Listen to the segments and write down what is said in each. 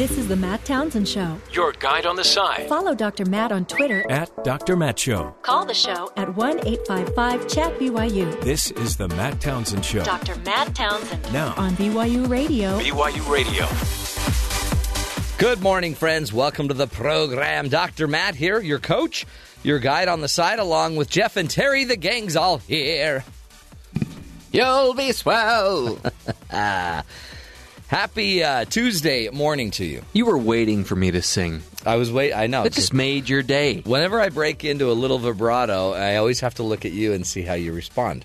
This is the Matt Townsend Show. Your guide on the side. Follow Dr. Matt on Twitter. At Dr. Matt Show. Call the show at 1 855 Chat BYU. This is the Matt Townsend Show. Dr. Matt Townsend. Now. On BYU Radio. BYU Radio. Good morning, friends. Welcome to the program. Dr. Matt here, your coach, your guide on the side, along with Jeff and Terry. The gang's all here. You'll be swell. Ah. Happy uh, Tuesday morning to you. You were waiting for me to sing. I was wait. I know. It just made your day. Whenever I break into a little vibrato, I always have to look at you and see how you respond.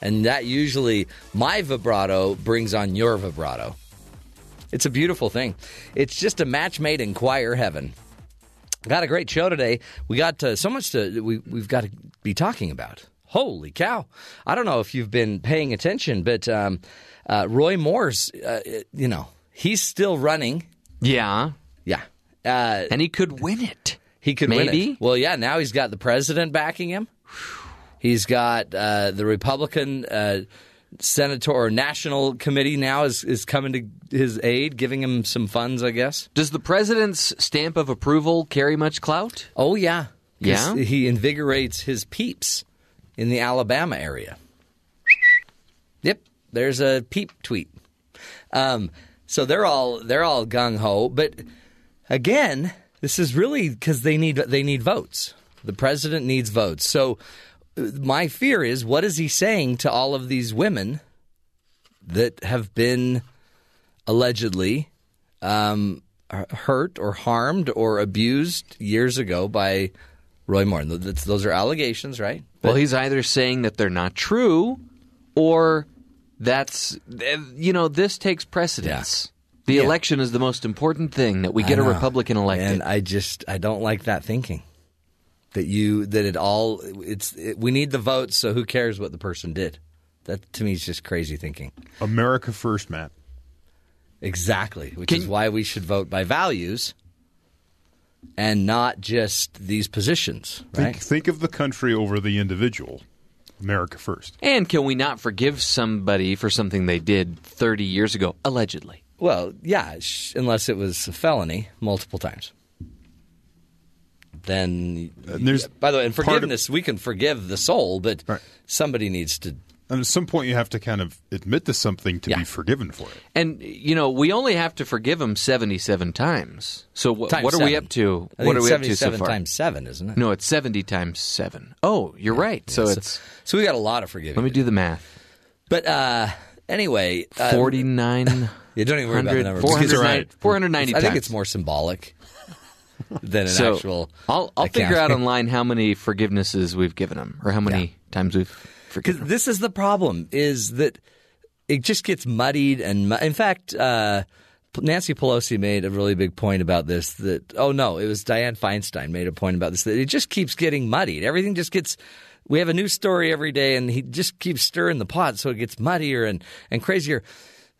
And that usually, my vibrato brings on your vibrato. It's a beautiful thing. It's just a match made in choir heaven. Got a great show today. We got uh, so much to we we've got to be talking about. Holy cow! I don't know if you've been paying attention, but um, uh, Roy Moore's, uh, you know, he's still running. Yeah. Yeah, uh, And he could win it. he could win Maybe. it. Well, yeah. Now he's got the president backing him. He's got uh, the Republican uh, senator or national committee now is is coming to his aid, giving him some funds, I guess. Does the president's stamp of approval carry much clout? Oh yeah. Yeah? He invigorates his peeps in the Alabama area. There's a peep tweet. Um, so they're all they're all gung ho, but again, this is really because they need they need votes. The president needs votes. So uh, my fear is, what is he saying to all of these women that have been allegedly um, hurt or harmed or abused years ago by Roy Moore? Those are allegations, right? Well, he's either saying that they're not true or that's, eh, you know, this takes precedence. The Yeah. election is the most important thing that we get a. Republican elected. And I just I don't like that thinking. That you that it all it's it, we need the votes, so who cares what the person did? That to me is just crazy thinking. America first, Matt. Exactly, which Can- is why we should vote by values and not just these positions, right? Think, think of the country over the individual. America first. and can we not forgive somebody for something they did 30 years ago, allegedly? Well, yeah, sh- unless it was a felony multiple times. Then And there's by the way, in part of- forgiveness, we can forgive the soul, but Right. somebody needs to And at some point, you have to kind of admit to something to Yeah. be forgiven for it. And you know, we only have to forgive him seventy-seven times. So wh- Times what are we up to? I think What are it's we up to so 77 far? times seven, isn't it? No, it's seventy times seven. Oh, you're right. So it's. So we got a lot of forgiving. Let me do the math. But uh, anyway, uh, Forty-nine. Yeah, don't even worry about the number. Four hundred right. ninety. I think times. it's more symbolic than an so actual. I'll, I'll figure out online how many forgivenesses we've given him, or how many times we've forgiven Because this is the problem: is that it just gets muddied and in fact, uh, Nancy Pelosi made a really big point about this. That oh no, it was Dianne Feinstein made a point about this. That it just keeps getting muddied. Everything just gets. We have a new story every day, and he just keeps stirring the pot, so it gets muddier and and crazier.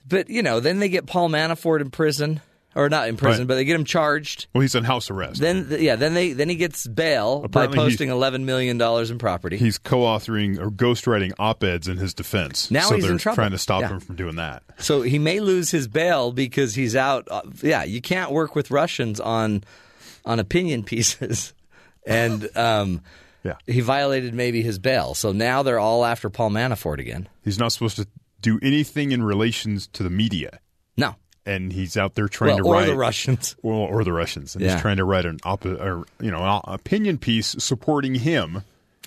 But you know, then they get Paul Manafort in prison, or not in prison, Right. but they get him charged. Well, he's on house arrest. Then yeah, then they then he gets bail Apparently by posting eleven million dollars in property. he's co-authoring or ghostwriting op-eds in his defense. Now so he's they're in trouble. trying to stop Yeah. him from doing that. So he may lose his bail because he's out. uh, yeah, you can't work with Russians on on opinion pieces, and um, Yeah. he violated maybe his bail. So now they're all after Paul Manafort again. He's not supposed to do anything in relations to the media, and he's out there trying well, to or write the Russians. well, or the Russians, and Yeah. he's trying to write an op- or you know an opinion piece supporting him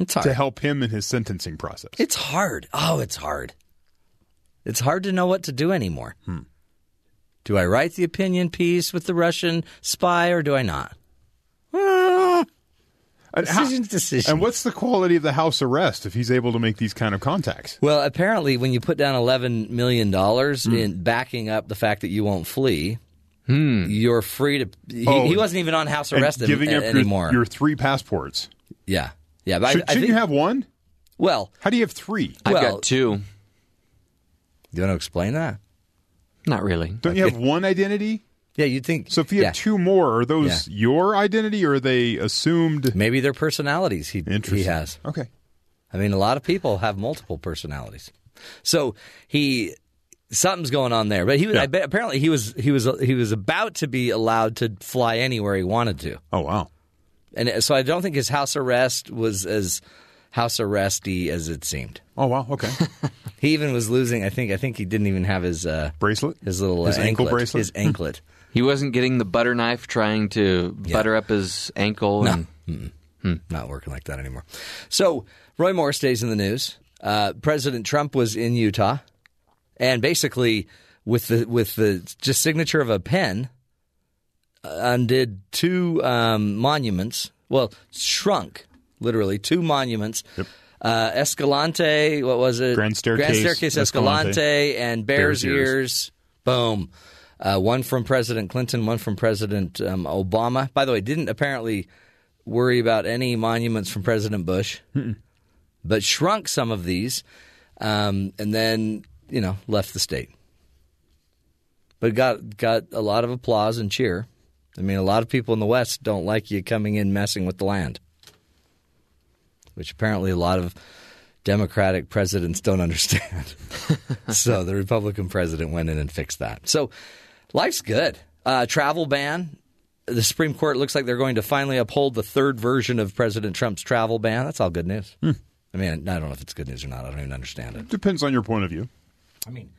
to help him in his sentencing process. It's hard. Oh, it's hard. It's hard to know what to do anymore. Hmm. Do I write the opinion piece with the Russian spy or do I not? Uh, And how- decision. And what's the quality of the house arrest if he's able to make these kind of contacts? Well, apparently, when you put down eleven million dollars Hmm. in backing up the fact that you won't flee, you're free to. He, Oh, he wasn't even on house And arrest giving a- up your- anymore. Your, three passports. yeah, yeah. But Should, I, shouldn't think, you have one? Well, How do you have three? I've well- got two. you want to explain that? Not really. Don't you have one identity? Yeah, you'd think. So if you yeah, have two more, are those Yeah. your identity or are they assumed? maybe they're personalities. He he has. Okay. I mean, a lot of people have multiple personalities. So he something's going on there. But he was Yeah. I bet, apparently he was he was he was about to be allowed to fly anywhere he wanted to, Oh wow. and so I don't think his house arrest was as house arresty as it seemed. Oh wow. Okay. He even was losing. I think I think he didn't even have his uh, Bracelet. his little His uh, ankle anklet, bracelet? his anklet. He wasn't getting the butter knife trying to butter up his ankle. No. And, Not working like that anymore. So Roy Moore stays in the news. Uh, President Trump was in Utah, and basically with the with the just signature of a pen, uh, undid two um, monuments. Well, shrunk literally two monuments. Uh, Escalante, what was it? Grand Staircase, Grand Staircase, Escalante, Escalante, and Bears, Bears Ears. Ears. Boom. Uh, one from President Clinton, one from President um, Obama. By the way, didn't apparently worry about any monuments from President Bush, but shrunk some of these, um, and then you know left the state. But got got a lot of applause and cheer. I mean, a lot of people in the West don't like you coming in messing with the land, which apparently a lot of Democratic presidents don't understand. so the Republican president went in and fixed that. So life's good. Uh, travel ban. The Supreme Court looks like they're going to finally uphold the third version of President Trump's travel ban. That's all good news. I mean, I don't know if it's good news or not. I don't even understand it. Depends on your point of view. I mean,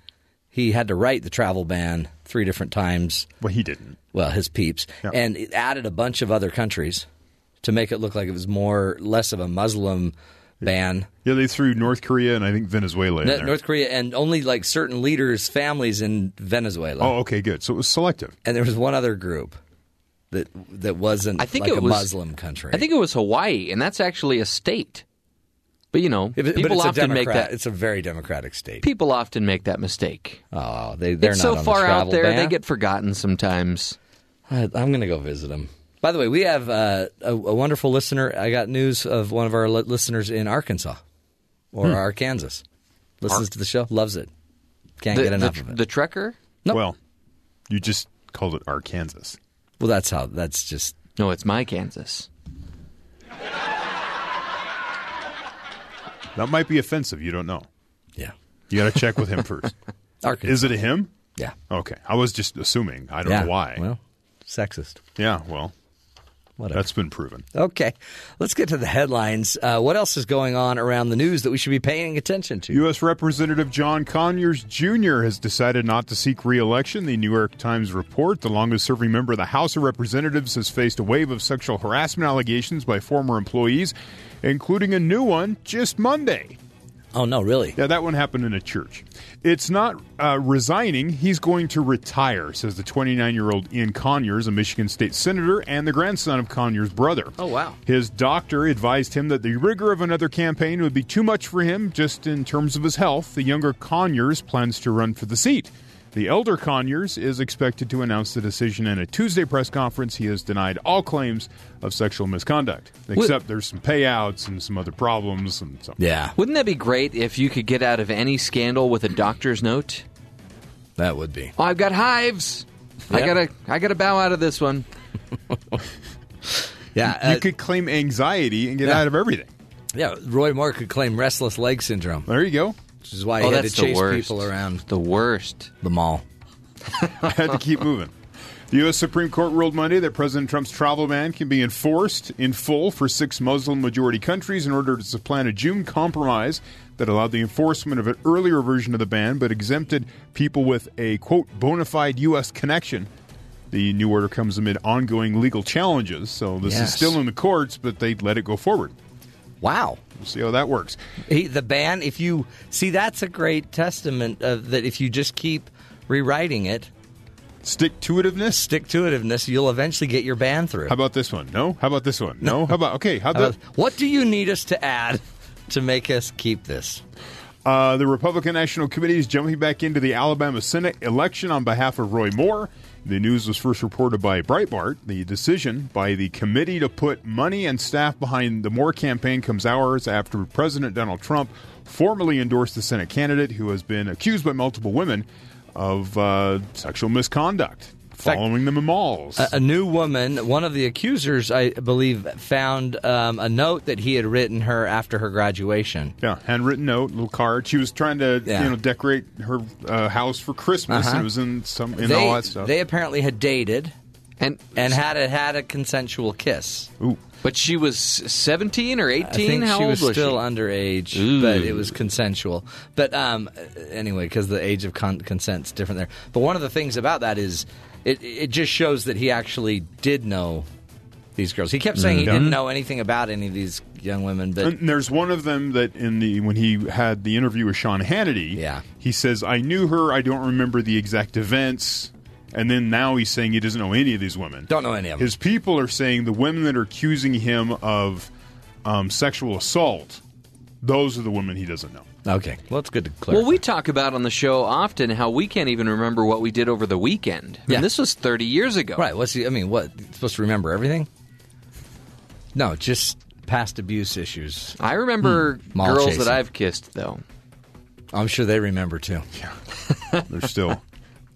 he had to write the travel ban three different times. Well, he didn't. Well, his peeps, Yeah. and it added a bunch of other countries to make it look like it was more less of a Muslim ban. Yeah, they threw North Korea and I think Venezuela in No- there. North Korea and only like certain leaders' families in Venezuela. oh, okay, good. So it was selective. And there was one other group that that wasn't I think like it a was- Muslim country. I think it was Hawaii, and that's actually a state. But you know, Yeah, but- but people it's a often make Democrat- that. It's a very democratic state. People often make that mistake. Oh, they they're it's not so on far the out there, ban. they get forgotten sometimes. I- I'm going to go visit them. By the way, we have uh, a, a wonderful listener. I got news of one of our li- listeners in Arkansas or Hmm. Arkansas. Listens to the show, loves it. Can't The, get enough the, of it. the trucker? Nope. Well, you just called it Arkansas. well, that's how. That's just. No, it's my Kansas. That might be offensive. You don't know. Yeah. You got to check with him first. Arkansas. Is it a him? Yeah. Okay. I was just assuming. I don't yeah. know why. Well, sexist. yeah, well, Whatever. that's been proven. Okay, let's get to the headlines. Uh, what else is going on around the news that we should be paying attention to? U.S. Representative John Conyers Jr. has decided not to seek re-election. The New York Times report: the longest-serving member of the House of Representatives has faced a wave of sexual harassment allegations by former employees, including a new one just Monday. oh no, really? Yeah, that one happened in a church. It's not uh, resigning. He's going to retire, says the 29 year old Ian Conyers, a Michigan state senator and the grandson of Conyers' brother. Oh, wow. His doctor advised him that the rigor of another campaign would be too much for him just in terms of his health. The younger Conyers plans to run for the seat. The elder Conyers is expected to announce the decision in a Tuesday press conference. He has denied all claims of sexual misconduct, except there's some payouts and some other problems and so. Yeah, Wouldn't that be great if you could get out of any scandal with a doctor's note? that would be. Oh, I've got hives. I gotta, I gotta bow out of this one. Yeah, You uh, could claim anxiety and get Yeah. out of everything. yeah. Roy Moore could claim restless leg syndrome, There you go. Which is why oh, he had that's to the chase worst. people around The worst. the mall. I had to keep moving. The U.S. Supreme Court ruled Monday that President Trump's travel ban can be enforced in full for six Muslim majority countries in order to supplant a June compromise that allowed the enforcement of an earlier version of the ban but exempted people with a, quote, bona fide U.S. connection. The new order comes amid ongoing legal challenges, so this Yes. is still in the courts, but they let it go forward. Wow. We'll see how that works. He, the ban, if you see, that's a great testament of that. If you just keep rewriting it, Stick to itiveness. stick to itiveness, you'll eventually get your ban through. How about this one? No. How about this one? No. How about okay? How How about about- what do you need us to add to make us keep this? Uh, the Republican National Committee is jumping back into the Alabama Senate election on behalf of Roy Moore. The news was first reported by Breitbart. The decision by the committee to put money and staff behind the Moore campaign comes hours after President Donald Trump formally endorsed the Senate candidate who has been accused by multiple women of uh, sexual misconduct. Following them in malls. A, a new woman, one of the accusers, I believe, found um, a note that he had written her after her graduation. yeah, handwritten note, little card. She was trying to Yeah. you know decorate her uh, house for Christmas, Uh-huh. and it was in some in they, all that stuff. they apparently had dated And and had a, had a consensual kiss. Ooh. but she was 17 or 18. I think How she old was was still she? underage, Ooh. but it was consensual. But um, anyway, because the age of con- consent's different there. But one of the things about that is it it just shows that he actually did know these girls. He kept saying he didn't know anything about any of these young women, but And there's one of them that in the when he had the interview with Sean Hannity, Yeah. he says, "I knew her. I don't remember the exact events." And then now he's saying he doesn't know any of these women. don't know any of them. His people are saying the women that are accusing him of um, sexual assault, those are the women he doesn't know. Okay, well, it's good to clarify. Well, we talk about on the show often how we can't even remember what we did over the weekend. I mean, Yeah. this was 30 years ago. right? What's the? I mean, what supposed to remember everything? No, just past abuse issues. I remember Hmm. Mall girls chasing. that I've kissed, though. I'm sure they remember too. Yeah. They're still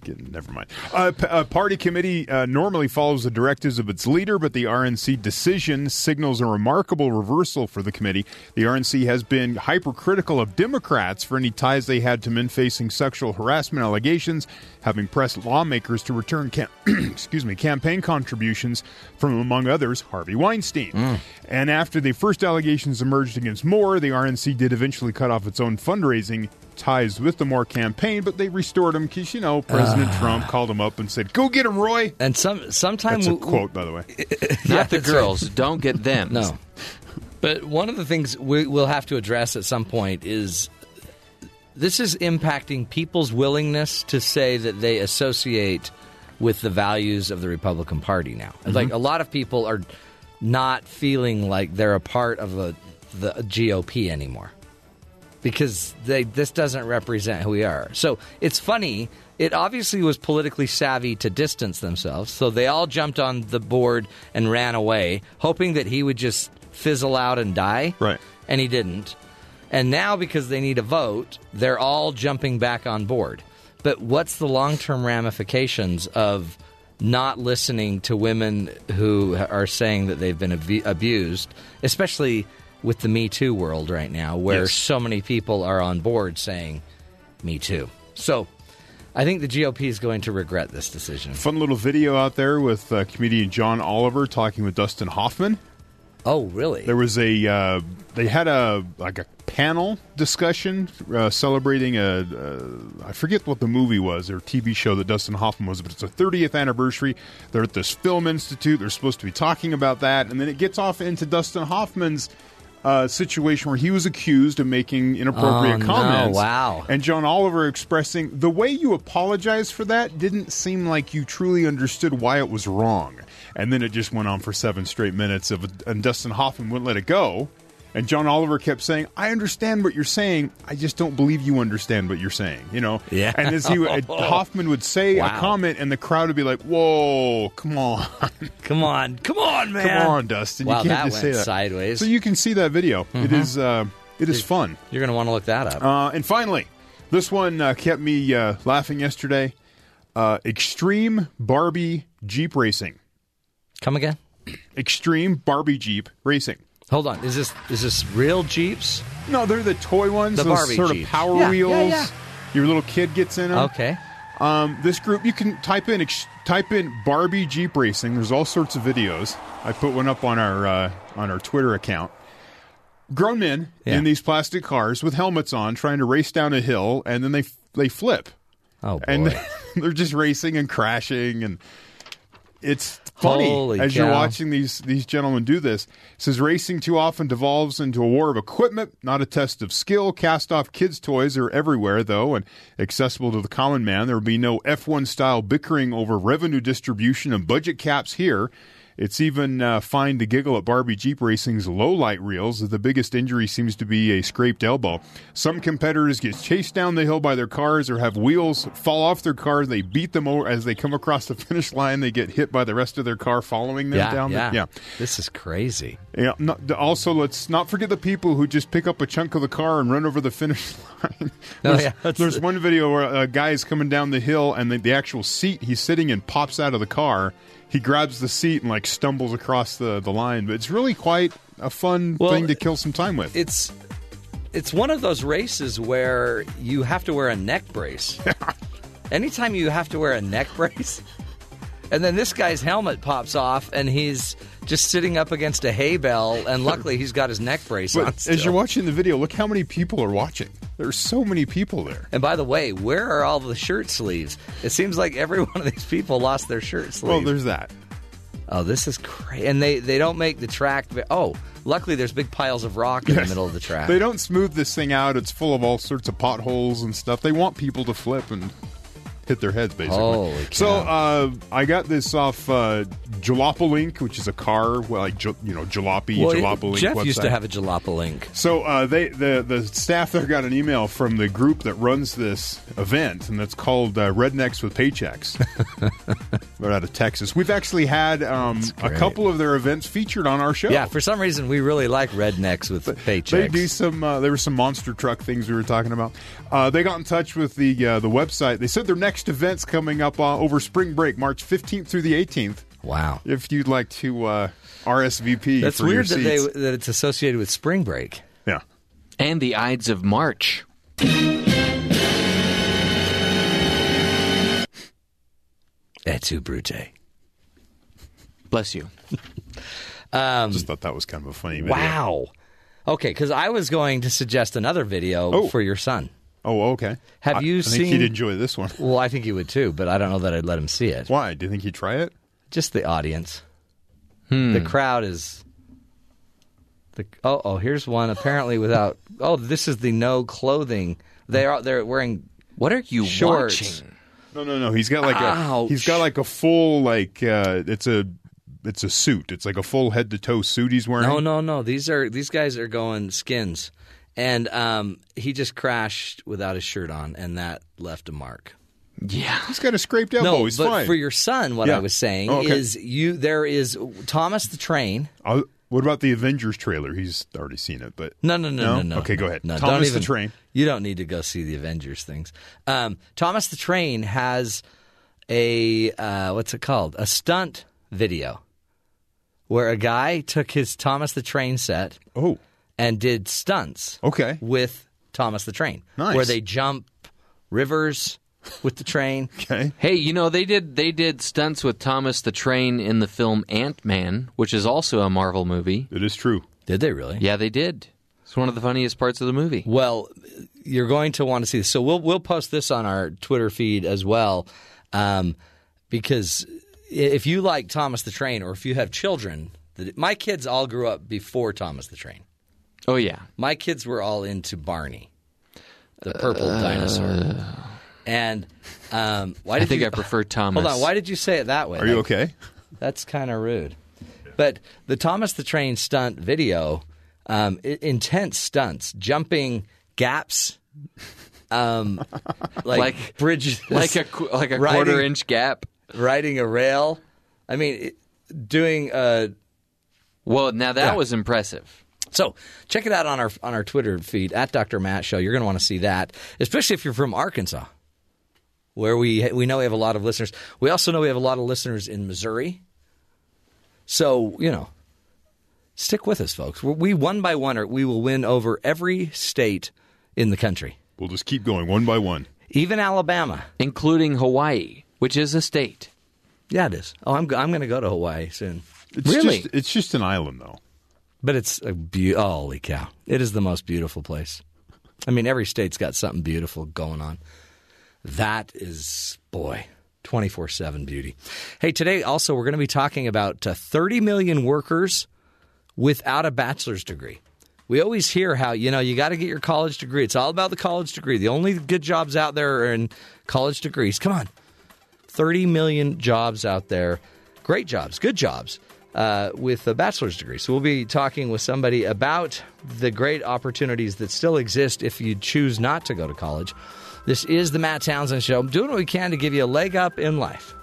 getting. Never mind. Uh, p- a party committee uh, normally follows the directives of its leader, but the RNC decision signals a remarkable reversal for the committee. The RNC has been hypercritical of Democrats for any ties they had to men facing sexual harassment allegations, having pressed lawmakers to return cam- excuse me campaign contributions from, among others, Harvey Weinstein. And after the first allegations emerged against Moore, the RNC did eventually cut off its own fundraising ties with the Moore campaign, but they restored him because you know President ah. Trump called him up and said, "Go get him, Roy." And some sometimes That's a quote, by the way. Not the that's girls. Don't get them. No. But one of the things we, we'll have to address at some point is this is impacting people's willingness to say that they associate with the values of the Republican Party now. Mm-hmm. Like a lot of people are not feeling like they're a part of a, the GOP anymore because they this doesn't represent who we are. So it's funny. It obviously was politically savvy to distance themselves. So they all jumped on the board and ran away, hoping that he would just fizzle out and die. Right. And he didn't. And now because they need a vote, they're all jumping back on board. But what's the long-term ramifications of not listening to women who are saying that they've been abu- abused, especially with the Me Too world right now, where Yes. so many people are on board saying Me Too. So I think the GOP is going to regret this decision. Fun little video out there with uh, comedian John Oliver talking with Dustin Hoffman. Oh, really? There was a uh, they had a like a panel discussion uh, celebrating a uh, I forget what the movie was or TV show that Dustin Hoffman was, but it's a 30th anniversary. They're at this film institute. They're supposed to be talking about that, and then it gets off into Dustin Hoffman's. Uh, situation where he was accused of making inappropriate Oh, no. comments. Wow. And John Oliver expressing the way you apologized for that didn't seem like you truly understood why it was wrong. And then it just went on for seven straight minutes of, and Dustin Hoffman wouldn't let it go. And John Oliver kept saying, "I understand what you're saying. I just don't believe you understand what you're saying." You know. Yeah. And as he would- Hoffman would say Wow. a comment, and the crowd would be like, "Whoa, come on, Come on, come on, man! come on, Dustin! Wow, you can't that just say that." sideways. So you can see that video. It is uh, it is fun. You're going to want to look that up. Uh, and finally, this one uh, kept me uh, laughing yesterday. Uh, extreme Barbie Jeep racing. Come again? Extreme Barbie Jeep racing. Hold on. Is this is this real Jeeps? No, they're the toy ones. The those Barbie sort Jeeps. of power Yeah, yeah, wheels. yeah. Your little kid gets in them. Okay. Um, this group, you can type in ex- type in Barbie Jeep racing. There's all sorts of videos. I put one up on our uh, on our Twitter account. Grown men Yeah. in these plastic cars with helmets on, trying to race down a hill, and then they they flip. Oh boy. and they're just racing and crashing and it's funny Holy as you're watching these these gentlemen do this. It says racing too often devolves into a war of equipment, not a test of skill. Cast off kids' toys are everywhere though, and accessible to the common man. There will be no F1 style bickering over revenue distribution and budget caps here. It's even uh, fine to giggle at Barbie Jeep Racing's low light reels. The biggest injury seems to be a scraped elbow. Some competitors get chased down the hill by their cars or have wheels fall off their car. They beat them over as they come across the finish line. They get hit by the rest of their car following them yeah, down. yeah. The, yeah. This is crazy. Yeah. Not, also, let's not forget the people who just pick up a chunk of the car and run over the finish Oh, There's, yeah, that's there's the- one video where a guy is coming down the hill and the, the actual seat he's sitting in pops out of the car. He grabs the seat and like stumbles across the, the line. But it's really quite a fun Well, thing to kill some time with. It's it's one of those races where you have to wear a neck brace. Anytime you have to wear a neck brace, and then this guy's helmet pops off and he's just sitting up against a hay bale, and luckily he's got his neck brace on. Still. as you're watching the video, look how many people are watching. There's so many people there. and by the way, where are all the shirt sleeves? It seems like every one of these people lost their shirt sleeve. Well, there's that. oh, this is crazy. And they, they don't make the track. Oh, luckily there's big piles of rock in the middle of the track. They don't smooth this thing out. It's full of all sorts of potholes and stuff. They want people to flip and hit their heads, basically. So uh, I got this off uh, Jalopalink, which is a car, well, like you know Jalopy, well, Jalopalink. Jeff used to have a jalapa link. So uh, they the the staff there got an email from the group that runs this event, and that's called uh, Rednecks with Paychecks. They're out of Texas. We've actually had um, a couple of their events featured on our show. Yeah, for some reason we really like rednecks with paychecks. They do some. Uh, there were some monster truck things we were talking about. Uh, they got in touch with the uh, the website. They said their next event's coming up uh, over spring break, March fifteenth through the eighteenth. Wow. If you'd like to uh, RSVP, That's for your weird that they that it's associated with spring break. yeah. And the Ides of March. Et tu brute. Bless you. Just thought that was kind of a funny video. Wow. Okay, because I was going to suggest another video Oh. for your son. Oh, okay. Have I- you I think seen- he'd enjoy this one. Well, I think he would too, but I don't know that I'd let him see it. Why? Do you think he'd try it? Just the audience. The crowd is. The oh oh here's one apparently without oh this is the no clothing they are they're wearing What are you Shorts. watching? No, no, no. He's got like a Ouch. he's got like a full like uh it's a it's a suit. It's like a full head to toe suit he's wearing. no no no these are these guys are going skins and um he just crashed without his shirt on and that left a mark. Yeah. He's got a scraped elbow. No, he's but fine. for your son, what Yeah. I was saying Oh, okay. is you there is Thomas the Train. I'll- what about the Avengers trailer? He's already seen it, but No, no, no, No? no, no. Okay, go ahead. No, Thomas don't the Train. You don't need to go see the Avengers things. Um, Thomas the Train has a uh, what's it called? A stunt video where a guy took his Thomas the Train set oh, and did stunts okay. with Thomas the Train, Nice. where they jump rivers with the train. Okay. Hey, you know they did they did stunts with Thomas the Train in the film Ant Man, which is also a Marvel movie. It is true. Did they really? Yeah, they did. It's one of the funniest parts of the movie. Well, you're going to want to see this. So we'll we'll post this on our Twitter feed as well, um, because if you like Thomas the Train, or if you have children, that- my kids all grew up before Thomas the Train. Oh yeah. My kids were all into Barney, the purple dinosaur. And um, why I did think you, I prefer Thomas. Hold on, why did you say it that way? Are you Like, okay? That's kind of rude. But the Thomas the Train stunt video, um, intense stunts, jumping gaps, um, like, Like- bridges, like a like a Riding- quarter inch gap. riding a rail. I mean, doing. Uh, Well, now that Yeah. was impressive. So check it out on our on our Twitter feed at Dr. Matt Show. You're going to want to see that, especially if you're from Arkansas, where we we know we have a lot of listeners. We also know we have a lot of listeners in Missouri. So you know, stick with us, folks. We we one by one, or we will win over every state in the country, We'll just keep going one by one. even Alabama. Including Hawaii, which is a state. Yeah, it is. Oh, I'm I'm going to go to Hawaii soon. It's Really? Just, it's just an island, though. But it's a be- holy cow! It is the most beautiful place. I mean, every state's got something beautiful going on. That is, boy, twenty four seven beauty. Hey, today also we're going to be talking about uh, thirty million workers without a bachelor's degree. We always hear how you know you got to get your college degree. It's all about the college degree. The only good jobs out there are in college degrees. Come on, 30 million jobs out there. Great jobs, good jobs uh, with a bachelor's degree. So we'll be talking with somebody about the great opportunities that still exist if you choose not to go to college. This is the Matt Townsend Show. I'm doing what we can to give you a leg up in life.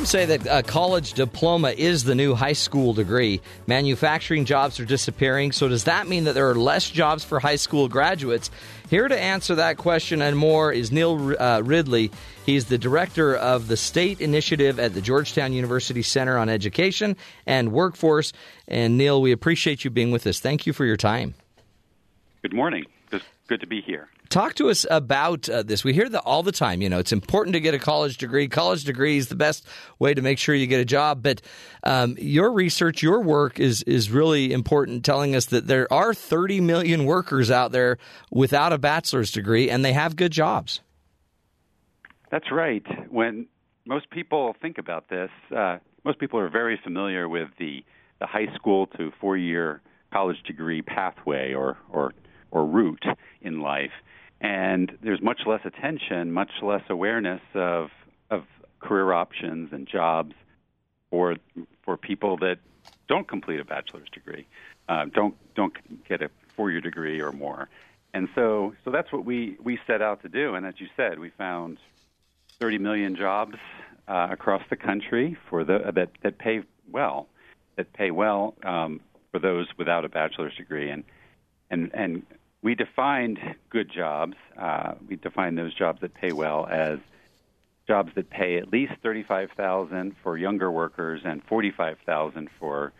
Some say that a college diploma is the new high school degree. Manufacturing jobs are disappearing, so does that mean that there are less jobs for high school graduates? Here to answer that question and more is Neil uh, Ridley. He's the director of the state initiative at the Georgetown University Center on Education and Workforce. And Neil, we appreciate you being with us. Thank you for your time. Good morning. Good to be here. Talk to us about uh, this. We hear that all the time. You know, it's important to get a college degree. College degree is the best way to make sure you get a job. But um, your research, your work is is really important, telling us that there are 30 million workers out there without a bachelor's degree, and they have good jobs. That's right. When most people think about this, uh, most people are very familiar with the the high school to four year college degree pathway or or or route in life and there's much less attention, much less awareness of of career options and jobs for for people that don't complete a bachelor's degree, uh, don't don't get a four year degree or more, and so so that's what we we set out to do. And as you said, we found 30 million jobs uh, across the country for the that that pay well, that pay well um, for those without a bachelor's degree, and and and we defined good jobs. Uh, we defined those jobs that pay well as jobs that pay at least thirty-five thousand for younger workers and forty-five thousand for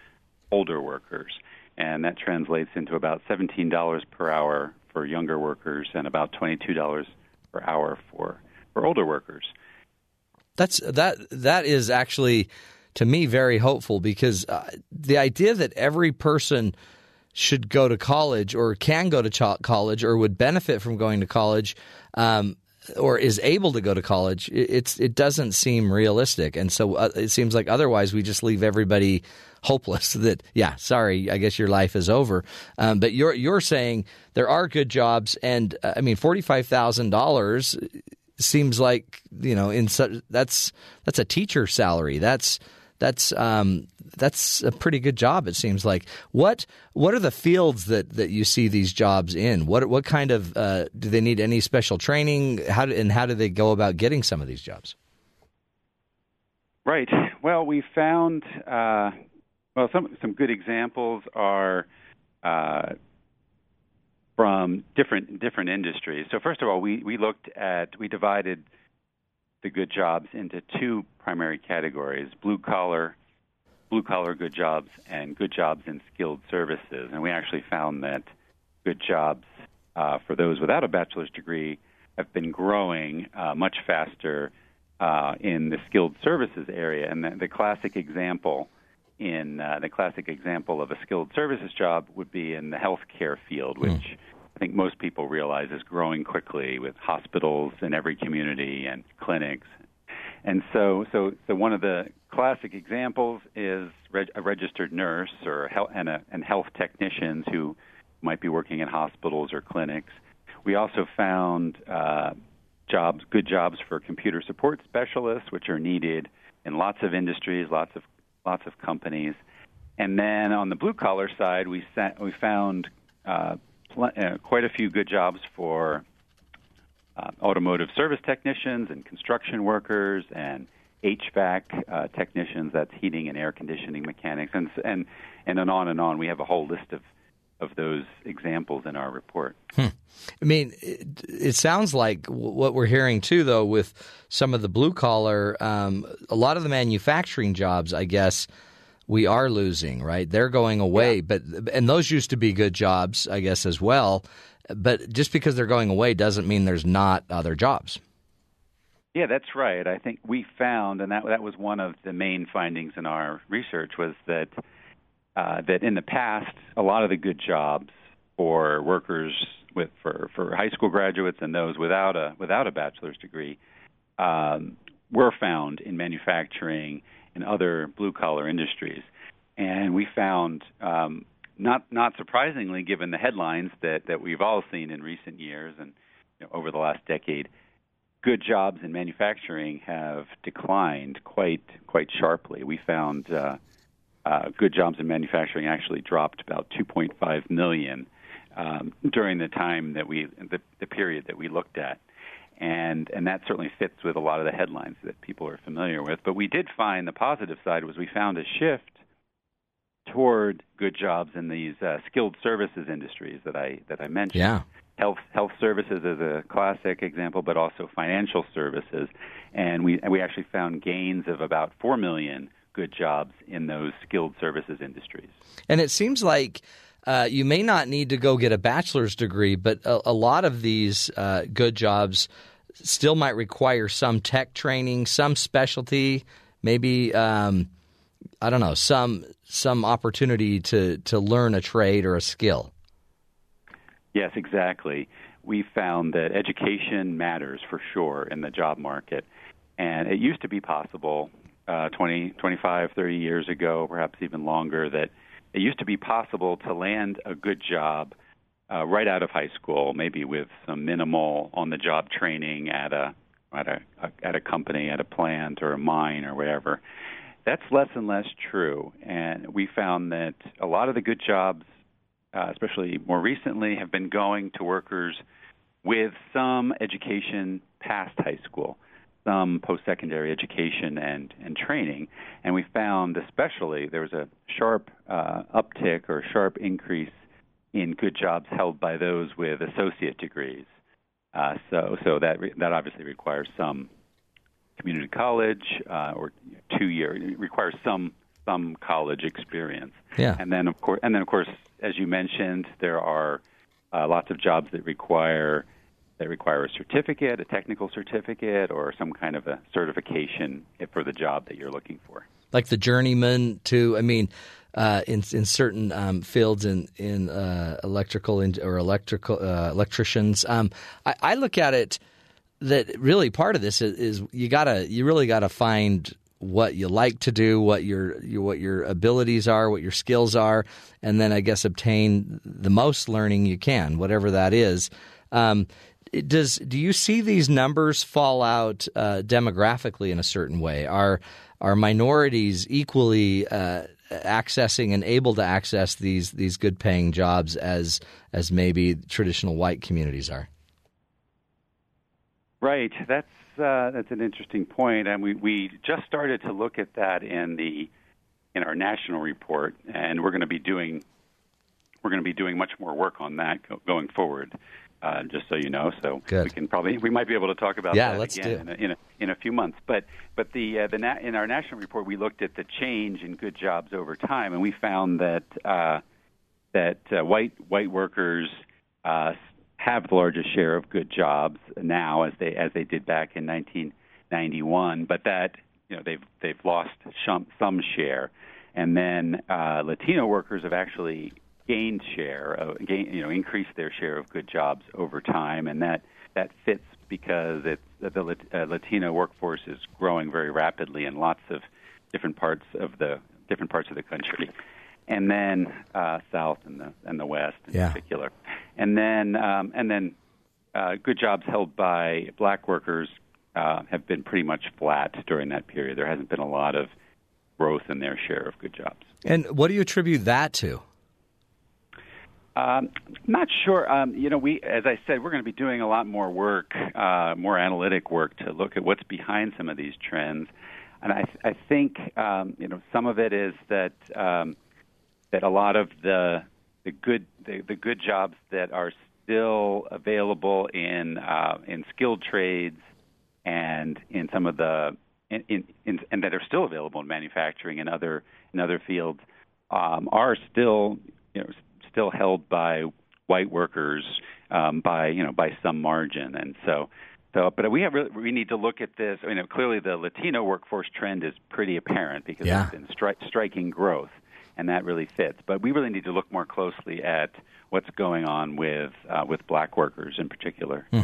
older workers, and that translates into about seventeen dollars per hour for younger workers and about twenty-two dollars per hour for for older workers. That's that. That is actually to me very hopeful because uh, the idea that every person should go to college or can go to ch- college or would benefit from going to college um, or is able to go to college, it's it doesn't seem realistic, and so uh, it seems like otherwise we just leave everybody hopeless. That yeah, sorry, I guess your life is over. Um, but you're you're saying there are good jobs, and uh, I mean forty five thousand dollars seems like you know in such that's that's a teacher salary. That's that's um, that's a pretty good job. It seems like. What what are the fields that, that you see these jobs in? What what kind of uh, do they need any special training? How do, and how do they go about getting some of these jobs? Right. Well, we found uh, well some some good examples are. Uh, from different different industries. So first of all, we, we looked at we divided the good jobs into two primary categories: blue collar blue collar good jobs and good jobs in skilled services. And we actually found that good jobs uh, for those without a bachelor's degree have been growing uh, much faster uh, in the skilled services area. And the, the classic example in uh, the classic example of a skilled services job would be in the healthcare field, which mm. Think most people realize is growing quickly with hospitals in every community and clinics and so, so, so one of the classic examples is reg- a registered nurse or and, a, and health technicians who might be working in hospitals or clinics. We also found uh, jobs, good jobs for computer support specialists, which are needed in lots of industries, lots of lots of companies. And then on the blue collar side, we sa- we found uh, pl- uh, quite a few good jobs for uh, automotive service technicians and construction workers and HVAC uh, technicians. That's heating and air conditioning mechanics, and and and on and on. We have a whole list of of those examples in our report. Hmm. I mean, it, it, sounds like what we're hearing too, though, with some of the blue collar, um, a lot of the manufacturing jobs, I guess. We are losing, right? They're going away, yeah. but and those used to be good jobs, I guess, as well but just because they're going away doesn't mean there's not other jobs. Yeah, that's right. I think we found, and that that was one of the main findings in our research, was that uh, that in the past, a lot of the good jobs for workers with for, for high school graduates and those without a without a bachelor's degree um, were found in manufacturing and other blue collar industries. And we found um, not not surprisingly, given the headlines that that we've all seen in recent years and you know, over the last decade, good jobs in manufacturing have declined quite quite sharply. We found uh, uh, good jobs in manufacturing actually dropped about 2.5 million um, during the time that we the, the period that we looked at, and and that certainly fits with a lot of the headlines that people are familiar with. But we did find the positive side was we found a shift toward good jobs in these uh, skilled services industries that I that I mentioned. Yeah. Health health services is a classic example, but also financial services, and we we actually found gains of about four million good jobs in those skilled services industries. And it seems like uh, you may not need to go get a bachelor's degree, but a, a lot of these uh, good jobs still might require some tech training, some specialty, maybe um, I don't know, some some opportunity to to learn a trade or a skill. Yes, exactly. We found that education matters for sure in the job market. And it used to be possible uh, 20, 25, 30 years ago, perhaps even longer, that it used to be possible to land a good job uh, right out of high school, maybe with some minimal on-the-job training at a at a, a at a company, at a plant or a mine or whatever. That's less and less true, and we found that a lot of the good jobs, uh, especially more recently, have been going to workers with some education past high school some post-secondary education and, and training, and we found especially there was a sharp uh, uptick or sharp increase in good jobs held by those with associate degrees. Uh, so, so that re- that obviously requires some community college uh, or two year it requires some some college experience. Yeah. And then of course, and then of course, as you mentioned, there are uh, lots of jobs that require that require a certificate, a technical certificate, or some kind of a certification for the job that you're looking for. Like the journeyman, to I mean, uh, in in certain um, fields in in uh, electrical in, or electrical uh, electricians, um, I, I, look at it that really part of this is, is you gotta you really gotta find what you like to do, what your, your what your abilities are, what your skills are, and then I guess obtain the most learning you can, whatever that is. Um, does do you see these numbers fall out uh, demographically in a certain way? Are are minorities equally uh, accessing and able to access these these good paying jobs as as maybe traditional white communities are? Right. That's uh, that's an interesting point, and we we just started to look at that in the in our national report, and we're going to be doing we're going to be doing much more work on that go, going forward uh, just so you know. So Good. we can probably we might be able to talk about yeah, that let's again do. in a, in a, in a few months. But but the uh, the na- in our national report we looked at the change in good jobs over time, and we found that uh, that uh, white white workers uh, have the largest share of good jobs now as they as they did back in 1991, but that you know they've they've lost some, some share, and then uh, Latino workers have actually gained share, uh, gain, you know, increased their share of good jobs over time, and that that fits because it, the uh, Latino workforce is growing very rapidly in lots of different parts of the different parts of the country, and then uh, South and the and the West in yeah. particular, and then um, and then uh, good jobs held by black workers uh, have been pretty much flat during that period. There hasn't been a lot of growth in their share of good jobs. And what do you attribute that to? Um, not sure. Um, you know, we, as I said, we're going to be doing a lot more work, uh, more analytic work to look at what's behind some of these trends. And I, I think, um, you know, some of it is that um, that a lot of the the good the, the good jobs that are still available in uh, in skilled trades and in some of the in, in, in, and that are still available in manufacturing and other in other fields um, are still you know still held by white workers um, by you know by some margin, and so. So, but we have really, we need to look at this. I mean, clearly the Latino workforce trend is pretty apparent because yeah. there's been stri- striking growth, and that really fits. But we really need to look more closely at what's going on with uh, with black workers in particular. Hmm.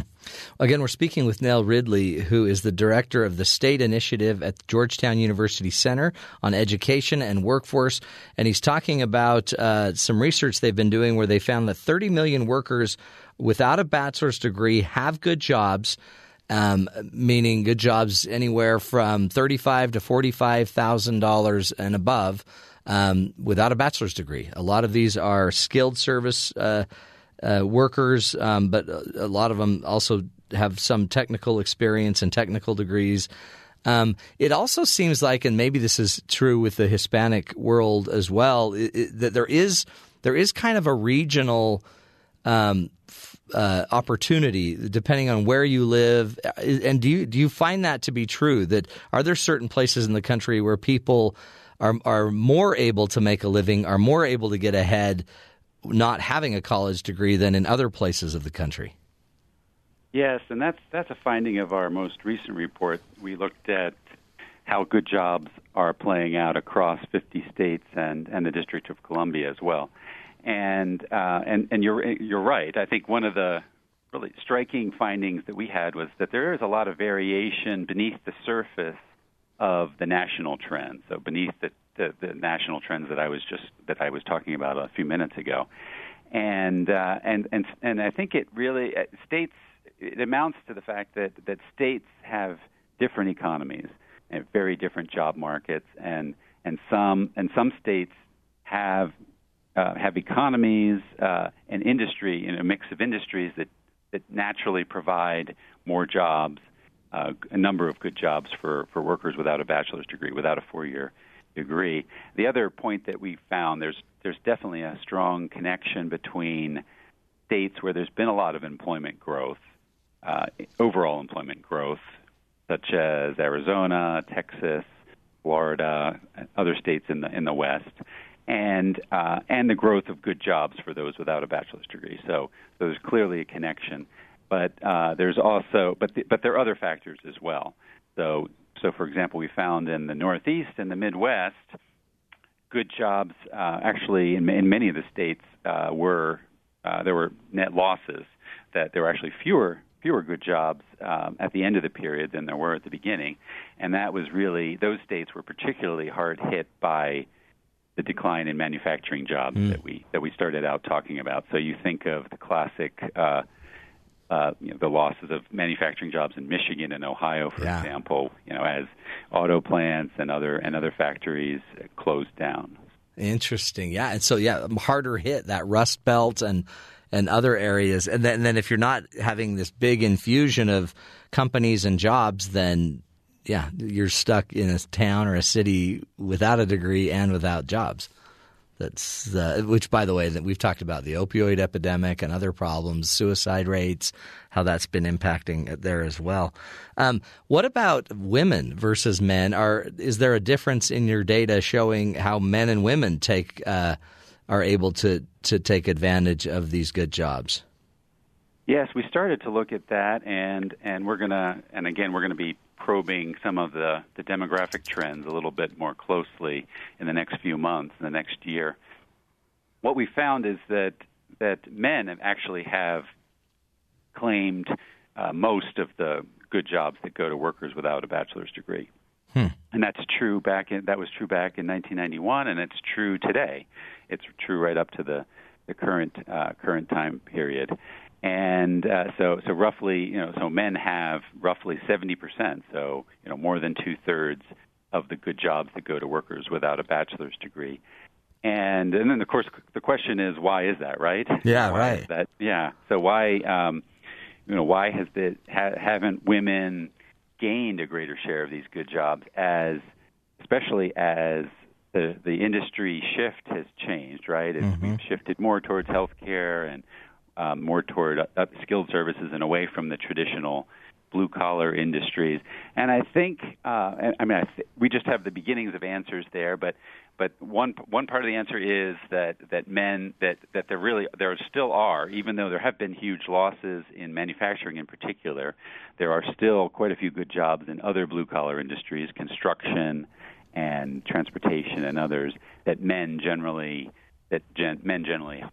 Again, we're speaking with Neil Ridley, who is the director of the state initiative at Georgetown University Center on Education and Workforce, and he's talking about uh, some research they've been doing where they found that 30 million workers without a bachelor's degree have good jobs. Um, meaning good jobs anywhere from thirty-five to forty-five thousand dollars and above, um, without a bachelor's degree. A lot of these are skilled service uh, uh, workers, um, but a lot of them also have some technical experience and technical degrees. Um, it also seems like, and maybe this is true with the Hispanic world as well, i i that there is there is kind of a regional um, uh, opportunity depending on where you live. And do you do you find that to be true? That are there certain places in the country where people are are more able to make a living, are more able to get ahead, not having a college degree than in other places of the country? Yes, and that's that's a finding of our most recent report. We looked at how good jobs are playing out across 50 states and, and the District of Columbia as well. And uh, and and you're you're right. I think one of the really striking findings that we had was that there is a lot of variation beneath the surface of the national trends. So beneath the, the, the national trends that I was just that I was talking about a few minutes ago, and uh, and and and I think it really uh, states it amounts to the fact that that states have different economies and very different job markets, and and some and some states have uh, have economies uh, and industry in a mix of industries that that naturally provide more jobs, uh, a number of good jobs for for workers without a bachelor's degree, without a four-year degree. The other point that we found there's there's definitely a strong connection between states where there's been a lot of employment growth, uh, overall employment growth, such as Arizona, Texas, Florida, other states in the in the West, and uh, and the growth of good jobs for those without a bachelor's degree. So there's clearly a connection, but uh, there's also but the, but there are other factors as well. So so for example, we found in the Northeast and the Midwest, good jobs uh, actually in, in many of the states uh, were uh, there were net losses that there were actually fewer fewer good jobs um, at the end of the period than there were at the beginning, and that was really those states were particularly hard hit by the decline in manufacturing jobs that we that we started out talking about. So you think of the classic. Uh, uh, you know, the losses of manufacturing jobs in Michigan and Ohio, for Yeah. example, you know, as auto plants and other and other factories closed down. Interesting, yeah, and so yeah, harder hit that Rust Belt and and other areas, and then, and then if you're not having this big infusion of companies and jobs, then yeah, you're stuck in a town or a city without a degree and without jobs. That's uh, which, by the way, that we've talked about the opioid epidemic and other problems, suicide rates, how that's been impacting there as well. Um, what about women versus men? Are is there a difference in your data showing how men and women take uh, are able to to take advantage of these good jobs? Yes, we started to look at that, and and we're gonna, and again, we're gonna be probing some of the the demographic trends a little bit more closely in the next few months, in the next year. What we found is that that men actually have claimed uh, most of the good jobs that go to workers without a bachelor's degree. And that's true back in that was true back in 1991, and it's true today. It's true right up to the the current uh, current time period. And uh, so so roughly you know so men have roughly 70 percent, so you know more than two thirds of the good jobs that go to workers without a bachelor's degree. And and then of course the question is why is that right? Yeah, Why right. That yeah. So why um, you know why has the ha, haven't women gained a greater share of these good jobs as especially as the the industry shift has changed right It's, we've shifted more towards healthcare and um, more toward skilled services and away from the traditional blue collar industries. And I think uh, I mean I th- we just have the beginnings of answers there but but one one part of the answer is that that men that that there really there still are even though there have been huge losses in manufacturing in particular there are still quite a few good jobs in other blue collar industries construction and transportation and others that men generally that gen, men generally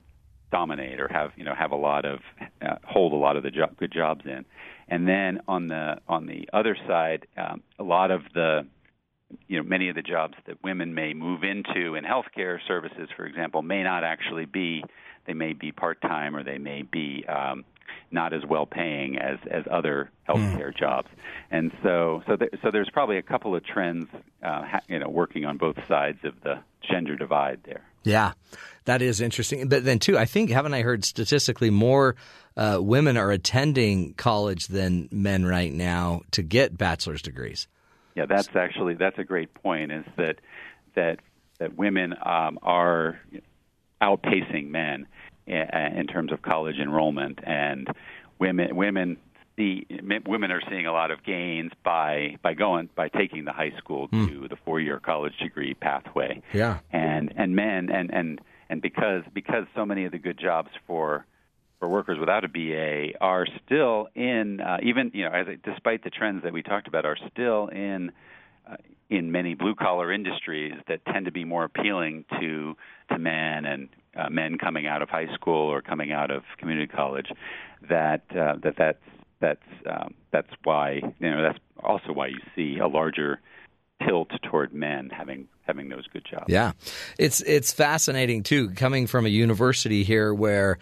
dominate or have you know have a lot of uh, hold a lot of the jo- good jobs in. And then on the on the other side um, a lot of the you know many of the jobs that women may move into in healthcare services, for example, may not actually be they may be part time or they may be um, not as well paying as as other healthcare jobs, and so so th- so there's probably a couple of trends uh, ha- you know working on both sides of the gender divide there. Yeah, that is interesting. But then, too, I think, haven't I heard statistically more uh, women are attending college than men right now to get bachelor's degrees? Yeah, that's actually that's a great point. Is that that that women um, are outpacing men in, in terms of college enrollment, and women women see women are seeing a lot of gains by by going by taking the high school to the four year college degree pathway. Yeah. and and men and and and because because so many of the good jobs for for workers without a BA are still in uh, even you know as despite the trends that we talked about are still in uh, in many blue collar industries that tend to be more appealing to to men and uh, men coming out of high school or coming out of community college that uh, that that's that's um, that's why you know that's also why you see a larger tilt toward men having having those good jobs. Yeah, it's it's fascinating too. Coming from a university here where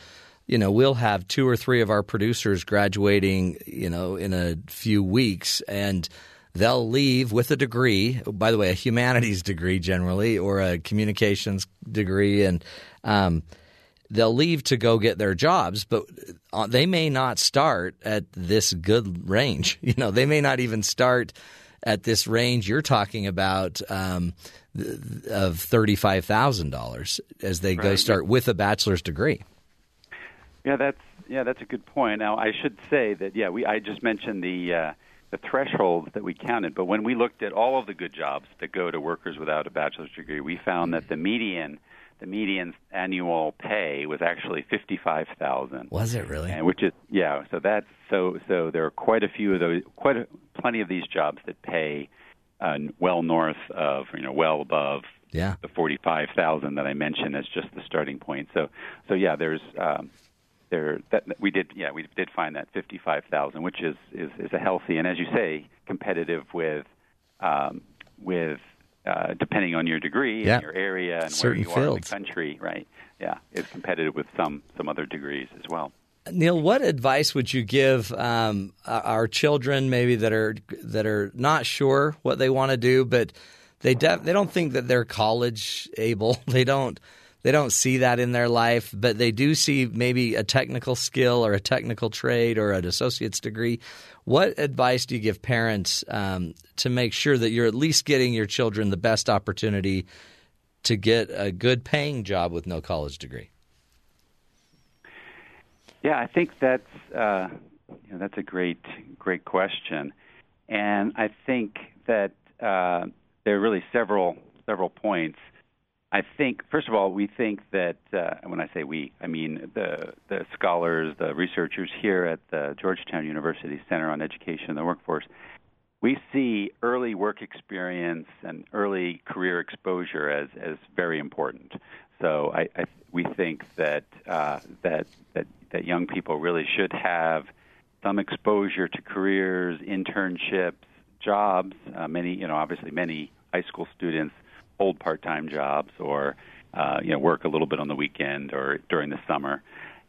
you know we'll have two or three of our producers graduating, you know, in a few weeks, and they'll leave with a degree. By the way, a humanities degree generally, or a communications degree, and um, they'll leave to go get their jobs, but uh, they may not start at this good range. You know, they may not even start at this range you're talking about um, of thirty-five thousand dollars as they go start with a bachelor's degree. Yeah, that's yeah, that's a good point. Now, I should say that yeah, we I just mentioned the uh, the thresholds that we counted, but when we looked at all of the good jobs that go to workers without a bachelor's degree, we found that the median the median annual pay was actually fifty five thousand. Was it really? And which is yeah, so that's so so there are quite a few of those, quite a, plenty of these jobs that pay uh, well north of you know well above Yeah. the forty five thousand that I mentioned as just the starting point. So so yeah, there's um, there that we did yeah we did find that fifty five thousand, which is, is is a healthy and as you say competitive with um, with uh, depending on your degree Yeah. and your area and Certain where you are in the country, right? Yeah, is competitive with some some other degrees as well. Neil, what advice would you give um, our children, maybe that are that are not sure what they want to do, but they def- they don't think that they're college able. They don't they don't see that in their life, but they do see maybe a technical skill or a technical trade or an associate's degree. What advice do you give parents um, to make sure that you're at least getting your children the best opportunity to get a good paying job with no college degree? Yeah, I think that's uh, you know, that's a great great question, and I think that uh, there are really several several points. I think first of all, we think that uh, when I say we, I mean the the scholars, the researchers here at the Georgetown University Center on Education and the Workforce. We see early work experience and early career exposure as, as very important. So I, I we think that uh, that that that young people really should have some exposure to careers, internships, jobs. Uh, many, you know, obviously many high school students hold part-time jobs or uh, you know work a little bit on the weekend or during the summer,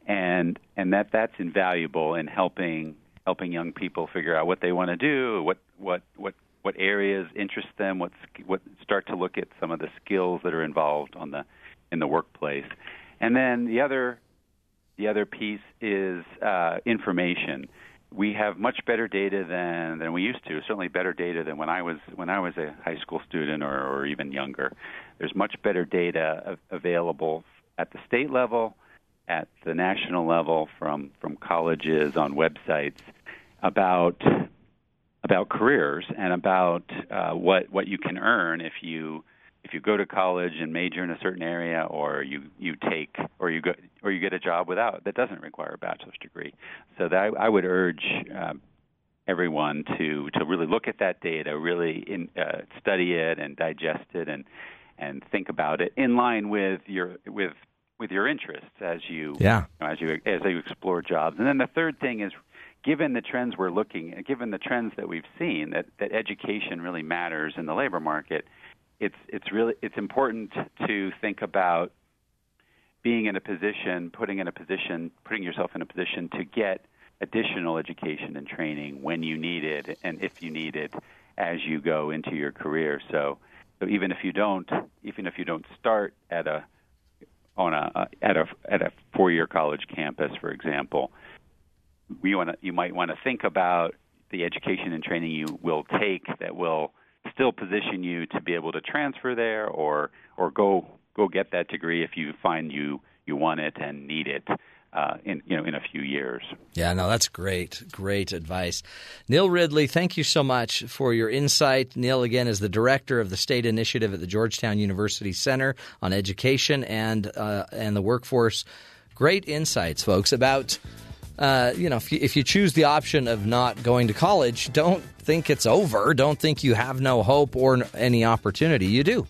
and and that that's invaluable in helping helping young people figure out what they want to do, what what what what areas interest them, what what start to look at some of the skills that are involved on the in the workplace, and then the other the other piece is uh, information. We have much better data than, than we used to. Certainly, better data than when I was when I was a high school student or, or even younger. There's much better data available at the state level, at the national level, from from colleges on websites about about careers and about uh, what what you can earn if you if you go to college and major in a certain area, or you you take or you go or you get a job without that doesn't require a bachelor's degree. So that I, I would urge um, everyone to to really look at that data, really in, uh, study it and digest it, and and think about it in line with your with with your interests as you Yeah. as you as you explore jobs. And then the third thing is given the trends we're looking given the trends that we've seen that, that education really matters in the labor market, it's it's really it's important to think about being in a position, putting in a position, putting yourself in a position to get additional education and training when you need it and if you need it as you go into your career. So, so even if you don't, even if you don't start at a on a at a at a four year college campus, for example, you want to you might want to think about the education and training you will take that will still position you to be able to transfer there or or go go get that degree if you find you you want it and need it uh, in you know in a few years. Yeah, no, that's great, great advice. Neil Ridley, thank you so much for your insight. Neil, again, is the director of the state initiative at the Georgetown University Center on Education and uh, and the Workforce. Great insights, folks, about. Uh, you know, if you, if you choose the option of not going to college, don't think it's over. Don't think you have no hope or any opportunity. You do.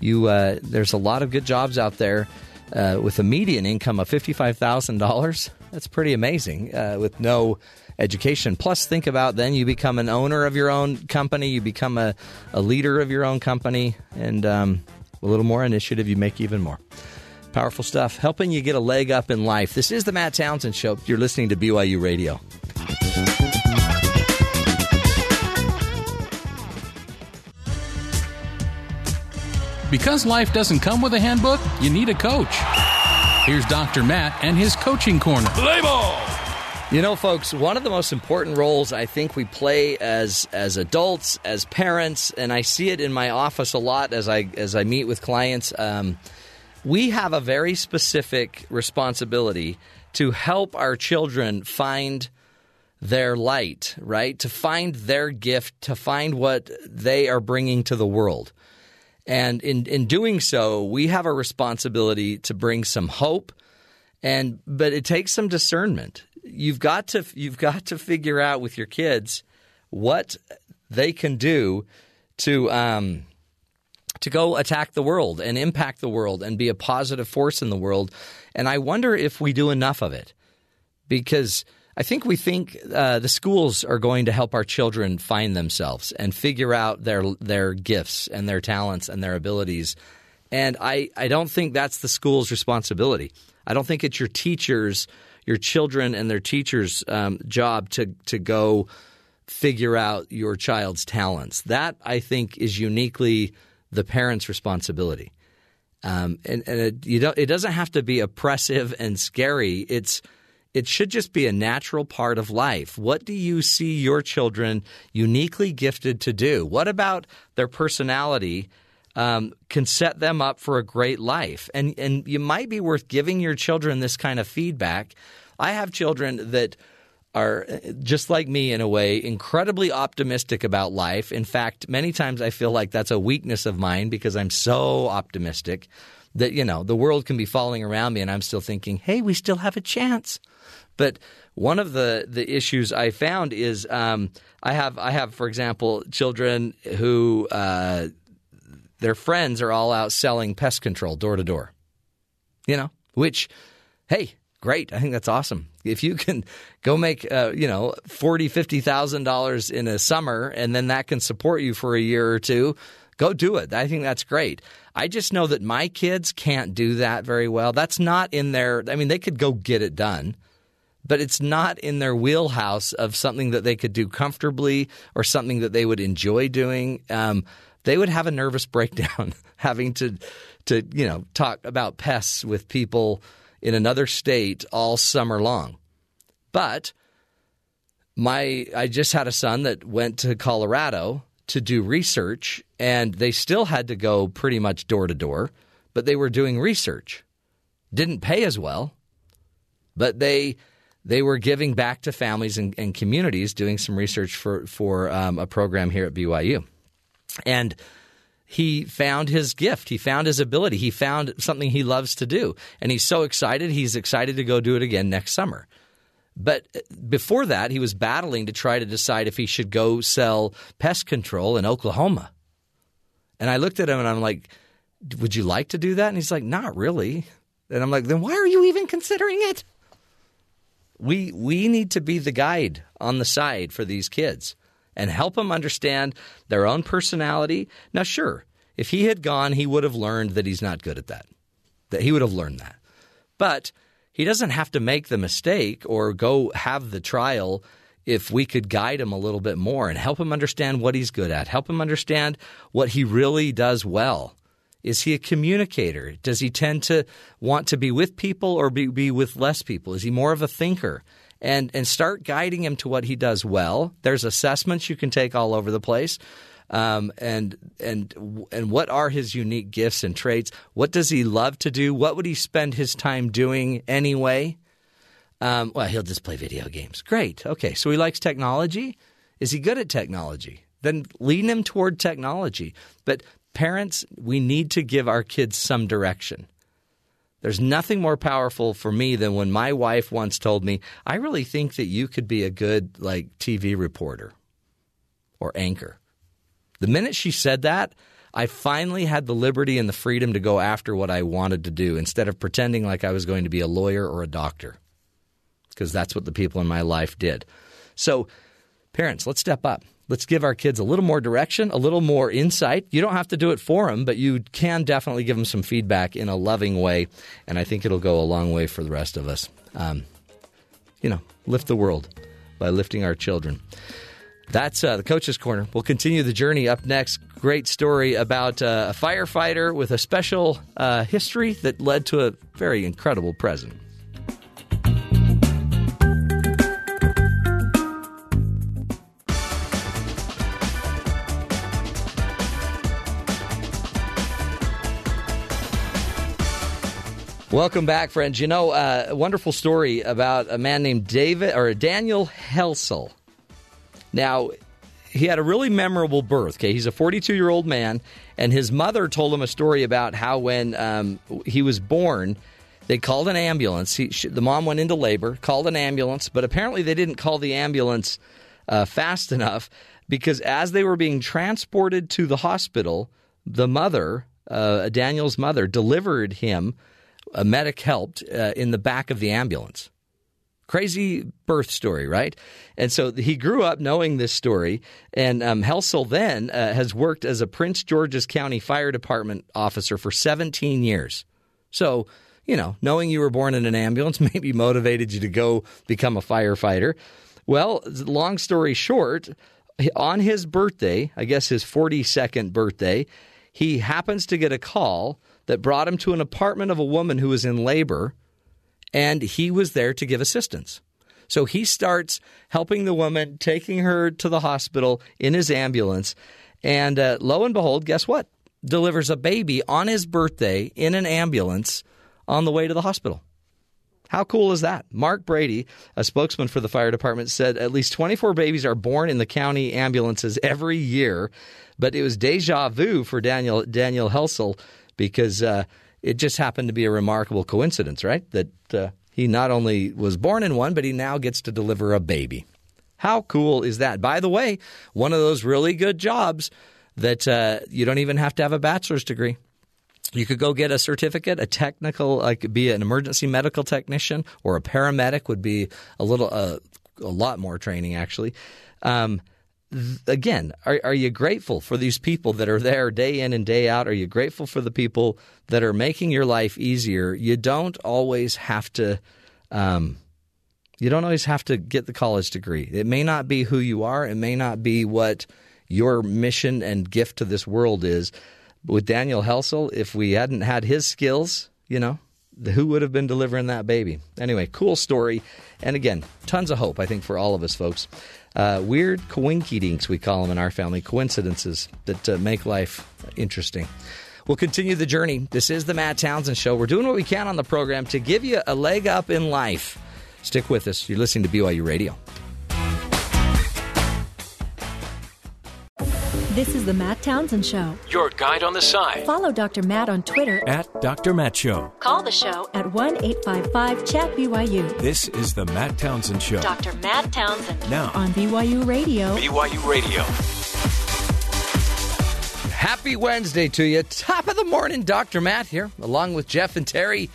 You uh, there's a lot of good jobs out there uh, with a median income of $55,000. That's pretty amazing uh, with no education. Plus, think about then you become an owner of your own company, you become a, a leader of your own company, and um, a little more initiative, you make even more. Powerful stuff, helping you get a leg up in life. This is the Matt Townsend Show. You're listening to BYU Radio. Because life doesn't come with a handbook, you need a coach. Here's Dr. Matt and his coaching corner. Play ball! You know, folks, one of the most important roles I think we play as as adults, as parents, and I see it in my office a lot as I as I meet with clients. Um, we have a very specific responsibility to help our children find their light, right? To find their gift, to find what they are bringing to the world. And in, in doing so, we have a responsibility to bring some hope, and but it takes some discernment. You've got to you've got to figure out with your kids what they can do to um, to go attack the world and impact the world and be a positive force in the world. And I wonder if we do enough of it because I think we think uh, the schools are going to help our children find themselves and figure out their their gifts and their talents and their abilities. And I, I don't think that's the school's responsibility. I don't think it's your teachers, your children and their teachers' um, job to to go figure out your child's talents. That I think is uniquely the parent's responsibility. Um, and and it, you don't, it doesn't have to be oppressive and scary. It's it should just be a natural part of life. What do you see your children uniquely gifted to do? What about their personality um, can set them up for a great life? And and you might be worth giving your children this kind of feedback. I have children that are just like me in a way, incredibly optimistic about life. In fact, many times I feel like that's a weakness of mine because I'm so optimistic that you know the world can be falling around me and I'm still thinking, "Hey, we still have a chance." But one of the, the issues I found is um, I have I have for example children who uh, their friends are all out selling pest control door to door. You know, which hey, great! I think that's awesome. If you can go make uh, you know forty fifty thousand dollars in a summer, and then that can support you for a year or two, go do it. I think that's great. I just know that my kids can't do that very well. That's not in their. I mean, they could go get it done but it's not in their wheelhouse of something that they could do comfortably or something that they would enjoy doing. Um, they would have a nervous breakdown having to to you know talk about pests with people in another state all summer long. But my I just had a son that went to Colorado to do research and they still had to go pretty much door to door, but they were doing research. Didn't pay as well, but they they were giving back to families and, and communities, doing some research for for um, a program here at BYU, and he found his gift. He found his ability. He found something he loves to do, and he's so excited. He's excited to go do it again next summer. But uh, before that, he was battling to try to decide if he should go sell pest control in Oklahoma. And I looked at him and I'm like, "Would you like to do that?" And he's like, "Not really." And I'm like, "Then why are you even considering it?" We we need to be the guide on the side for these kids and help them understand their own personality. Now, sure, if he had gone, he would have learned that he's not good at that. That he would have learned that. But he doesn't have to make the mistake or go have the trial if we could guide him a little bit more and help him understand what he's good at, help him understand what he really does well Is he a communicator? Does he tend to want to be with people or be, be with less people? Is he more of a thinker? And and start guiding him to what he does well. There's assessments you can take all over the place. Um, and and and what are his unique gifts and traits? What does he love to do? What would he spend his time doing anyway? Um, well, he'll just play video games. Great. Okay, so he likes technology. Is he good at technology? Then lean him toward technology. But parents, we need to give our kids some direction. There's nothing more powerful for me than when my wife once told me, "I really think that you could be a good like TV reporter or anchor." The minute she said that, I finally had the liberty and the freedom to go after what I wanted to do instead of pretending like I was going to be a lawyer or a doctor. Because that's what the people in my life did. So, parents, let's step up. Let's give our kids a little more direction, a little more insight. You don't have to do it for them, but you can definitely give them some feedback in a loving way. And I think it'll go a long way for the rest of us. Um, you know, lift the world by lifting our children. That's uh, the Coach's Corner. We'll continue the journey up next. Great story about uh, a firefighter with a special uh, history that led to a very incredible present. Welcome back, friends. You know, uh, a wonderful story about a man named David or Daniel Helsel. Now, he had a really memorable birth. Okay, he's a 42 year old man, and his mother told him a story about how when um, he was born, they called an ambulance. He, she, the mom went into labor, called an ambulance, but apparently they didn't call the ambulance uh, fast enough because as they were being transported to the hospital, the mother, uh, Daniel's mother, delivered him. A medic helped uh, in the back of the ambulance. Crazy birth story, right? And so he grew up knowing this story. And um, Helsel then uh, has worked as a Prince George's County Fire Department officer for 17 years. So, you know, knowing you were born in an ambulance maybe motivated you to go become a firefighter. Well, long story short, on his birthday, I guess his 42nd birthday, he happens to get a call that brought him to an apartment of a woman who was in labor, and he was there to give assistance. So he starts helping the woman, taking her to the hospital in his ambulance, and uh, lo and behold, guess what? Delivers a baby on his birthday in an ambulance on the way to the hospital. How cool is that? Mark Brady, a spokesman for the fire department, said at least 24 babies are born in the county ambulances every year, but it was deja vu for Daniel Daniel Helsel because uh, it just happened to be a remarkable coincidence, right? That uh, he not only was born in one, but he now gets to deliver a baby. How cool is that? By the way, one of those really good jobs that uh, you don't even have to have a bachelor's degree. You could go get a certificate, a technical, like be an emergency medical technician or a paramedic would be a little, uh, a lot more training actually. Um, again, are, are you grateful for these people that are there day in and day out? Are you grateful for the people that are making your life easier? You don't always have to. Um, you don't always have to get the college degree. It may not be who you are. It may not be what your mission and gift to this world is. With Daniel Helsel, if we hadn't had his skills, you know, who would have been delivering that baby? Anyway, cool story. And again, tons of hope, I think, for all of us folks. Uh, weird coinkydinks, we call them in our family, coincidences that uh, make life interesting. We'll continue the journey. This is the Matt Townsend Show. We're doing what we can on the program to give you a leg up in life. Stick with us. You're listening to BYU Radio. This is the Matt Townsend Show. Your guide on the side Follow Dr. Matt on Twitter. at Dr. Matt Show. Call the show at 1 855 Chat BYU. This is the Matt Townsend Show. Dr. Matt Townsend Now, on BYU Radio. BYU Radio. Happy Wednesday to you. Top of the morning, Dr. Matt here, along with Jeff and Terry.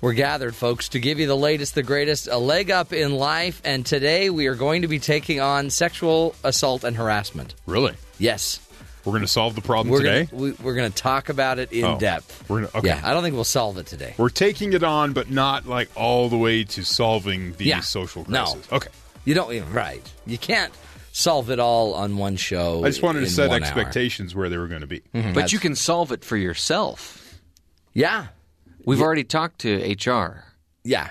We're gathered, folks, to give you the latest, the greatest, a leg up in life. And today we are going to be taking on sexual assault and harassment. Really? Yes. We're going to solve the problem We're today? Gonna, we, we're going to talk about it in Oh, depth. we're gonna- okay. Yeah, I don't think we'll solve it today. We're taking it on, but not like all the way to solving the Yeah. social No. Okay. You don't even right. You can't solve it all on one show. I just wanted to set one hour. Mm-hmm. expectations where they were going to be. But you can solve it for yourself. Yeah, We've already talked to HR. yeah,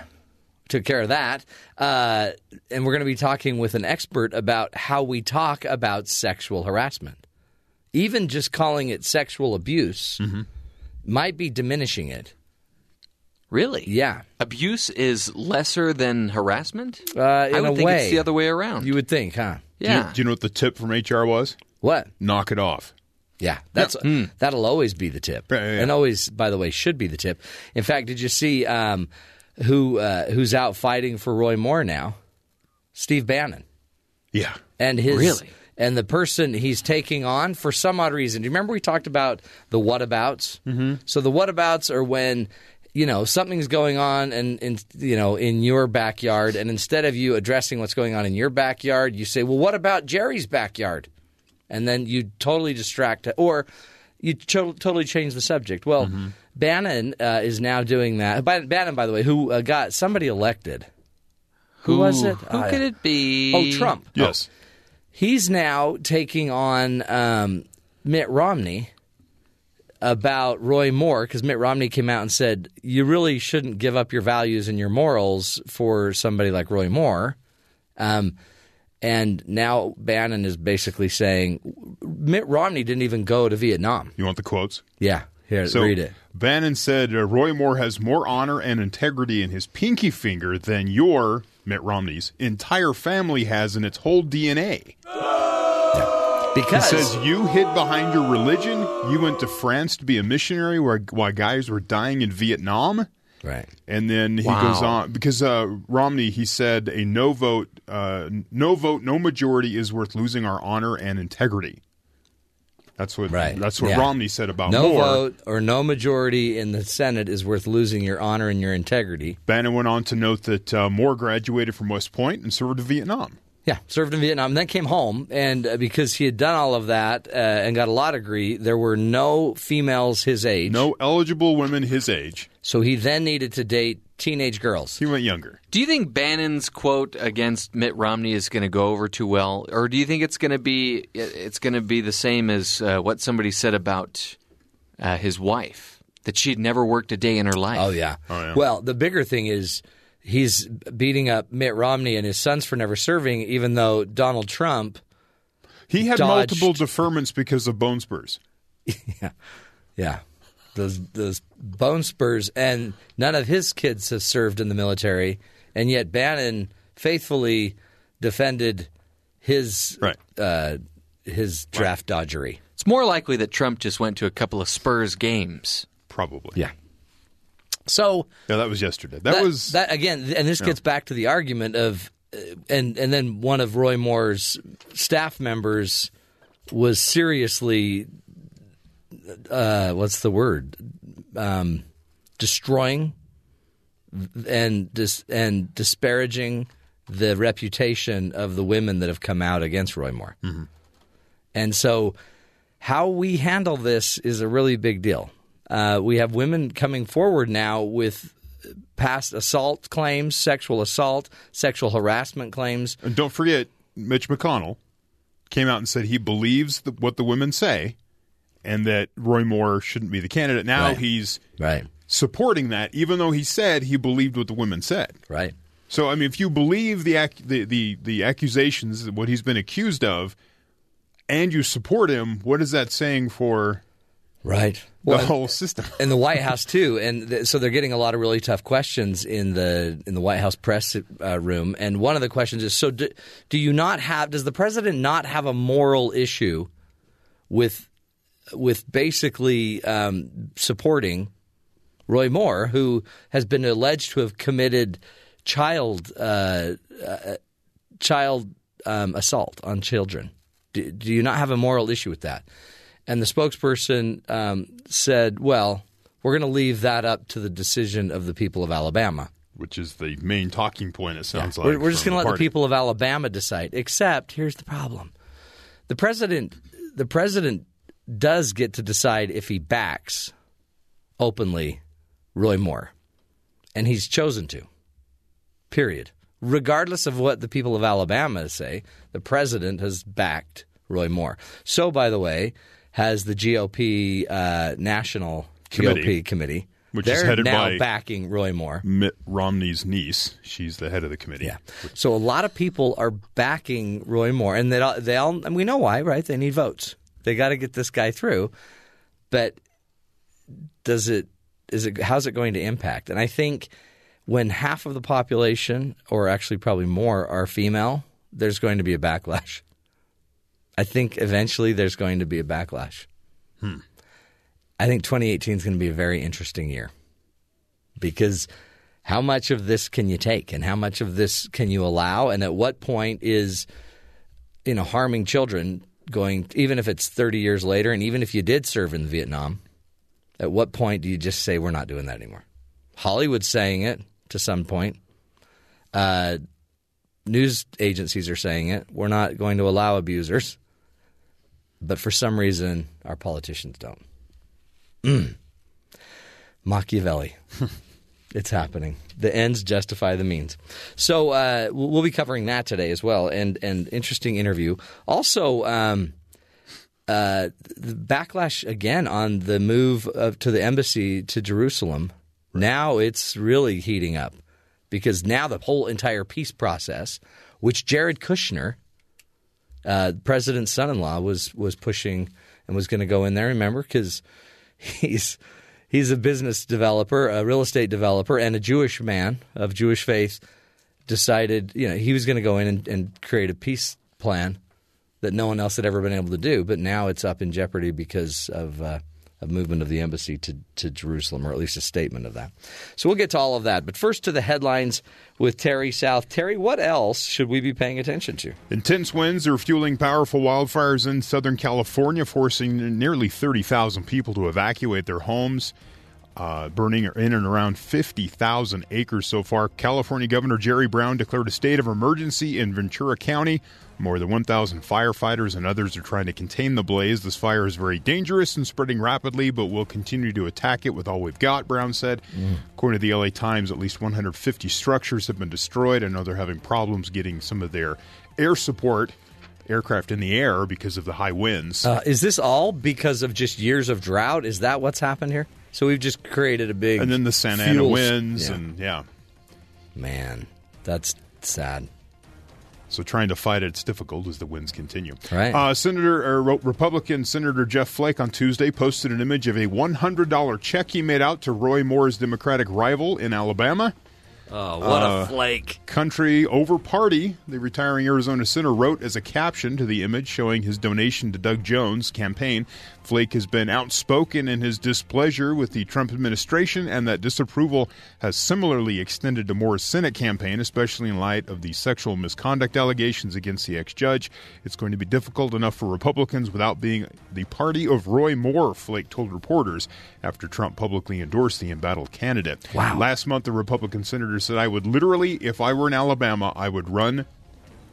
took care of that. Uh, and we're going to be talking with an expert about how we talk about sexual harassment. Even just calling it sexual abuse Mm-hmm. might be diminishing it. Really? Yeah, Abuse is lesser than harassment? uh, in I would a think way, it's the other way around. You would think, huh? Do you- yeah. do you know what the tip from HR was? What? Knock it off. Yeah, that's that'll always be the tip, Yeah, yeah, yeah. and always, by the way, should be the tip. In fact, did you see um, who uh, who's out fighting for Roy Moore now? Steve Bannon Yeah. and his Really? and the person he's taking on for some odd reason. Do you remember we talked about the whatabouts? Mm-hmm. So the whatabouts are when you know something's going on and in you know in your backyard, and instead of you addressing what's going on in your backyard, you say, "Well, what about Jerry's backyard?" And then you totally distract, or you to- totally change the subject. Well, Bannon uh, is now doing that. By- Bannon, by the way, who uh, got somebody elected. Who, was it? Who Uh, could it be? Oh, Trump. Yes. He's now taking on um, Mitt Romney about Roy Moore because Mitt Romney came out and said you really shouldn't give up your values and your morals for somebody like Roy Moore. Um, and now Bannon is basically saying Mitt Romney didn't even go to Vietnam. You want the quotes? Yeah, here, So read it. Bannon said uh, Roy Moore has more honor and integrity in his pinky finger than your Mitt Romney's entire family has in its whole DNA. He Because says you hid behind your religion. You went to France to be a missionary where while guys were dying in Vietnam. Right. And then he Wow. goes on because uh, Romney he said a no vote, uh, no vote, no majority is worth losing our honor and integrity. That's what Right. that's what Yeah. Romney said about No Moore. vote or no majority in the Senate is worth losing your honor and your integrity. Bannon went on to note that uh, Moore graduated from West Point and served in Vietnam. Yeah, served in Vietnam, then came home, and uh, because he had done all of that uh, and got a law degree, there were no females his age. No eligible women his age. So he then needed to date teenage girls. He went younger. Do you think Bannon's quote against Mitt Romney is going to go over too well, or do you think it's going to be it's going to be the same as uh, what somebody said about uh, his wife that she'd never worked a day in her life? Oh yeah. Oh, yeah. Well, the bigger thing is he's beating up Mitt Romney and his sons for never serving, even though Donald Trump. He had Dodged. multiple deferments because of bone spurs. Yeah. Yeah, those those bone spurs, and none of his kids have served in the military, and yet Bannon faithfully defended his Right. uh, his draft dodgery. It's more likely that Trump just went to a couple of Spurs games. Probably. Yeah. So Yeah, that was yesterday. That, was that again, and this gets back to the argument of, uh, and and then one of Roy Moore's staff members was seriously, uh, what's the word, um, destroying and dis- and disparaging the reputation of the women that have come out against Roy Moore, and so how we handle this is a really big deal. Uh, we have women coming forward now with past assault claims, sexual assault, sexual harassment claims. And don't forget, Mitch McConnell came out and said he believes the, what the women say and that Roy Moore shouldn't be the candidate. Now Right. he's Right. supporting that, even though he said he believed what the women said. Right. So, I mean, if you believe the ac- the, the, the accusations, what he's been accused of, and you support him, what is that saying for Right. the whole system? and the White House too, and th- so they're getting a lot of really tough questions in the in the White House press uh, room. And one of the questions is: So, do, do you not have? Does the president not have a moral issue with with basically um, supporting Roy Moore, who has been alleged to have committed child uh, uh, child um, assault on children? Do, do you not have a moral issue with that? And the spokesperson um, said, "Well, we're going to leave that up to the decision of the people of Alabama. Which is the main talking point, it sounds like. we're, we're just going to let the people of Alabama decide. Except, here's the problem: the president, the president does get to decide if he backs openly Roy Moore, and he's chosen to. Period. regardless of what the people of Alabama say, the president has backed Roy Moore. So, by the way, has the GOP uh, national Committee. GOP committee, Which is They're headed now by- backing Roy Moore. Mitt Romney's niece. She's the head of the committee. Yeah. So a lot of people are backing Roy Moore, and they all, they all and we know why, right? They need votes. They got to get this guy through. But does it is it how's it going to impact? And I think when half of the population, or actually probably more, are female, there's going to be a backlash. I think eventually there's going to be a backlash. I think 2018 is going to be a very interesting year. Because how much of this can you take and how much of this can you allow? And at what point is you know harming children going even if it's 30 years later and even if you did serve in Vietnam at what point do you just say we're not doing that anymore Hollywood's saying it to some point. Uh, news agencies are saying it. We're not going to allow abusers but for some reason our politicians don't Machiavelli. it's happening. The ends justify the means. So uh, we'll be covering that today as well, and and interesting interview. Also, um, uh, the backlash again on the move of, to the embassy to Jerusalem. Now it's really heating up because now the whole entire peace process, which Jared Kushner, uh, the president's son-in-law, was was pushing and was going to go in there. Remember, because he's he's a business developer, a real estate developer, and a Jewish man of Jewish faith. Decided, you know, he was going to go in and, and create a peace plan that no one else had ever been able to do. But now it's up in jeopardy because of uh, a movement of the embassy to, to Jerusalem, or at least a statement of that. So we'll get to all of that. But first to the headlines with Terry South. Terry, what else should we be paying attention to? Intense winds are fueling powerful wildfires in Southern California, forcing nearly 30,000 people to evacuate their homes. Uh, burning in and around 50,000 acres so far. California Governor Jerry Brown declared a state of emergency in Ventura County. More than 1,000 firefighters and others are trying to contain the blaze. This fire is very dangerous and spreading rapidly, but we'll continue to attack it with all we've got, Brown said. According to the LA Times, at least 150 structures have been destroyed. I know they're having problems getting some of their air support aircraft in the air because of the high winds. Uh, is this all because of just years of drought? Is that what's happened here? So we've just created a big and then the Santa Ana winds, Yeah. and yeah. man, that's sad. So trying to fight it's difficult as the winds continue. Right. Uh, Senator or Republican Senator Jeff Flake on Tuesday posted an image of a $100 check he made out to Roy Moore's Democratic rival in Alabama. Oh, what a flake! Country over party, the retiring Arizona senator wrote as a caption to the image showing his donation to Doug Jones' campaign. Flake has been outspoken in his displeasure with the Trump administration, and that disapproval has similarly extended to Moore's Senate campaign, especially in light of the sexual misconduct allegations against the ex judge. It's going to be difficult enough for Republicans without being the party of Roy Moore, Flake told reporters after Trump publicly endorsed the embattled candidate. Wow. Last month, the Republican senator said, I would literally, if I were in Alabama, I would run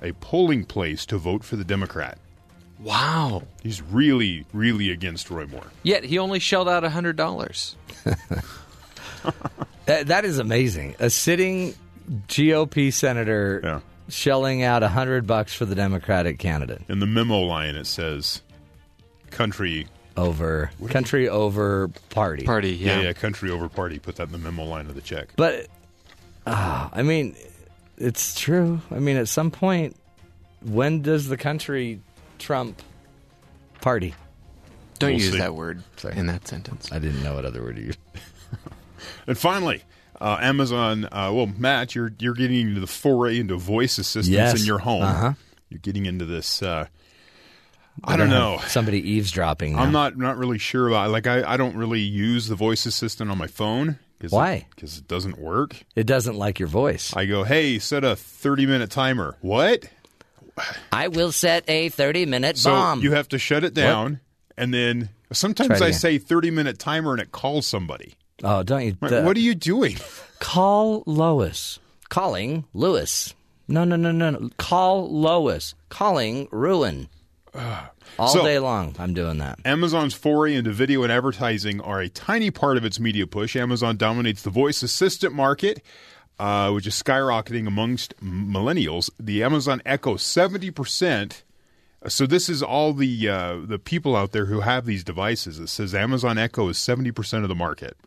a polling place to vote for the Democrat. Wow. He's really, really against Roy Moore. Yet he only shelled out $100. That, that is amazing. A sitting GOP senator Yeah. shelling out a hundred bucks for the Democratic candidate In the memo line, it says, country. over country over party. Party, Yeah. yeah. yeah, country over party. Put that in the memo line of the check. But ah, I mean, it's true. I mean, at some point, when does the country trump party? Don't We'll use see. that word Sorry. in that sentence. I didn't know what other word to use. And finally, uh, Amazon. Uh, well, Matt, you're you're getting into the foray into voice assistants Yes. in your home. Uh-huh. You're getting into this. Uh, I don't know. Somebody eavesdropping. I'm not not really sure about. Like, I, I don't really use the voice assistant on my phone. Cause Why? Because it doesn't work. It doesn't like your voice. I go, hey, set a 30 minute timer. What? I will set a thirty-minute bomb. So you have to shut it down, and then sometimes I say 30 minute timer and it calls somebody. oh, don't you? What are you doing? Call Lois. Calling Lewis. No, no, no, no, no. Call Lois. Calling Ruin. Ah. All So- day long, I'm doing that. Amazon's foray into video and advertising are a tiny part of its media push. Amazon dominates the voice assistant market. Uh, which is skyrocketing amongst millennials. The Amazon Echo, 70%. So this is all the uh, the people out there who have these devices. It says Amazon Echo is 70% of the market.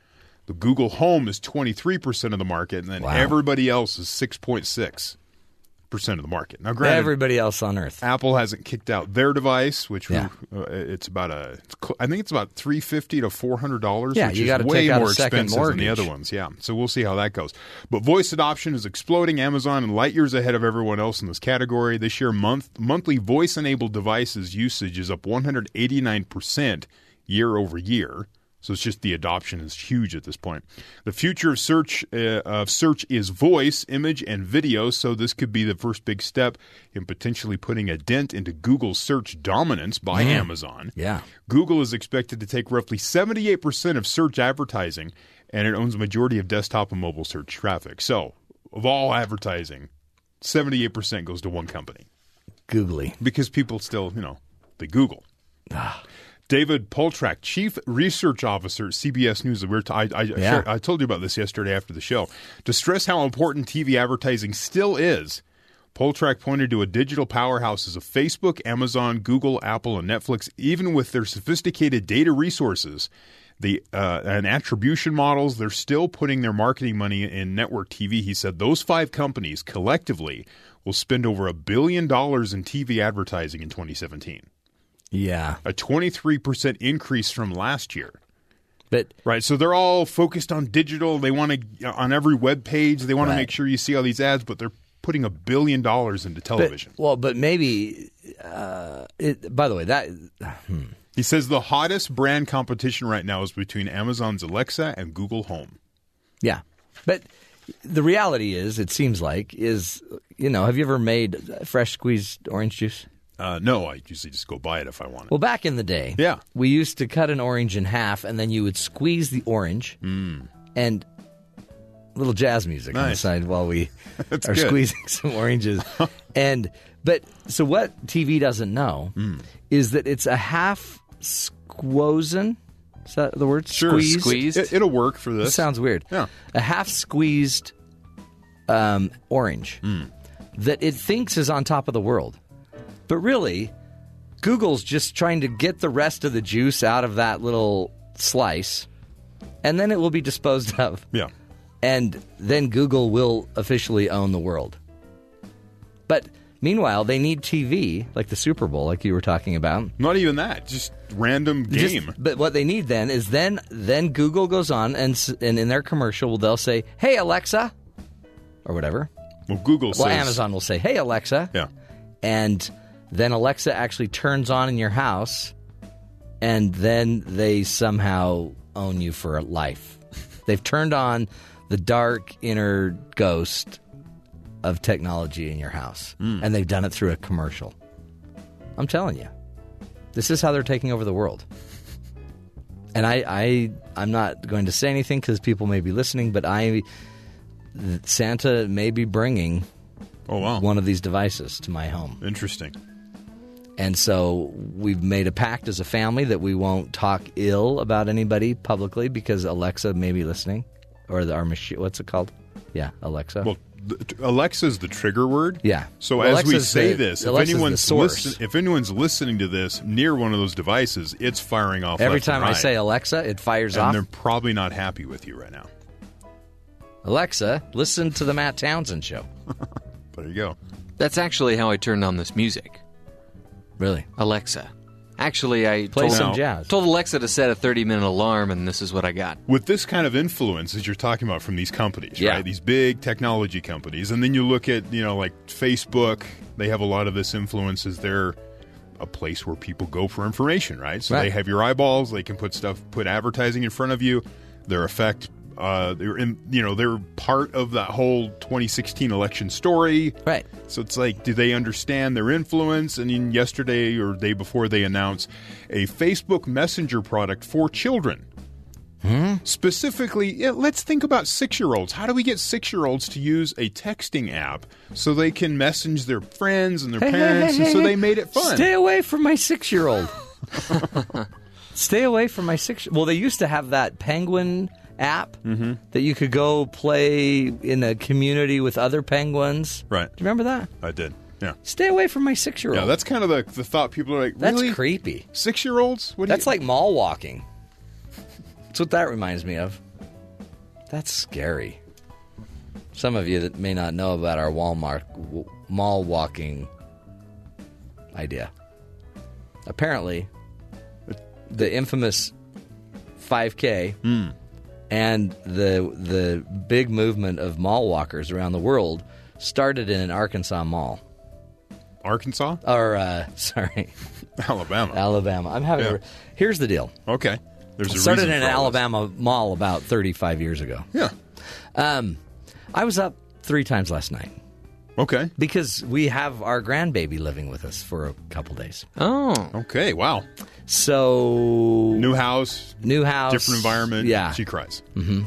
The Google Home is 23% of the market, and then Wow. everybody else is 6.6% of the market. Now, granted, Everybody else on Earth. Apple hasn't kicked out their device, which Yeah. uh, it's about a, it's cl- I think it's about three fifty to four hundred dollars. Yeah, which you is way take out a more second expensive than the other ones. Yeah, so we'll see how that goes. But voice adoption is exploding. Amazon and light years ahead of everyone else in this category. This year, month monthly voice enabled devices usage is up one hundred eighty nine percent year over year. So it's just the adoption is huge at this point. The future of search uh, of search is voice, image, and video. So this could be the first big step in potentially putting a dent into Google's search dominance by Amazon. Yeah. Google is expected to take roughly 78% of search advertising, and it owns a majority of desktop and mobile search traffic. So, of all advertising, 78% goes to one company Googly. because people still, you know, they Google. David Poltrack, Chief Research Officer at CBS News. We were t- I, I, shared- I told you about this yesterday after the show. To stress how important TV advertising still is, Poltrack pointed to a digital powerhouses of Facebook, Amazon, Google, Apple, and Netflix, even with their sophisticated data resources the uh, and attribution models. They're still putting their marketing money in network TV. He said those five companies collectively will spend over a billion dollars in TV advertising in 2017 Yeah. a 23% increase from last year. But Right. So they're all focused on digital. They want to, on every web page, they want Right. to make sure you see all these ads, but they're putting a billion dollars into But, television. well, but maybe. Uh, it, by the way, that he says the hottest brand competition right now is between Amazon's Alexa and Google Home. yeah. But the reality is, it seems like is you know, have you ever made fresh squeezed orange juice? Uh, no, I usually just go buy it if I want it. Well, back in the day, Yeah. we used to cut an orange in half, and then you would squeeze the orange, and little jazz music on the side while we are good. squeezing some oranges. and but so what TV doesn't know Hmm. is that it's a half squozen. Is that the word? Sure. Squeezed? Squeezed? It, it'll work for It this. sounds weird. Yeah. A half squeezed um, orange Hmm. that it thinks is on top of the world. But really, Google's just trying to get the rest of the juice out of that little slice, and then it will be disposed of. yeah. And then Google will officially own the world. But meanwhile, they need TV, like the Super Bowl, like you were talking about. Not even that. Just random Just- game. but what they need then is then then Google goes on and and in their commercial they'll say, "Hey Alexa," or whatever. well, Google Well, says. Amazon will say, "Hey Alexa," Yeah. and then Alexa actually turns on in your house, and then they somehow own you for life. They've turned on the dark inner ghost of technology in your house, hmm. and they've done it through a commercial. I'm telling you, this is how they're taking over the world. And I, I I'm not going to say anything because people may be listening, but I, Santa may be bringing Oh, wow. one of these devices to my home. Interesting. And so we've made a pact as a family that we won't talk ill about anybody publicly because Alexa may be listening, or the, our machine. What's it called? Yeah, Alexa. Well, Alexa is the trigger word. Yeah. So Well, as we say the- this, if anyone's source. listen, if anyone's listening to this near one of those devices, it's firing off Every left and time I say Alexa, it fires and off. And they're probably not happy with you right now. Alexa, listen to the Matt Townsend show. There you go. That's actually how I turned on this music. Really? Alexa. Actually, I Play told, some jazz. told Alexa to set a 30 minute alarm, and this is what I got. With this kind of influence that you're talking about from these companies, Yeah. right? These big technology companies, and then you look at you know like Facebook, they have a lot of this influence as they're a place where people go for information, right? So Right. they have your eyeballs, they can put stuff, put advertising in front of you. Their effect, uh, they're in, you know, they're part of that whole 2016 election story. Right. So it's like, do they understand their influence? And in yesterday or day before, they announced a Facebook Messenger product for children. Specifically, yeah, let's think about six year olds. How do we get six year olds to use a texting app so they can message their friends and their parents? and so they made it fun. Stay away from my six year old. Stay away from my six. Well, they used to have that penguin app Mm-hmm. that you could go play in a community with other penguins. Right. Do you remember that? I did. Yeah. Stay away from my six year old. Yeah, that's kind of the, the thought people are like, That's creepy. Six year olds? What That's you... like mall walking. That's what that reminds me of. That's scary. Some of you that may not know about our Walmart w- mall walking idea. Apparently, the infamous 5K and the the big movement of mall walkers around the world started in an Arkansas mall. Arkansas? Or uh, sorry, Alabama. Alabama. I'm having. Yeah. A, here's the deal. okay. There's a started reason in for an all this. Alabama mall about 35 years ago. Yeah. Um, I was up three times last night Okay. because we have our grandbaby living with us for a couple days. Oh, Okay. Wow. So New house, new house, different environment. Yeah, She cries. Mm-hmm.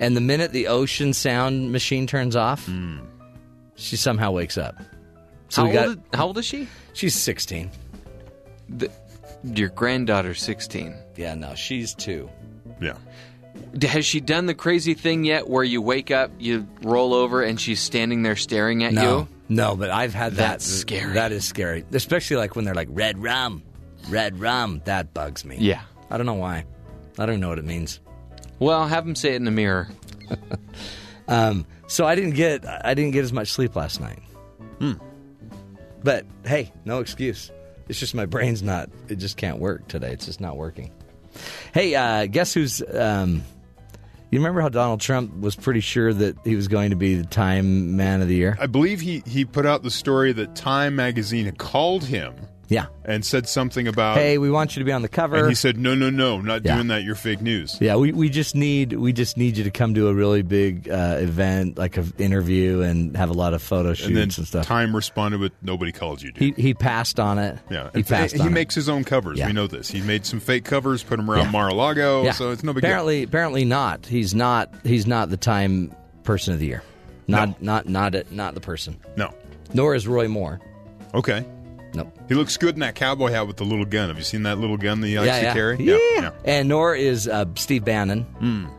and the minute the ocean sound machine turns off, hmm. she somehow wakes up. So how, we got. old, how old is she? she's 16. The, your granddaughter's 16. Yeah, no, she's two. Yeah. Has she done the crazy thing yet where you wake up, you roll over, and she's standing there staring at No, you? no, but I've had that. That's scary. That is scary, especially like when they're like red rum, red rum. That bugs me. Yeah. I don't know why. I don't know what it means. Well, have him say it in the mirror. Um, so I didn't get I didn't get as much sleep last night. But hey, no excuse. It's just my brain's not. It just can't work today. It's just not working. Hey, uh, guess who's? Um, you remember how Donald Trump was pretty sure that he was going to be the Time Man of the Year? I believe he, he put out the story that Time magazine had called him Yeah. and said something about. Hey, we want you to be on the cover. and he said, no, no, no, not Yeah. doing that. You're fake news. Yeah, we, we just need we just need you to come to a really big uh, event, like an interview, and have a lot of photo shoots And and, stuff. Time responded with, nobody called you, dude. he he passed on it. yeah. he passed. he on it. makes his own covers. Yeah. We know this. He made some fake covers, put them around Yeah. Mar-a-Lago, Yeah. so it's no big apparently, Apparently not. He's not. He's not the Time Person of the Year. Not not not it, not the person. No. Nor is Roy Moore. Okay. Nope. He looks good in that cowboy hat with the little gun. Have you seen that little gun that he likes yeah, to yeah. carry? Yeah. And nor is uh, Steve Bannon.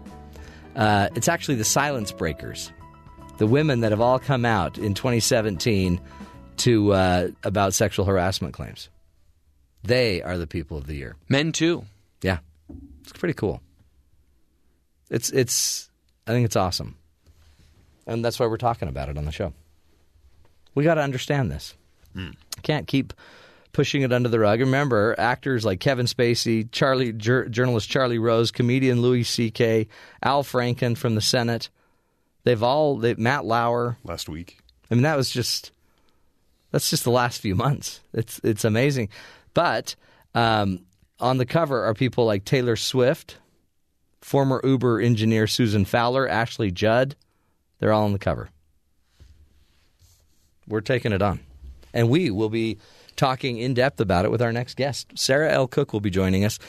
Uh, it's actually the Silence Breakers, the women that have all come out in 2017 to uh, about sexual harassment claims. They are the people of the year. Men too. Yeah, it's pretty cool. It's it's I think it's awesome, and that's why we're talking about it on the show. We got to understand this. Can't keep pushing it under the rug. Remember, actors like Kevin Spacey, Charlie, jur- journalist Charlie Rose, comedian Louis C.K., Al Franken from the Senate. They've all they, Matt Lauer. Last week. I mean, that was just that's just the last few months. It's it's amazing, but um, on the cover are people like Taylor Swift, former Uber engineer Susan Fowler, Ashley Judd. They're all on the cover. We're taking it on, and we will be talking in depth about it with our next guest. Sarah L. Cook will be joining us.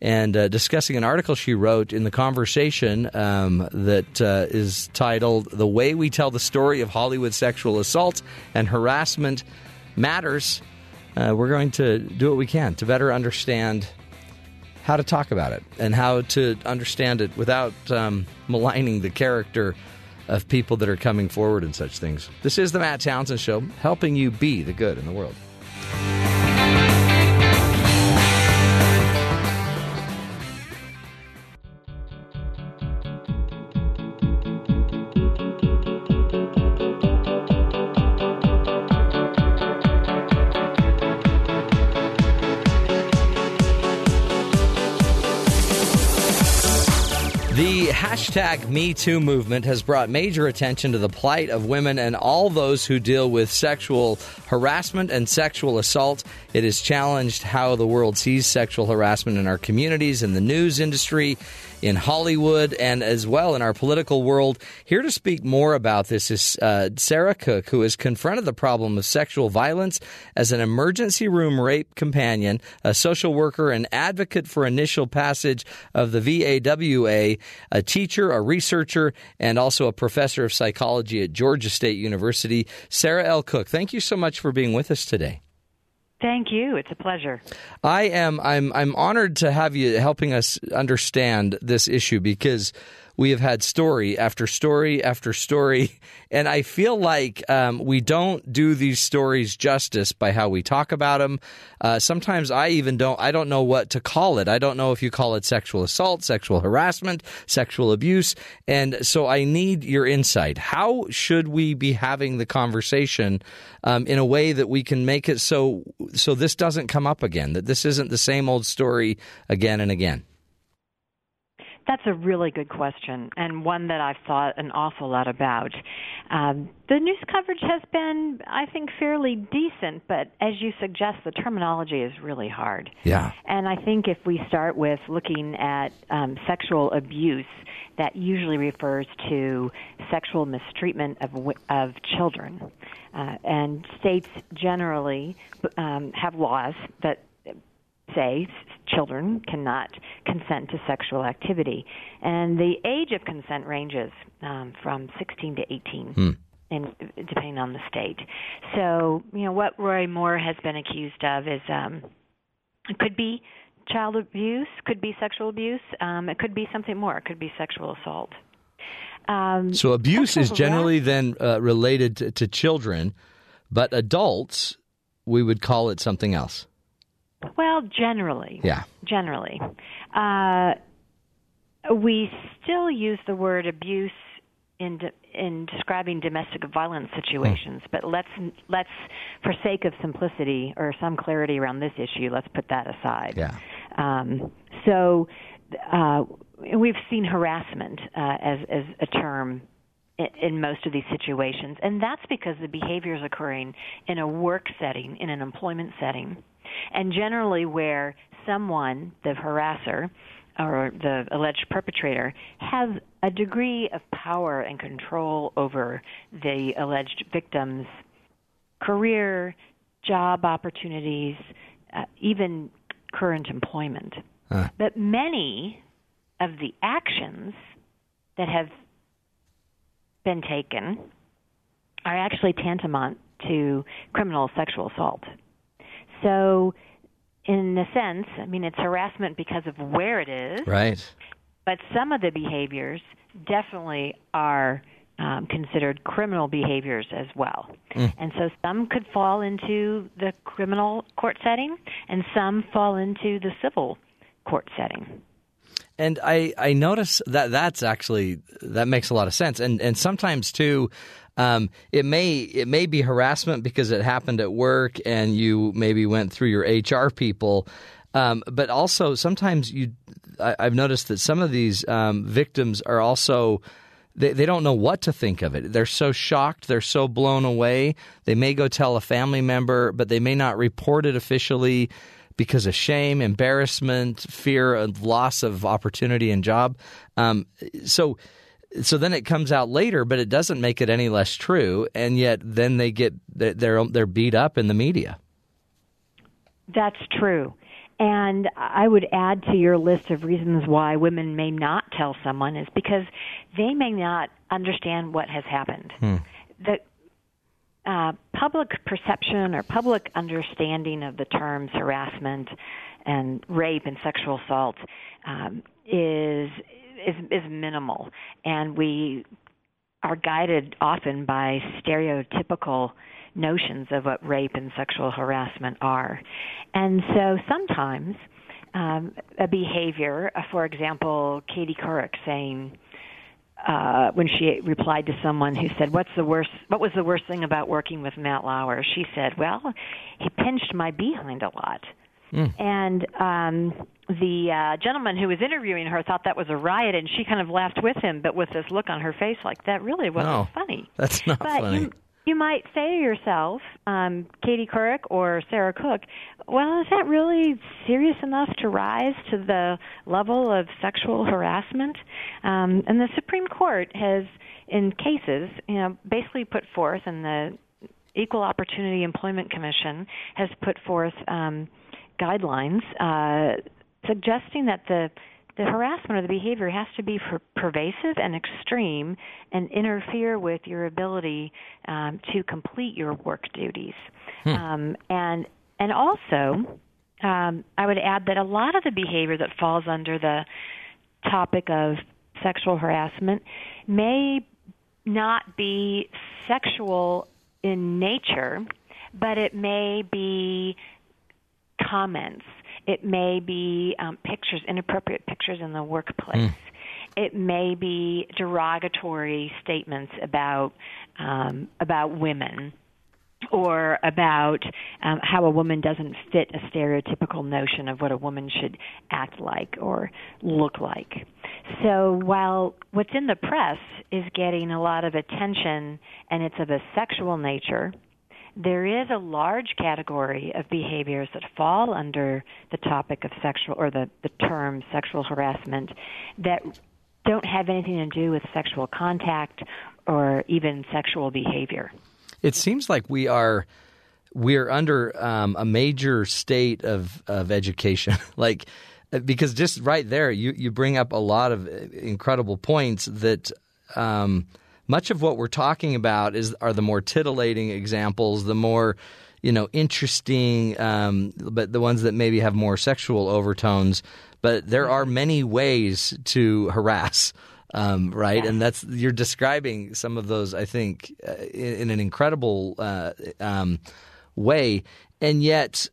And uh, discussing an article she wrote in the conversation um, that uh, is titled "The Way We Tell the Story of Hollywood Sexual Assault and Harassment Matters." Uh, we're going to do what we can to better understand how to talk about it and how to understand it without um, maligning the character of people that are coming forward in such things. This is the Matt Townsend Show, helping you be the good in the world. Hashtag MeToo movement has brought major attention to the plight of women and all those who deal with sexual harassment and sexual assault. It has challenged how the world sees sexual harassment in our communities, in the news industry, in Hollywood, and as well in our political world. Here to speak more about this is uh, Sarah Cook, who has confronted the problem of sexual violence as an emergency room rape companion, a social worker, and advocate for initial passage of the VAWA, a teacher, a researcher, and also a professor of psychology at Georgia State University. Sarah L. Cook, thank you so much for being with us today. Thank you. It's a pleasure. I am I'm I'm honored to have you helping us understand this issue because we have had story after story after story, and I feel like um, we don't do these stories justice by how we talk about them. Uh, sometimes I even don't. I don't know what to call it. I don't know if you call it sexual assault, sexual harassment, sexual abuse, and so I need your insight. How should we be having the conversation um, in a way that we can make it so so this doesn't come up again? That this isn't the same old story again and again. That's a really good question, and one that I've thought an awful lot about. Um, the news coverage has been, I think, fairly decent, but as you suggest, the terminology is really hard. Yeah. And I think if we start with looking at um, sexual abuse, that usually refers to sexual mistreatment of of children, uh, and states generally um, have laws that say children cannot consent to sexual activity. And the age of consent ranges um, from 16 to 18. Hmm. And depending on the state, so you know what Roy Moore has been accused of is um, it could be child abuse, could be sexual abuse, um, it could be something more, it could be sexual assault. Um, So abuse is generally then uh, related to, to children, but adults we would call it something else. Well, generally. Yeah. Generally. Uh, we still use the word abuse in de- in describing domestic violence situations, but let's let's for sake of simplicity or some clarity around this issue, let's put that aside. Yeah. Um, so uh, we've seen harassment uh, as as a term in, most of these situations, and that's because the behavior is occurring in a work setting, in an employment setting, and generally where someone, the harasser or the alleged perpetrator, has a degree of power and control over the alleged victim's career, job opportunities, uh, even current employment. Huh. But many of the actions that have been taken are actually tantamount to criminal sexual assault. So, in a sense, I mean, it's harassment because of where it is, Right. but some of the behaviors definitely are um, considered criminal behaviors as well. And so some could fall into the criminal court setting, and some fall into the civil court setting. And I, I notice that that's actually that makes a lot of sense. And and sometimes too, um, it may it may be harassment because it happened at work and you maybe went through your HR people. Um, but also sometimes you, I, I've noticed that some of these um, victims are also they, they don't know what to think of it. They're so shocked, they're so blown away. They may go tell a family member, but they may not report it officially because of shame, embarrassment, fear of loss of opportunity and job. Um, so, so then it comes out later, but it doesn't make it any less true. And yet, then they get they're they're beat up in the media. That's true. And I would add to your list of reasons why women may not tell someone is because they may not understand what has happened. The uh, public perception or public understanding of the terms harassment and rape and sexual assault um, is, is is minimal, and we are guided often by stereotypical notions of what rape and sexual harassment are. And so sometimes um, a behavior, uh, for example, Katie Couric saying, uh, when she replied to someone who said, "What's the worst? What was the worst thing about working with Matt Lauer?" She said, "Well, he pinched my behind a lot." And um, the uh, gentleman who was interviewing her thought that was a riot, and she kind of laughed with him, but with this look on her face, like that really wasn't No, funny. that's not but funny. You, you might say to yourself, um, Katie Couric or Sarah Cook, well, is that really serious enough to rise to the level of sexual harassment? Um, and the Supreme Court has, in cases, you know, basically put forth, and the Equal Opportunity Employment Commission has put forth um, guidelines uh, suggesting that the the harassment or the behavior has to be per- pervasive and extreme and interfere with your ability um, to complete your work duties. Um, and and also, um, I would add that a lot of the behavior that falls under the topic of sexual harassment may not be sexual in nature, but it may be comments. It may be um, pictures, inappropriate pictures in the workplace. It may be derogatory statements about um, about women or about um, how a woman doesn't fit a stereotypical notion of what a woman should act like or look like. So while what's in the press is getting a lot of attention and it's of a sexual nature, there is a large category of behaviors that fall under the topic of sexual or the, the term sexual harassment that don't have anything to do with sexual contact or even sexual behavior. It seems like we are we're under um, a major state of of education, like because just right there, you you bring up a lot of incredible points that. Um, much of what we're talking about is are the more titillating examples, the more you know interesting, um, but the ones that maybe have more sexual overtones. But there are many ways to harass um, right? And that's you're describing some of those, I think, uh, in, in, an incredible uh, um, way, and yet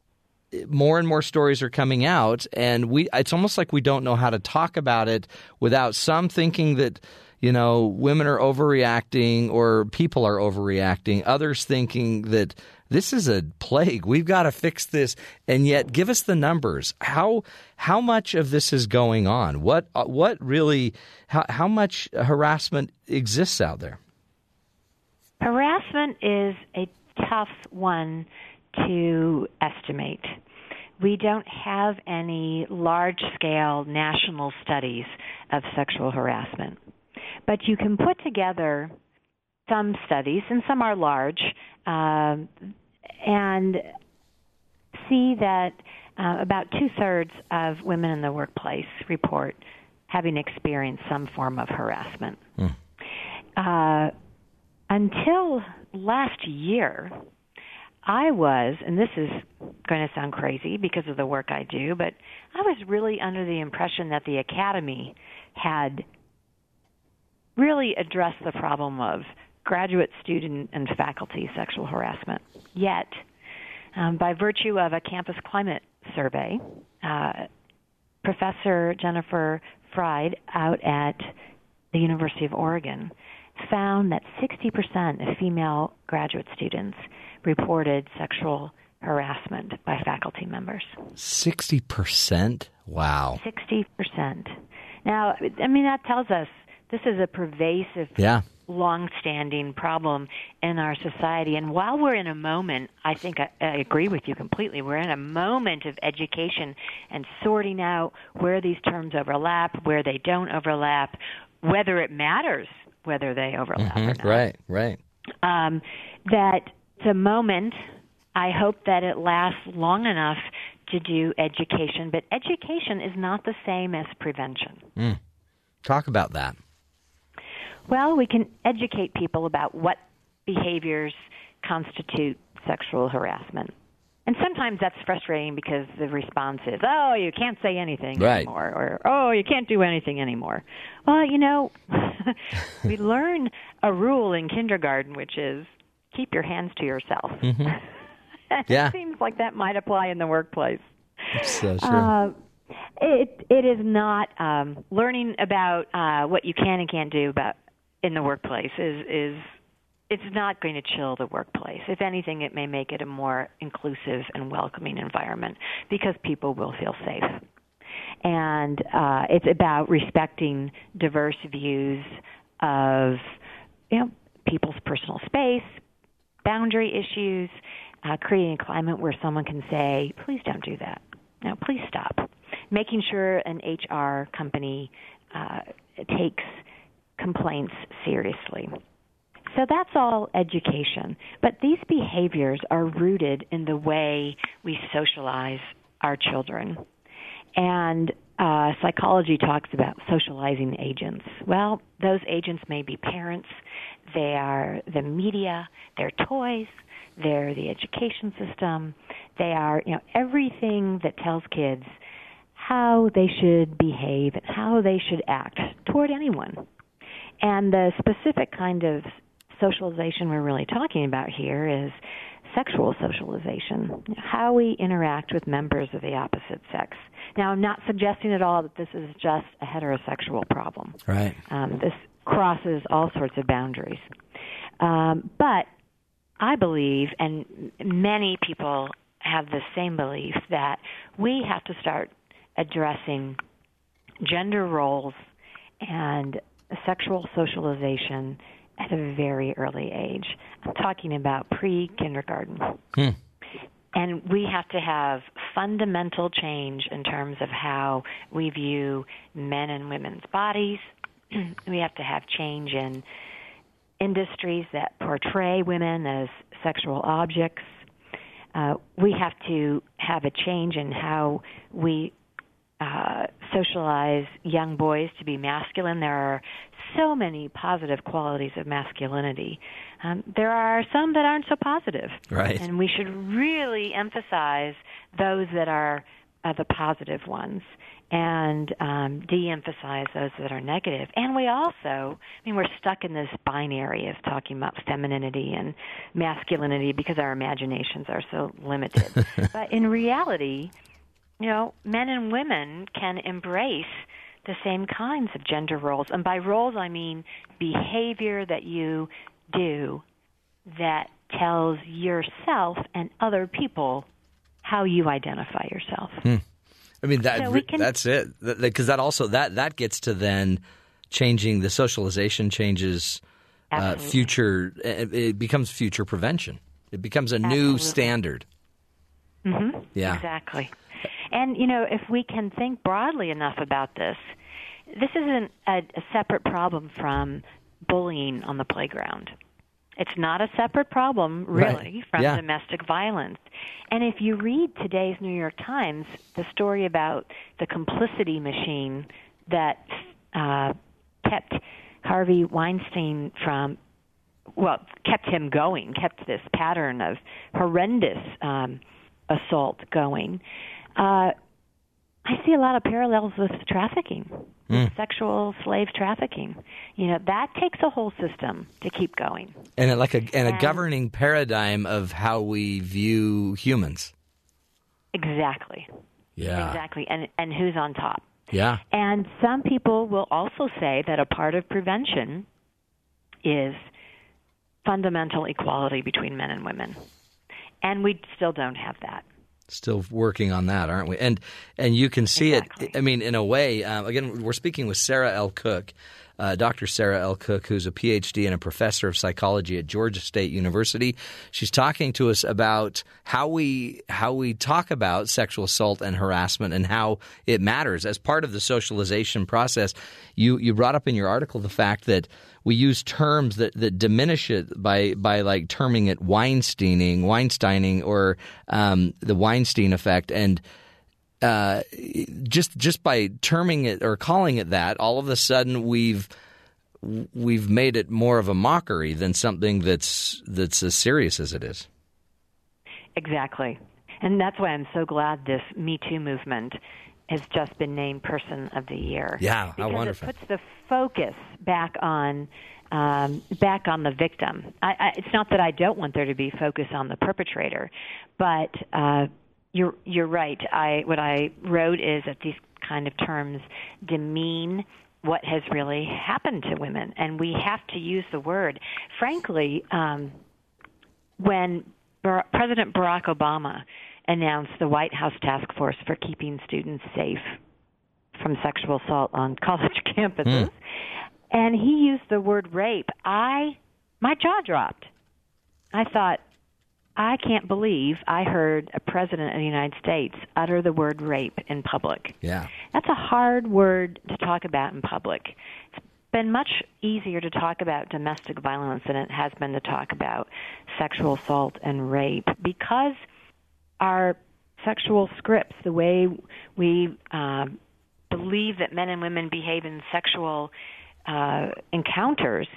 more and more stories are coming out, and we it's almost like we don't know how to talk about it without some thinking that. You know, women are overreacting or people are overreacting. Others thinking that this is a plague. We've got to fix this. And yet, give us the numbers. How how much of this is going on? What uh, what really? How how much harassment exists out there? Harassment is a tough one to estimate. We don't have any large scale national studies of sexual harassment. But you can put together some studies, and some are large, uh, and see that uh, about two thirds of women in the workplace report having experienced some form of harassment. Mm. Uh, until last year, I was, and this is going to sound crazy because of the work I do, but I was really under the impression that the Academy had really address the problem of graduate student and faculty sexual harassment. Yet, um, by virtue of a campus climate survey, uh, Professor Jennifer Freyd out at the University of Oregon found that 60% of female graduate students reported sexual harassment by faculty members. 60%? Wow. 60%. Now, I mean, that tells us this is a pervasive yeah long-standing problem in our society. And while we're in a moment, I think I, I, agree with you completely. We're in a moment of education and sorting out where these terms overlap, where they don't overlap, whether it matters whether they overlap mm-hmm, or not. Right, right. Um, that the moment. I hope that it lasts long enough to do education, but education is not the same as prevention. Mm. Talk about that. Well, we can educate people about what behaviors constitute sexual harassment. And sometimes that's frustrating because the response is, "Oh, you can't say anything right. anymore," or "Oh, you can't do anything anymore." Well, you know, we learn a rule in kindergarten, which is keep your hands to yourself. Mm-hmm. yeah. it seems like that might apply in the workplace. So true. Uh, it it is not um, learning about uh, what you can and can't do about in the workplace is is it's not going to chill the workplace. If anything, it may make it a more inclusive and welcoming environment because people will feel safe. And uh, it's about respecting diverse views of you know people's personal space, boundary issues, uh, creating a climate where someone can say, "Please don't do that." Now, please stop. Making sure an HR company uh, takes complaints seriously. So that's all education. But these behaviors are rooted in the way we socialize our children. And uh, psychology talks about socializing agents. Well, those agents may be parents, they are the media, they're toys, they're the education system, they are, you know, everything that tells kids how they should behave and how they should act toward anyone. And the specific kind of socialization we're really talking about here is sexual socialization, how we interact with members of the opposite sex. Now, I'm not suggesting at all that this is just a heterosexual problem. Right. Um, this crosses all sorts of boundaries. Um, but I believe, and many people have the same belief, that we have to start addressing gender roles and sexual socialization at a very early age. I'm talking about pre kindergarten. Hmm. And we have to have fundamental change in terms of how we view men and women's bodies. we have to have change in industries that portray women as sexual objects. Uh, we have to have a change in how we uh, socialize young boys to be masculine. There are so many positive qualities of masculinity. Um, there are some that aren't so positive. Right. And we should really emphasize those that are uh, the positive ones and um, de-emphasize those that are negative. And we also, I mean, we're stuck in this binary of talking about femininity and masculinity because our imaginations are so limited. but in reality, you know, men and women can embrace the same kinds of gender roles. And by roles, I mean behavior that you do that tells yourself and other people how you identify yourself. Hmm. I mean that So can- that's it because that also that that gets to then changing the socialization changes uh, future it it becomes future prevention. It becomes a new Absolutely. standard. hmm Yeah. Exactly. And, you know, if we can think broadly enough about this, this isn't a, a separate problem from bullying on the playground. It's not a separate problem, really, Right. from Yeah. domestic violence. And if you read today's New York Times, the story about the complicity machine that uh, kept Harvey Weinstein from well, kept him going, kept this pattern of horrendous um, assault going. Uh, I see a lot of parallels with trafficking, with sexual slave trafficking. You know, that takes a whole system to keep going. And a, like a and a And- governing paradigm of how we view humans. Exactly. Yeah. Exactly. And and who's on top? Yeah. And some people will also say that a part of prevention is fundamental equality between men and women. And we still don't have that. Still working on that, aren't we? And and you can see Exactly. it. I mean, in a way. Um, again, we're speaking with Sarah L. Cook, uh, Dr. Sarah L. Cook, who's a PhD and a professor of psychology at Georgia State University. She's talking to us about how we how we talk about sexual assault and harassment and how it matters as part of the socialization process. You you brought up in your article the fact that we use terms that, that diminish it by by like terming it Weinsteining, Weinsteining, or um, the Weinstein effect, and uh, just just by terming it or calling it that, all of a sudden we've we've made it more of a mockery than something that's that's as serious as it is. Exactly. And that's why I'm so glad this Me Too movement has just been named Person of the Year. Yeah, how because wonderful. it puts the focus back on um, back on the victim. I, I, it's not that I don't want there to be focus on the perpetrator, but uh, you're you're right. I what I wrote is that these kind of terms demean what has really happened to women, and we have to use the word. Frankly, um, when Bar- President Barack Obama announced the White House task force for keeping students safe from sexual assault on college campuses, hmm. and he used the word rape, I my jaw dropped. I thought, I can't believe I heard a president of the United States utter the word rape in public. Yeah, That's a hard word to talk about in public. It's been much easier to talk about domestic violence than it has been to talk about sexual assault and rape because our sexual scripts, the way we uh, believe that men and women behave in sexual uh, encounters,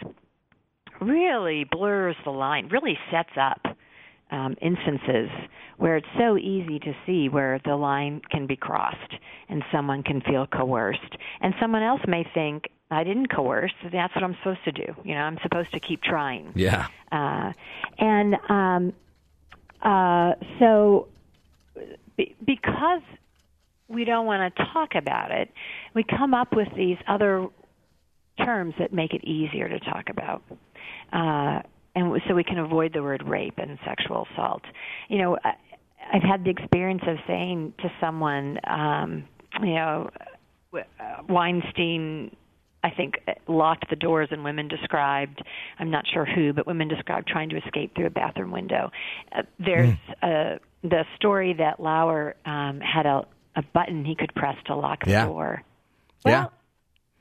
really blurs the line, really sets up um, instances where it's so easy to see where the line can be crossed. and someone can feel coerced. And someone else may think, I didn't coerce. That's what I'm supposed to do. You know, I'm supposed to keep trying. Yeah. Uh, and um, uh, so, be- because we don't want to talk about it, we come up with these other terms that make it easier to talk about. Uh, and so we can avoid the word rape and sexual assault. You know, I've had the experience of saying to someone, um, you know, uh, Weinstein I think locked the doors and women described I'm not sure who but women described trying to escape through a bathroom window. Uh, there's Mm. uh, the story that Lauer um, had a, a button he could press to lock the Yeah. door. Yeah. Well,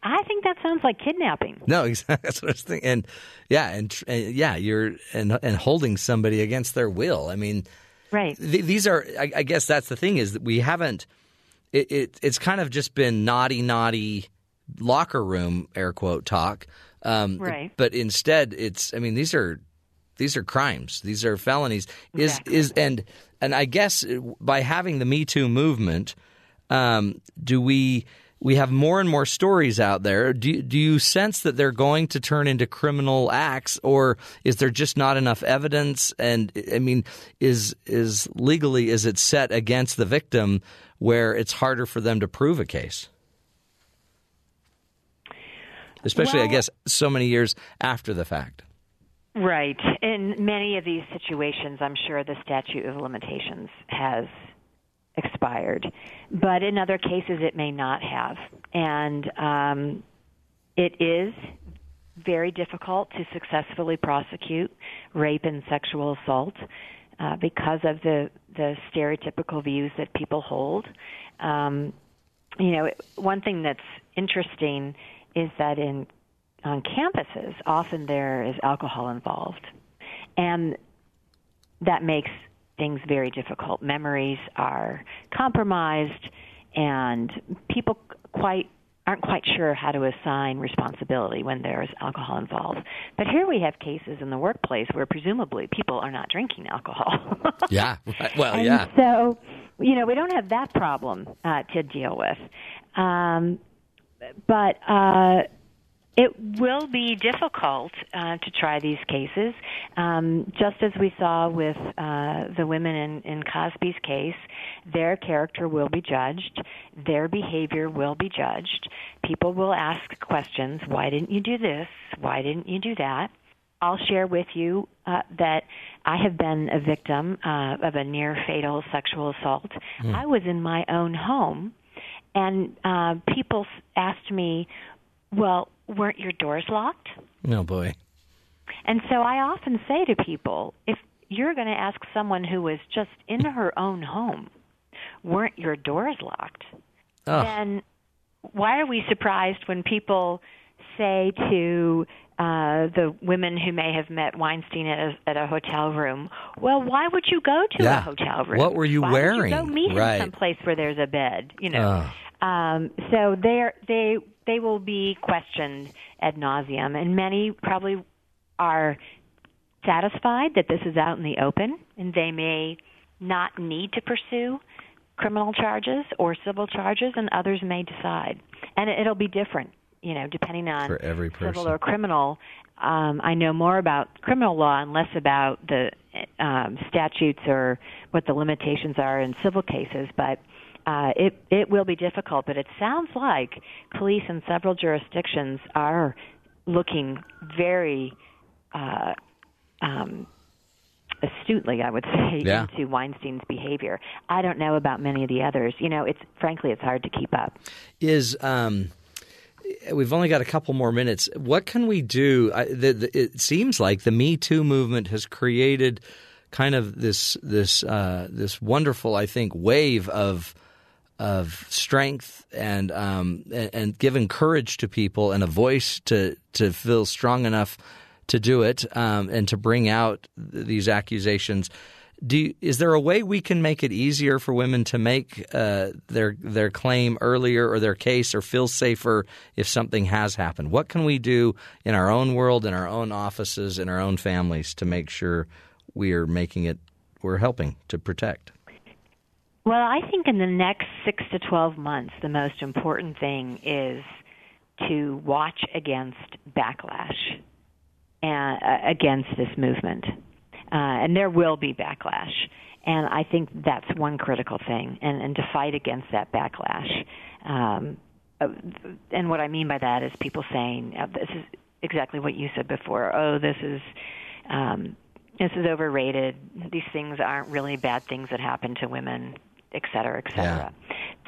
I think that sounds like kidnapping. No, exactly. That's what I was thinking. And yeah, and, and yeah, you're and and holding somebody against their will. I mean, Right. th- these are. I, I guess that's the thing is that we haven't. It, it it's kind of just been naughty, naughty locker room air quote talk. Um, Right. But instead, it's. I mean, these are these are crimes. These are felonies. Is Exactly. is and and I guess by having the Me Too movement, um, do we we have more and more stories out there? Do do you sense that they're going to turn into criminal acts, or is there just not enough evidence? And I mean, is is legally is it set against the victim where it's harder for them to prove a case? Especially, I guess, so many years after the fact. Right. In many of these situations, I'm sure the statute of limitations has expired, but in other cases, it may not have. And um, it is very difficult to successfully prosecute rape and sexual assault uh, because of the the stereotypical views that people hold. Um, you know, one thing that's interesting is that in on campuses, often there is alcohol involved, and that makes things very difficult. Memories are compromised, and people quite aren't quite sure how to assign responsibility when there is alcohol involved. But here we have cases in the workplace where presumably people are not drinking alcohol. Yeah. Right. Well, and yeah. so, you know, we don't have that problem uh, to deal with. Um, but uh, it will be difficult uh, to try these cases, um, just as we saw with uh, the women in, in Cosby's case. Their character will be judged, their behavior will be judged. People will ask questions why didn't you do this? Why didn't you do that? I'll share with you uh, that I have been a victim uh, of a near fatal sexual assault. I was in my own home, and uh, people asked me, Well, weren't your doors locked? Oh boy. And so I often say to people, if you're going to ask someone who was just in her own home, weren't your doors locked? Oh. Then why are we surprised when people say to uh, the women who may have met Weinstein at a, at a hotel room, well, why would you go to Yeah. a hotel room? What were you why Would you wearing? go meet Right. him someplace where there's a bed, you know. Um, so they they they will be questioned ad nauseum, and many probably are satisfied that this is out in the open, and they may not need to pursue criminal charges or civil charges, and others may decide, and it'll be different, you know, depending on For every civil person. or criminal. Um, I know more about criminal law and less about the um, statutes or what the limitations are in civil cases, but uh, it it will be difficult. But it sounds like police in several jurisdictions are looking very uh, um, astutely, I would say, Yeah. into Weinstein's behavior. I don't know about many of the others. You know, it's frankly it's hard to keep up. is um, we've only got a couple more minutes. What can we do? I, the, the, it seems like the Me Too movement has created kind of this this uh, this wonderful, I think, wave of of strength and um, and, giving courage to people and a voice to to feel strong enough to do it um, and to bring out th- these accusations. Do you, is there a way we can make it easier for women to make uh, their their claim earlier or their case or feel safer if something has happened? What can we do in our own world, in our own offices, in our own families to make sure we are making it we're helping to protect? Well, I think in the next six to 12 months, the most important thing is to watch against backlash and, uh, against this movement. Uh, and there will be backlash. And I think that's one critical thing, and, and to fight against that backlash. Um, uh, and what I mean by that is people saying, uh, this is exactly what you said before. Oh, this is. Um, this is overrated. These things aren't really bad things that happen to women, et cetera, et cetera.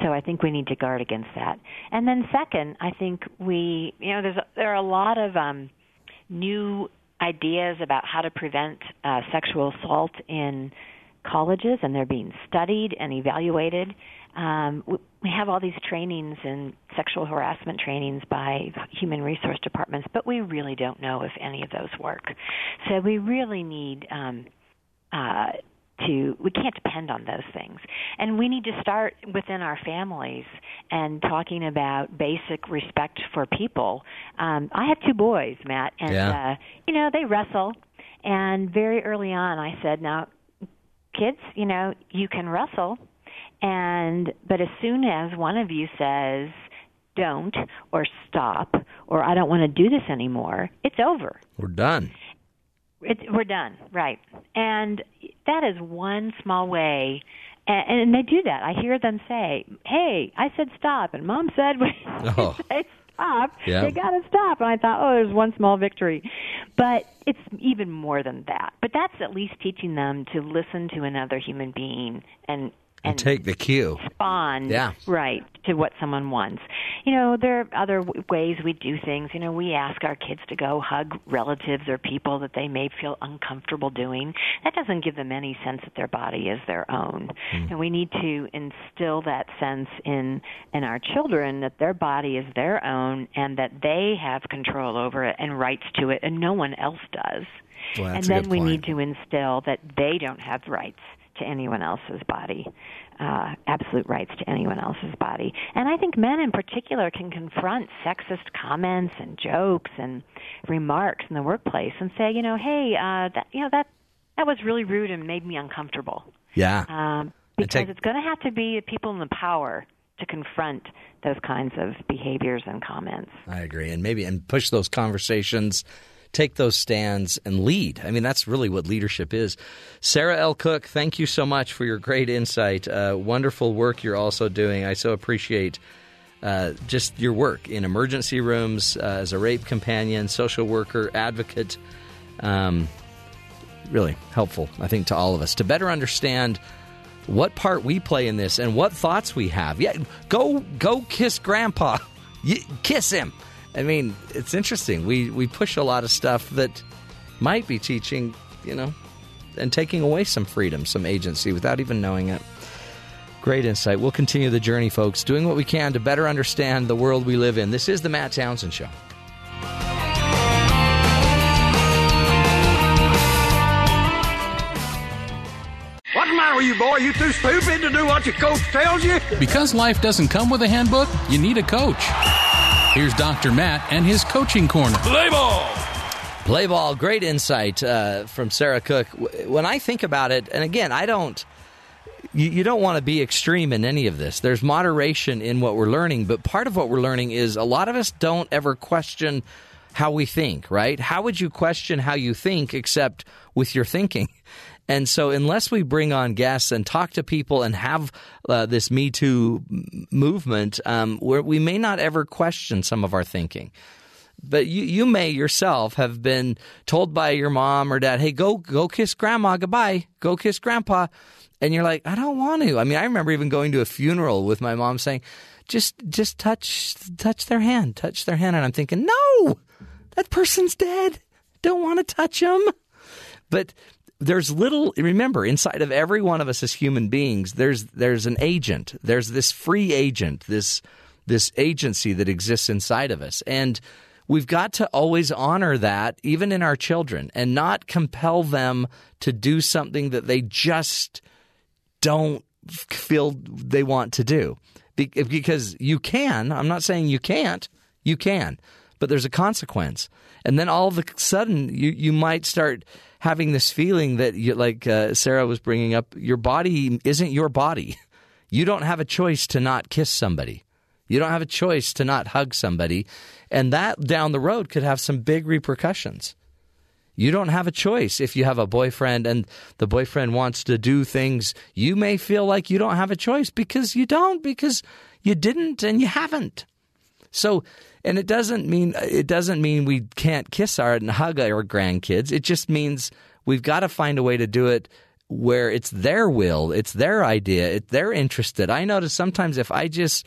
So I think we need to guard against that. And then second, I think we, you know, there's there are a lot of um, new ideas about how to prevent uh, sexual assault in colleges, and they're being studied and evaluated. Um, we have all these trainings and sexual harassment trainings by human resource departments, but we really don't know if any of those work. So we really need um, uh, to we can't depend on those things. And we need to start within our families and talking about basic respect for people. Um i have two boys matt and Yeah. uh you know they wrestle. And very early on i said now kids you know you can wrestle. And but as soon as one of you says don't or stop or i don't want to do this anymore it's over. We're done. It, we're done, right? And that is one small way, and, and they do that. I hear them say, "Hey, I said stop," and Mom said, "When Oh. say stop, Yeah. you got to stop." And I thought, "Oh, there's one small victory," but it's even more than that. But that's at least teaching them to listen to another human being and And take the cue. respond Yeah. right to what someone wants. You know, there are other w- ways we do things. You know, we ask our kids to go hug relatives or people that they may feel uncomfortable doing. That doesn't give them any sense that their body is their own. Hmm. And we need to instill that sense in in our children that their body is their own and that they have control over it and rights to it and no one else does. Boy, and then we point. need to instill that they don't have rights to anyone else's body, uh, absolute rights to anyone else's body. And I think men in particular can confront sexist comments and jokes and remarks in the workplace and say, you know, hey, uh, that you know that that was really rude and made me uncomfortable. Yeah. Um, because take- it's going to have to be the people in the power to confront those kinds of behaviors and comments. I agree, and maybe and push those conversations, take those stands, and lead. I mean, that's really what leadership is. Sarah L. Cook, thank you so much for your great insight. Uh, wonderful work you're also doing. I so appreciate. Uh, just your work in emergency rooms uh, as a rape companion, social worker, advocate. Um, really helpful, I think, to all of us to better understand what part we play in this and what thoughts we have. Yeah, go go kiss grandpa. Kiss him. I mean, it's interesting. We we push a lot of stuff that might be teaching, you know, and taking away some freedom, some agency without even knowing it. Great insight. We'll continue the journey, folks, doing what we can to better understand the world we live in. This is the Matt Townsend Show. What's the matter with you, boy? You too stupid to do what your coach tells you? Because life doesn't come with a handbook, you need a coach. Here's Dr. Matt and his coaching corner. Play ball! Play ball, great insight uh, from Sarah Cook. When I think about it, and again, I don't. You, you don't want to be extreme in any of this. There's moderation in what we're learning, but part of what we're learning is a lot of us don't ever question how we think, right? How would you question how you think except with your thinking? And so, unless we bring on guests and talk to people and have uh, this Me Too movement, um, where we may not ever question some of our thinking but you, you may yourself have been told by your mom or dad, "Hey, go go kiss grandma goodbye. Go kiss grandpa," and you're like, "I don't want to." I mean, I remember even going to a funeral with my mom saying, "Just just touch touch their hand, touch their hand," and I'm thinking, "No, that person's dead. Don't want to touch them." But there's little remember inside of every one of us as human beings there's there's an agent. There's this free agent this this agency that exists inside of us. And we've got to always honor that even in our children and not compel them to do something that they just don't feel they want to do. Because you can i'm not saying you can't you can but there's a consequence. And then all of a sudden you, you might start having this feeling that you, like uh, sarah was bringing up your body isn't your body You don't have a choice to not kiss somebody. You don't have a choice to not hug somebody. And that down the road could have some big repercussions. You don't have a choice if you have a boyfriend and the boyfriend wants to do things. You may feel like you don't have a choice because you don't, because you didn't and you haven't. So, and it doesn't mean it doesn't mean we can't kiss our and hug our grandkids. It just means we've got to find a way to do it where it's their will, it's their idea, it, they're interested. I notice sometimes if I just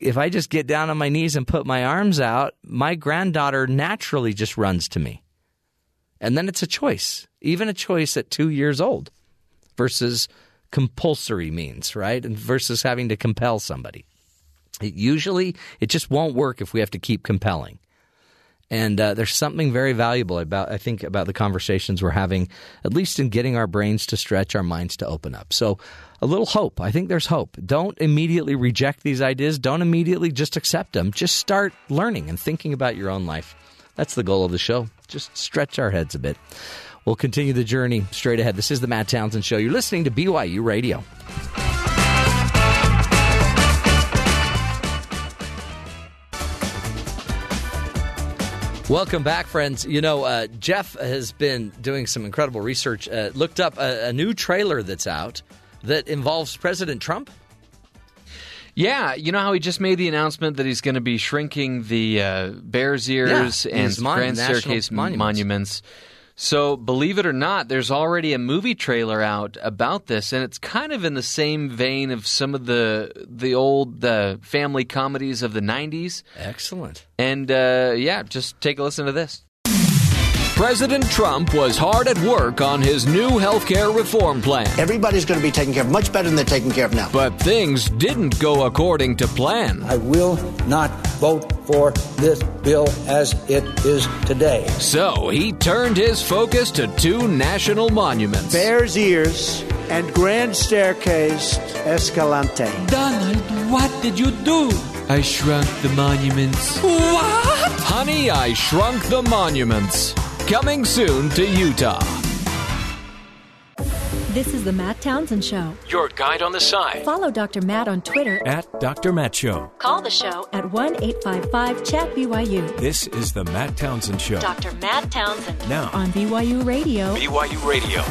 if I just get down on my knees and put my arms out, my granddaughter naturally just runs to me. And then it's a choice, even a choice at two years old versus compulsory means, right? And versus having to compel somebody. It usually, it just won't work if we have to keep compelling. And uh, there's something very valuable about, I think, about the conversations we're having, at least in getting our brains to stretch, our minds to open up. So, a little hope. I think there's hope. Don't immediately reject these ideas. Don't immediately just accept them. Just start learning and thinking about your own life. That's the goal of the show. Just stretch our heads a bit. We'll continue the journey straight ahead. This is the Matt Townsend Show. You're listening to BYU Radio. Welcome back, friends. You know, uh, Jeff has been doing some incredible research. Uh, looked up a, a new trailer that's out that involves President Trump. Yeah, you know how he just made the announcement that he's going to be shrinking the uh, Bears ears Yeah, and his mon- Grand Staircase monuments. monuments. So, believe it or not, there's already a movie trailer out about this, and it's kind of in the same vein of some of the the old uh, family comedies of the '90s. Excellent. And uh, yeah, just take a listen to this. President Trump was hard at work on his new healthcare reform plan. Everybody's going to be taken care of much better than they're taken care of now. But things didn't go according to plan. I will not vote for this bill as it is today. So he turned his focus to two national monuments. Bears Ears and Grand Staircase Escalante. Donald, what did you do? I shrunk the monuments. What? Honey, I Shrunk the Monuments. Coming soon to Utah. This is the Matt Townsend Show. Your guide on the side. Follow Dr. Matt on Twitter. At Dr. Matt Show. Call the show at 1 855 Chat BYU. This is the Matt Townsend Show. Dr. Matt Townsend. Now. On BYU Radio. BYU Radio.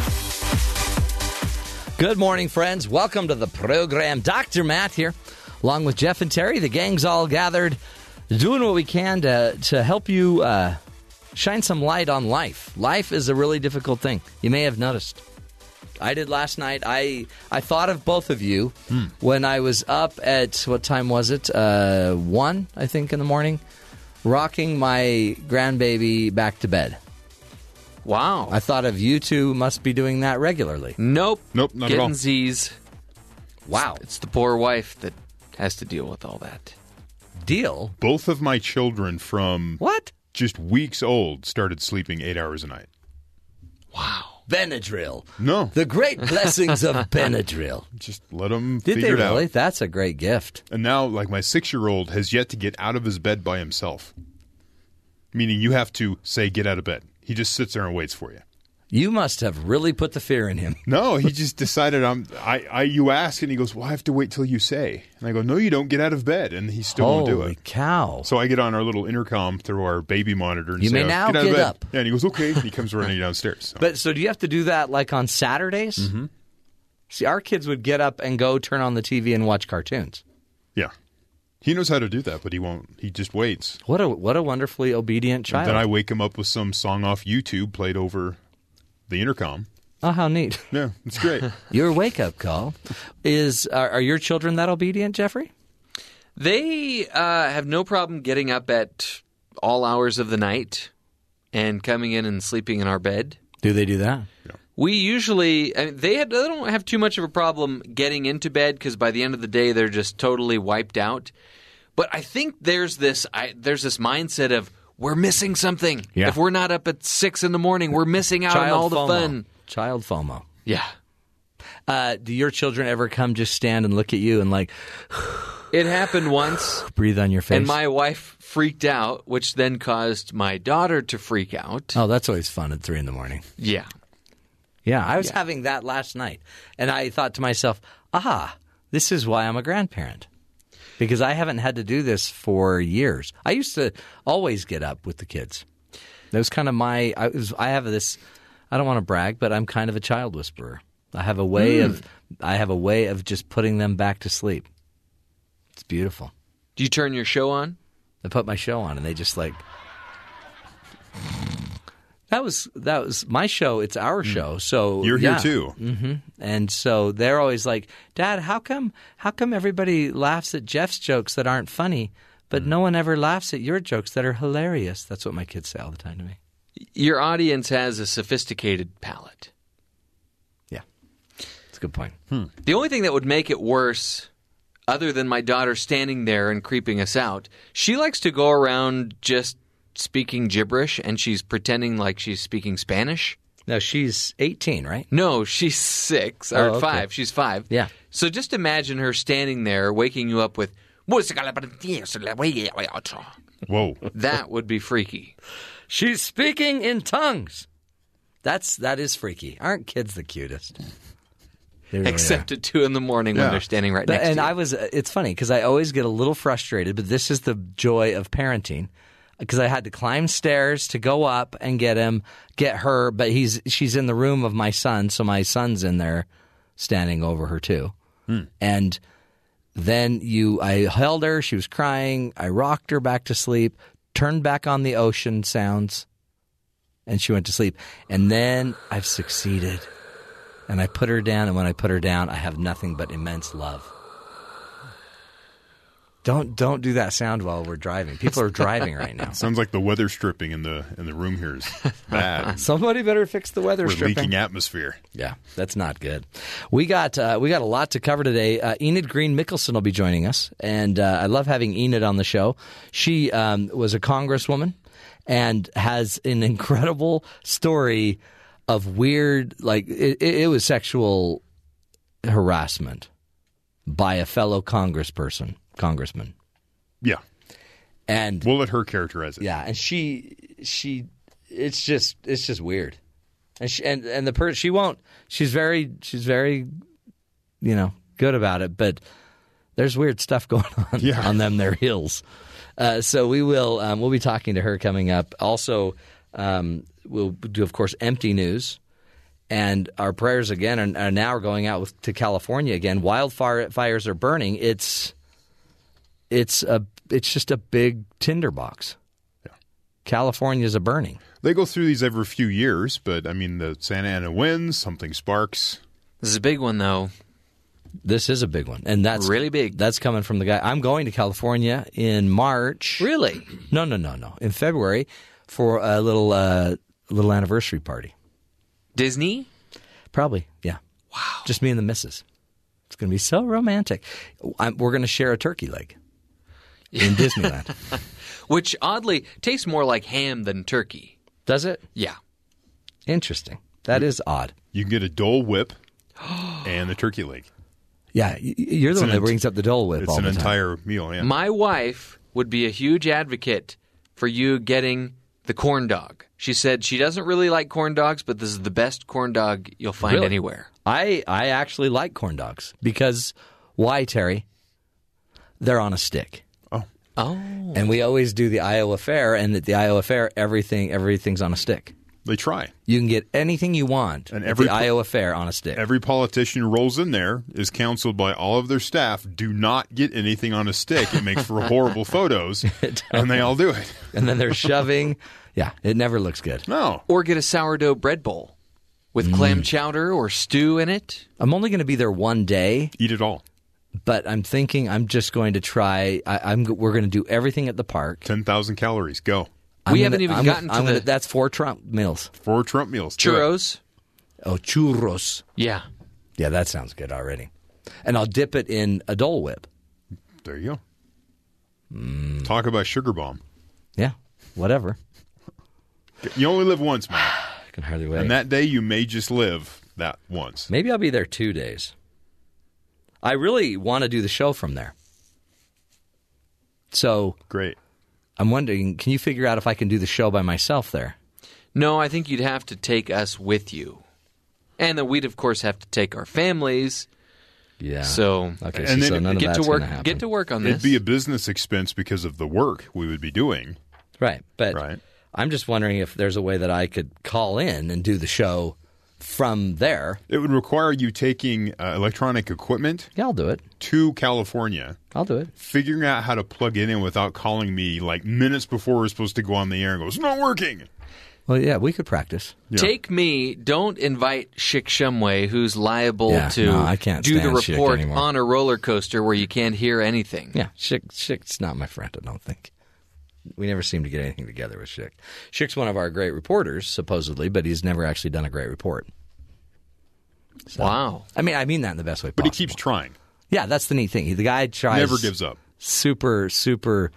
Good morning, friends. Welcome to the program. Dr. Matt here, along with Jeff and Terry. The gang's all gathered, doing what we can to, to help you uh, shine some light on life. Life is a really difficult thing. You may have noticed. I did last night. I I thought of both of you when I was up at what time was it? Uh, one, I think, in the morning, rocking my grandbaby back to bed. Wow. I thought of you two must be doing that regularly. Nope. Nope, not at Getting all. Z's. Wow. It's the poor wife that has to deal with all that. Deal? Both of my children from What? Just weeks old started sleeping eight hours a night. Wow. Benadryl. No. The great blessings of Benadryl. Just let them Did figure they it really? out. That's a great gift. And now, like my six-year-old has yet to get out of his bed by himself. Meaning, you have to say, "Get out of bed." He just sits there and waits for you. You must have really put the fear in him. No, he just decided I'm. I, I. You ask, and he goes, "Well, I have to wait till you say." And I go, "No, you don't. Get out of bed." And he still won't do it. Holy cow. So I get on our little intercom through our baby monitor and You say, may "Oh, now get, out get of bed." up. Yeah, and he goes, "Okay." And he comes running downstairs. So. But so do you have to do that like on Saturdays? Mm-hmm. See, our kids would get up and go turn on the TV and watch cartoons. yeah, he knows how to do that, but he won't. He just waits. What a what a wonderfully obedient And child. then I wake him up with some song off YouTube played over the intercom. oh, how neat! Yeah, it's great. Your wake up call is: are, are your children that obedient, Jeffrey? They uh, have no problem getting up at all hours of the night and coming in and sleeping in our bed. Do they do that? We usually I mean, they, have, they don't have too much of a problem getting into bed because by the end of the day they're just totally wiped out. But I think there's this I, there's this mindset of we're missing something. Yeah. If we're not up at six in the morning, we're missing out on all the fun. Child FOMO. Yeah, Uh, do your children ever come just stand and look at you and like it happened once. breathe on your face? And my wife freaked out, which then caused my daughter to freak out. oh, that's always fun at three in the morning. Yeah. Yeah, I was having that last night, and I thought to myself, "Ah, This is why I'm a grandparent. Because I haven't had to do this for years. I used to always get up with the kids. That was kind of my. I, was, I have this. I don't want to brag, but I'm kind of a child whisperer. I have a way Mm. of. I have a way of just putting them back to sleep. It's beautiful. Do you turn your show on? I put my show on, and they just like. That was that was my show. It's our show, so Mm. You're here yeah. too. hmm And so they're always like, "Dad, how come how come everybody laughs at Jeff's jokes that aren't funny, but Mm. no one ever laughs at your jokes that are hilarious?" That's what my kids say all the time to me. Your audience has a sophisticated palate. Yeah, that's a good point. The only thing that would make it worse, other than my daughter standing there and creeping us out, she likes to go around just speaking gibberish and she's pretending like she's speaking Spanish. No, she's 18, right? No, she's six oh, or Oh, okay. five. She's five. Yeah. So just imagine her standing there, waking you up with. Whoa. That would be freaky. She's speaking in tongues. That's that is freaky. Aren't kids the cutest? Really Except are. at two in the morning when they're standing right But- next and to you. And I was. It's funny because I always get a little frustrated, but this is the joy of parenting. Because I had to climb stairs to go up and get him, get her, but he's she's in the room of my son, so my son's in there, standing over her too, hmm. and then you, I held her, she was crying, I rocked her back to sleep, turned back on the ocean sounds, and she went to sleep, and then I've succeeded. And I put her down, and when I put her down, I have nothing but immense love. Don't don't do that sound while we're driving. People are driving right now. Sounds like the weather stripping in the in the room here is bad. Somebody better fix the weather We're stripping. leaking atmosphere. Yeah, that's not good. We got uh, we got a lot to cover today. Uh, Enid Greene Mickelsen will be joining us, and uh, I love having Enid on the show. She um, was a congresswoman and has an incredible story of weird, like it, it it was sexual harassment by a fellow congressperson, congressman. Yeah. And we'll let her characterize it. Yeah, and she she it's just it's just weird. And she, and and the person she won't she's very she's very you know, good about it, but there's weird stuff going on on them their hills. Uh, so we will um, we'll be talking to her coming up. Also, um, we'll do of course empty news, and our prayers again are, are now going out with, to California again. Wildfire fires are burning. It's it's a it's just a big tinderbox. California's a burning. They go through these every few years, but I mean the Santa Ana winds, something sparks. This is a big one though. This is a big one, and that's really big. That's coming from the guy. I'm going to California in March. Really? No, no, no, no. In February for a little uh, little anniversary party. Disney? Probably, yeah. Wow. Just me and the missus. It's going to be so romantic. I'm, we're going to share a turkey leg in Disneyland. Which oddly tastes more like ham than turkey. Does it? Yeah. Interesting. That is odd. You can get a Dole Whip and the turkey leg. Yeah, y- you're It's the one an that brings up the Dole Whip It's all an the time. entire meal. Yeah. My wife would be a huge advocate for you getting the corn dog. She said she doesn't really like corn dogs, but this is the best corn dog you'll find Really? anywhere. I I actually like corn dogs because why, Terry? They're on a stick. Oh. And we always do the Iowa Fair, and at the Iowa Fair, everything everything's on a stick. They try. You can get anything you want And at every the po- Iowa Fair on a stick. Every politician who rolls in there is counseled by all of their staff do not get anything on a stick. It makes for horrible photos, and they all do it. and then they're shoving. Yeah, it never looks good. No. Or get a sourdough bread bowl with Mm. clam chowder or stew in it. I'm only going to be there one day. Eat it all. But I'm thinking I'm just going to try. I, I'm we're going to do everything at the park. Ten thousand calories. Go. I'm We gonna- haven't even I'm gotten gonna- to I'm the- gonna- that's four Trump meals. Four Trump meals. Churros. Oh, churros. Yeah. Yeah, that sounds good already. And I'll dip it in a Dole Whip. There you go. Mm. Talk about sugar bomb. Yeah, whatever. You only live once, man. I can hardly wait. And that day you may just live that once. Maybe I'll be there two days. I really want to do the show from there. So Great. I'm wondering, can you figure out if I can do the show by myself there? No, I think you'd have to take us with you. And then we'd, of course, have to take our families. Yeah. So Okay, And so, then none of get to that's work. gonna happen. Get to work on this. It'd be a business expense because of the work we would be doing. Right. But Right. I'm just wondering if there's a way that I could call in and do the show from there. It would require you taking uh, electronic equipment Yeah, I'll do it. to California, I'll do it. figuring out how to plug it in without calling me like minutes before we're supposed to go on the air and go, it's not working. Well, yeah, we could practice. Take me. Don't invite Schick Shumway, who's liable Yeah, to no, I can't do the report on a roller coaster where you can't hear anything. Yeah, Schick, Schick's not my friend, I don't think. We never seem to get anything together with Schick. Schick's one of our great reporters, supposedly, but he's never actually done a great report. So- Wow. I mean, I mean that in the best way But he keeps trying. Yeah, that's the neat thing. He- The guy tries. Never gives up. Super, super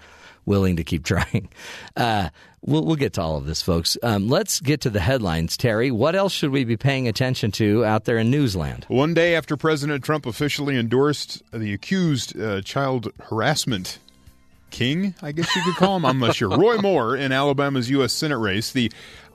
willing to keep trying. Uh, we'll, we'll get to all of this, folks. Um, let's get to the headlines. Terry, what else should we be paying attention to out there in newsland? One day after President Trump officially endorsed the accused uh, child harassment king, I guess you could call him, unless you're Roy Moore in Alabama's U.S. Senate race, the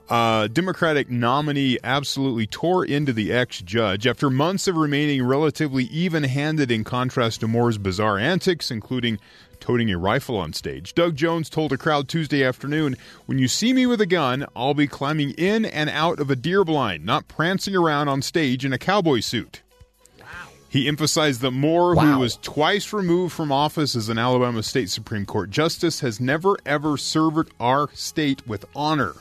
uh, Democratic nominee absolutely tore into the ex judge after months of remaining relatively even handed in contrast to Moore's bizarre antics, including toting a rifle on stage. Doug Jones told a crowd Tuesday afternoon When you see me with a gun, I'll be climbing in and out of a deer blind, not prancing around on stage in a cowboy suit. He emphasized that Moore, Wow. who was twice removed from office as an Alabama State Supreme Court justice, has never ever served our state with honor.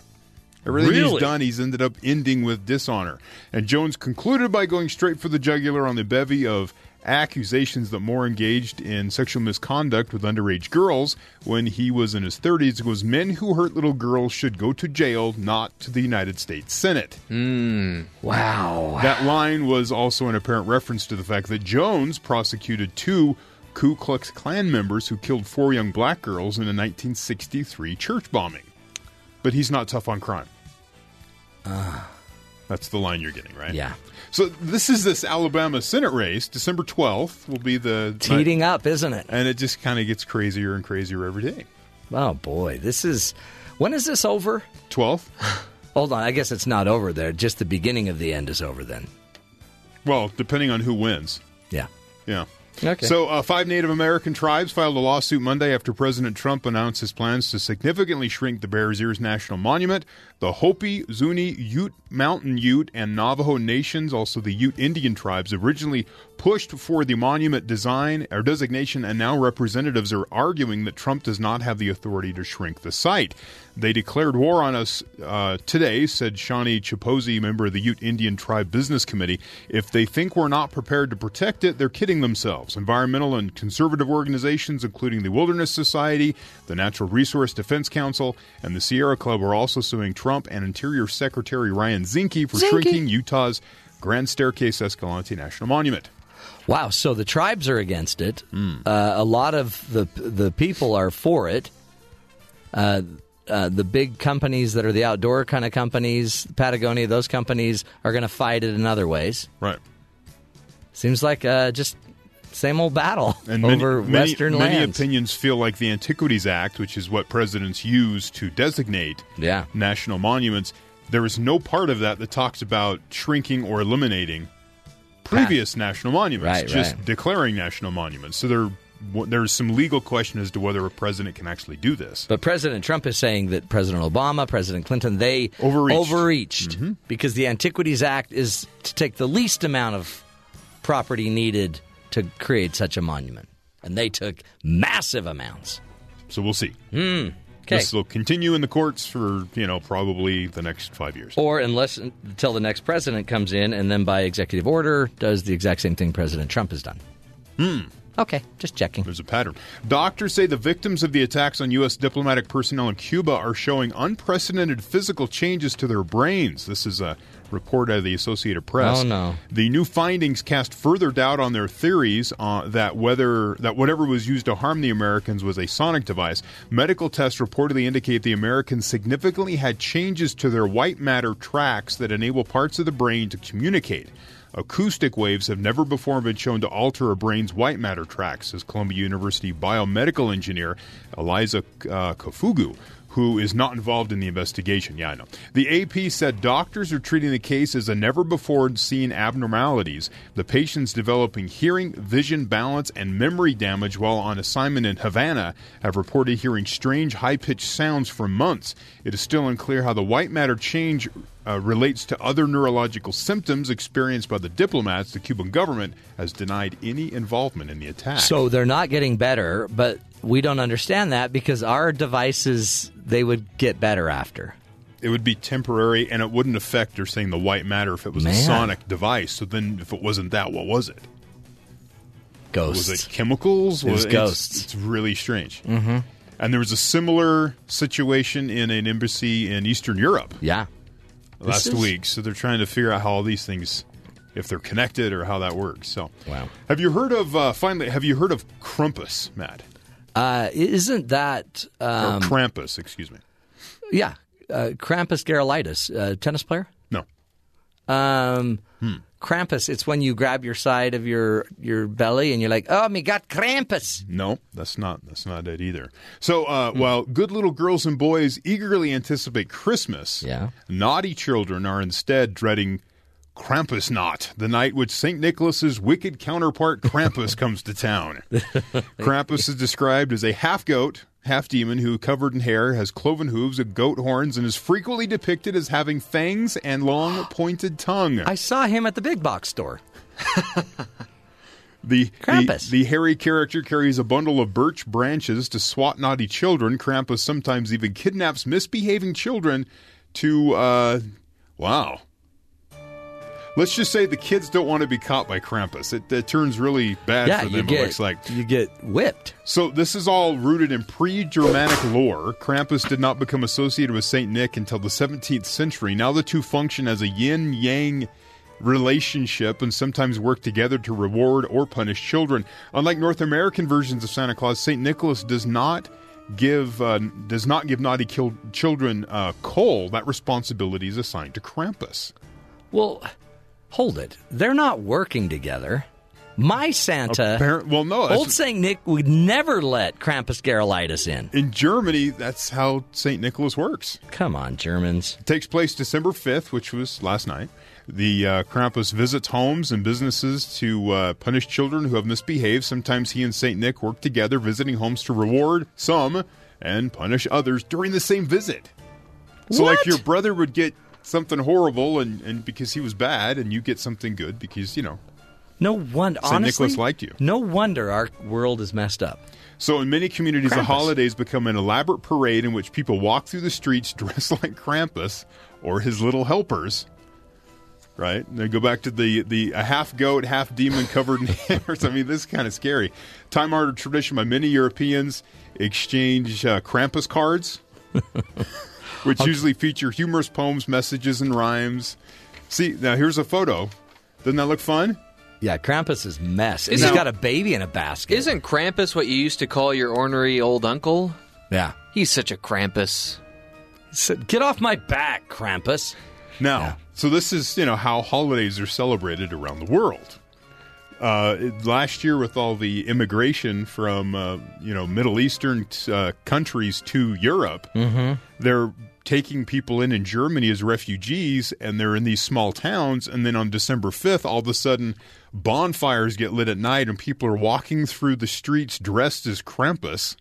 Everything Really? he's done, he's ended up ending with dishonor. And Jones concluded by going straight for the jugular on the bevy of accusations that Moore engaged in sexual misconduct with underage girls when he was in his 30s. Was men who hurt little girls should go to jail, not to the United States Senate. Hmm. Wow. That line was also an apparent reference to the fact that Jones prosecuted two Ku Klux Klan members who killed four young black girls in a 1963 church bombing. But he's not tough on crime. Ah. That's the line you're getting, right? Yeah. So this is this Alabama Senate race. December 12th will be the Teeting up, isn't it? and it just kind of gets crazier and crazier every day. Oh, boy. This is. When is this over? 12th? Hold on. I guess it's not over there. Just the beginning of the end is over then. Well, depending on who wins. Yeah. Yeah. Okay. So, uh, five Native American tribes filed a lawsuit Monday after President Trump announced his plans to significantly shrink the Bears Ears National Monument. The Hopi, Zuni, Ute, Mountain Ute, and Navajo nations, also the Ute Indian tribes, originally pushed for the monument design or designation, and now representatives are arguing that Trump does not have the authority to shrink the site. They declared war on us uh, today, said Shaun Chapoose, member of the Ute Indian Tribe Business Committee. If they think we're not prepared to protect it, they're kidding themselves. Environmental and conservative organizations, including the Wilderness Society, the Natural Resource Defense Council, and the Sierra Club, are also suing Trump and Interior Secretary Ryan Zinke for Zinke. shrinking Utah's Grand Staircase Escalante National Monument. Wow. So the tribes are against it. Hmm. Uh, a lot of the the people are for it. Uh, uh, the big companies that are the outdoor kind of companies, Patagonia, those companies are going to fight it in other ways. Right. Seems like uh, just same old battle And many, over many, Western many lands. Many opinions feel like the Antiquities Act, which is what presidents use to designate Yeah. national monuments, there is no part of that that talks about shrinking or eliminating previous national monuments, Right, just right. declaring national monuments. So there, there's some legal question as to whether a president can actually do this. But President Trump is saying that President Obama, President Clinton, they Overreached. overreached Mm-hmm. because the Antiquities Act is to take the least amount of property needed to create such a monument, and they took massive amounts. So we'll see. Hmm. Okay. This will continue in the courts for you know probably the next five years. Or unless until the next president comes in and then by executive order does the exact same thing President Trump has done. Hmm. Okay, just checking. There's a pattern. Doctors say the victims of the attacks on U.S. diplomatic personnel in Cuba are showing unprecedented physical changes to their brains. This is a report out of the Associated Press. Oh, no. The new findings cast further doubt on their theories uh, that whether that whatever was used to harm the Americans was a sonic device. Medical tests reportedly indicate the Americans significantly had changes to their white matter tracks that enable parts of the brain to communicate. Acoustic waves have never before been shown to alter a brain's white matter tracks, says Columbia University biomedical engineer Eliza uh, Kofugu, who is not involved in the investigation. Yeah, I know. The AP said doctors are treating the case as a never before seen abnormalities. The patients developing hearing, vision, balance, and memory damage while on assignment in Havana have reported hearing strange, high pitched sounds for months. It is still unclear how the white matter change uh, relates to other neurological symptoms experienced by the diplomats. The Cuban government has denied any involvement in the attack. So they're not getting better, but we don't understand that because our devices they would get better after. it would be temporary and it wouldn't affect, they're saying, the white matter if it was a sonic device. So then, if it wasn't that, what was it? Ghosts. Was it chemicals? It was it's- ghosts. It's, really strange. Mhm. And there was a similar situation in an embassy in Eastern Europe. Yeah. Last is- week. So they're trying to figure out how all these things, if they're connected or how that works. So, wow. Have you heard of uh, finally? Have you heard of Krampus, Matt? Uh, isn't that um, or Krampus? Excuse me. Yeah, uh, Krampus Garolitis, uh, tennis player. No. Um, Krampus. It's when you grab your side of your your belly and you're like, oh, me got Krampus. No, that's not that's not it either. So uh, while good little girls and boys eagerly anticipate Christmas, Yeah. naughty children are instead dreading Krampusnacht, the night which St. Nicholas's wicked counterpart Krampus comes to town. Krampus is described as a half goat, half demon who, covered in hair, has cloven hooves and goat horns, and is frequently depicted as having fangs and long pointed tongue. I saw him at the big box store. The, the, the hairy character carries a bundle of birch branches to swat naughty children. Krampus sometimes even kidnaps misbehaving children to, uh, wow. Let's just say the kids don't want to be caught by Krampus. It, it turns really bad Yeah, for you them, it looks like. You get whipped. So this is all rooted in pre-Germanic lore. Krampus did not become associated with Saint Nick until the 17th century. Now the two function as a yin-yang relationship and sometimes work together to reward or punish children. Unlike North American versions of Santa Claus, Saint Nicholas does not give uh, does not give naughty children uh, coal. That responsibility is assigned to Krampus. Well, hold it. They're not working together. My Santa, Apparent- well, no, old Saint Nick would never let Krampus Garolitis in. In Germany, that's how St. Nicholas works. Come on, Germans. It takes place December 5th, which was last night. The uh, Krampus visits homes and businesses to uh, punish children who have misbehaved. Sometimes he and St. Nick work together, visiting homes to reward some and punish others during the same visit. So, like, your brother would get something horrible and, and because he was bad, and you get something good because, you know, No wonder. Saint Honestly, Nicholas liked you. No wonder our world is messed up. So, in many communities, the holidays become an elaborate parade in which people walk through the streets dressed like Krampus or his little helpers. Right? And they go back to the, the a half goat, half demon covered in hairs. I mean, this is kind of scary. Time honored tradition by many Europeans exchange uh, Krampus cards, which usually feature humorous poems, messages, and rhymes. See, now here's a photo. Doesn't that look fun? Yeah, Krampus is mess. Isn't- he's got a baby in a basket. Isn't Krampus what you used to call your ornery old uncle? Yeah. He's such a Krampus. Said, Get off my back, Krampus. Now, so this is you know how holidays are celebrated around the world. Uh, last year, with all the immigration from uh, you know Middle Eastern uh, countries to Europe, Mhm. they're taking people in in Germany as refugees, and they're in these small towns. And then on December fifth, all of a sudden, bonfires get lit at night, and people are walking through the streets dressed as Krampus.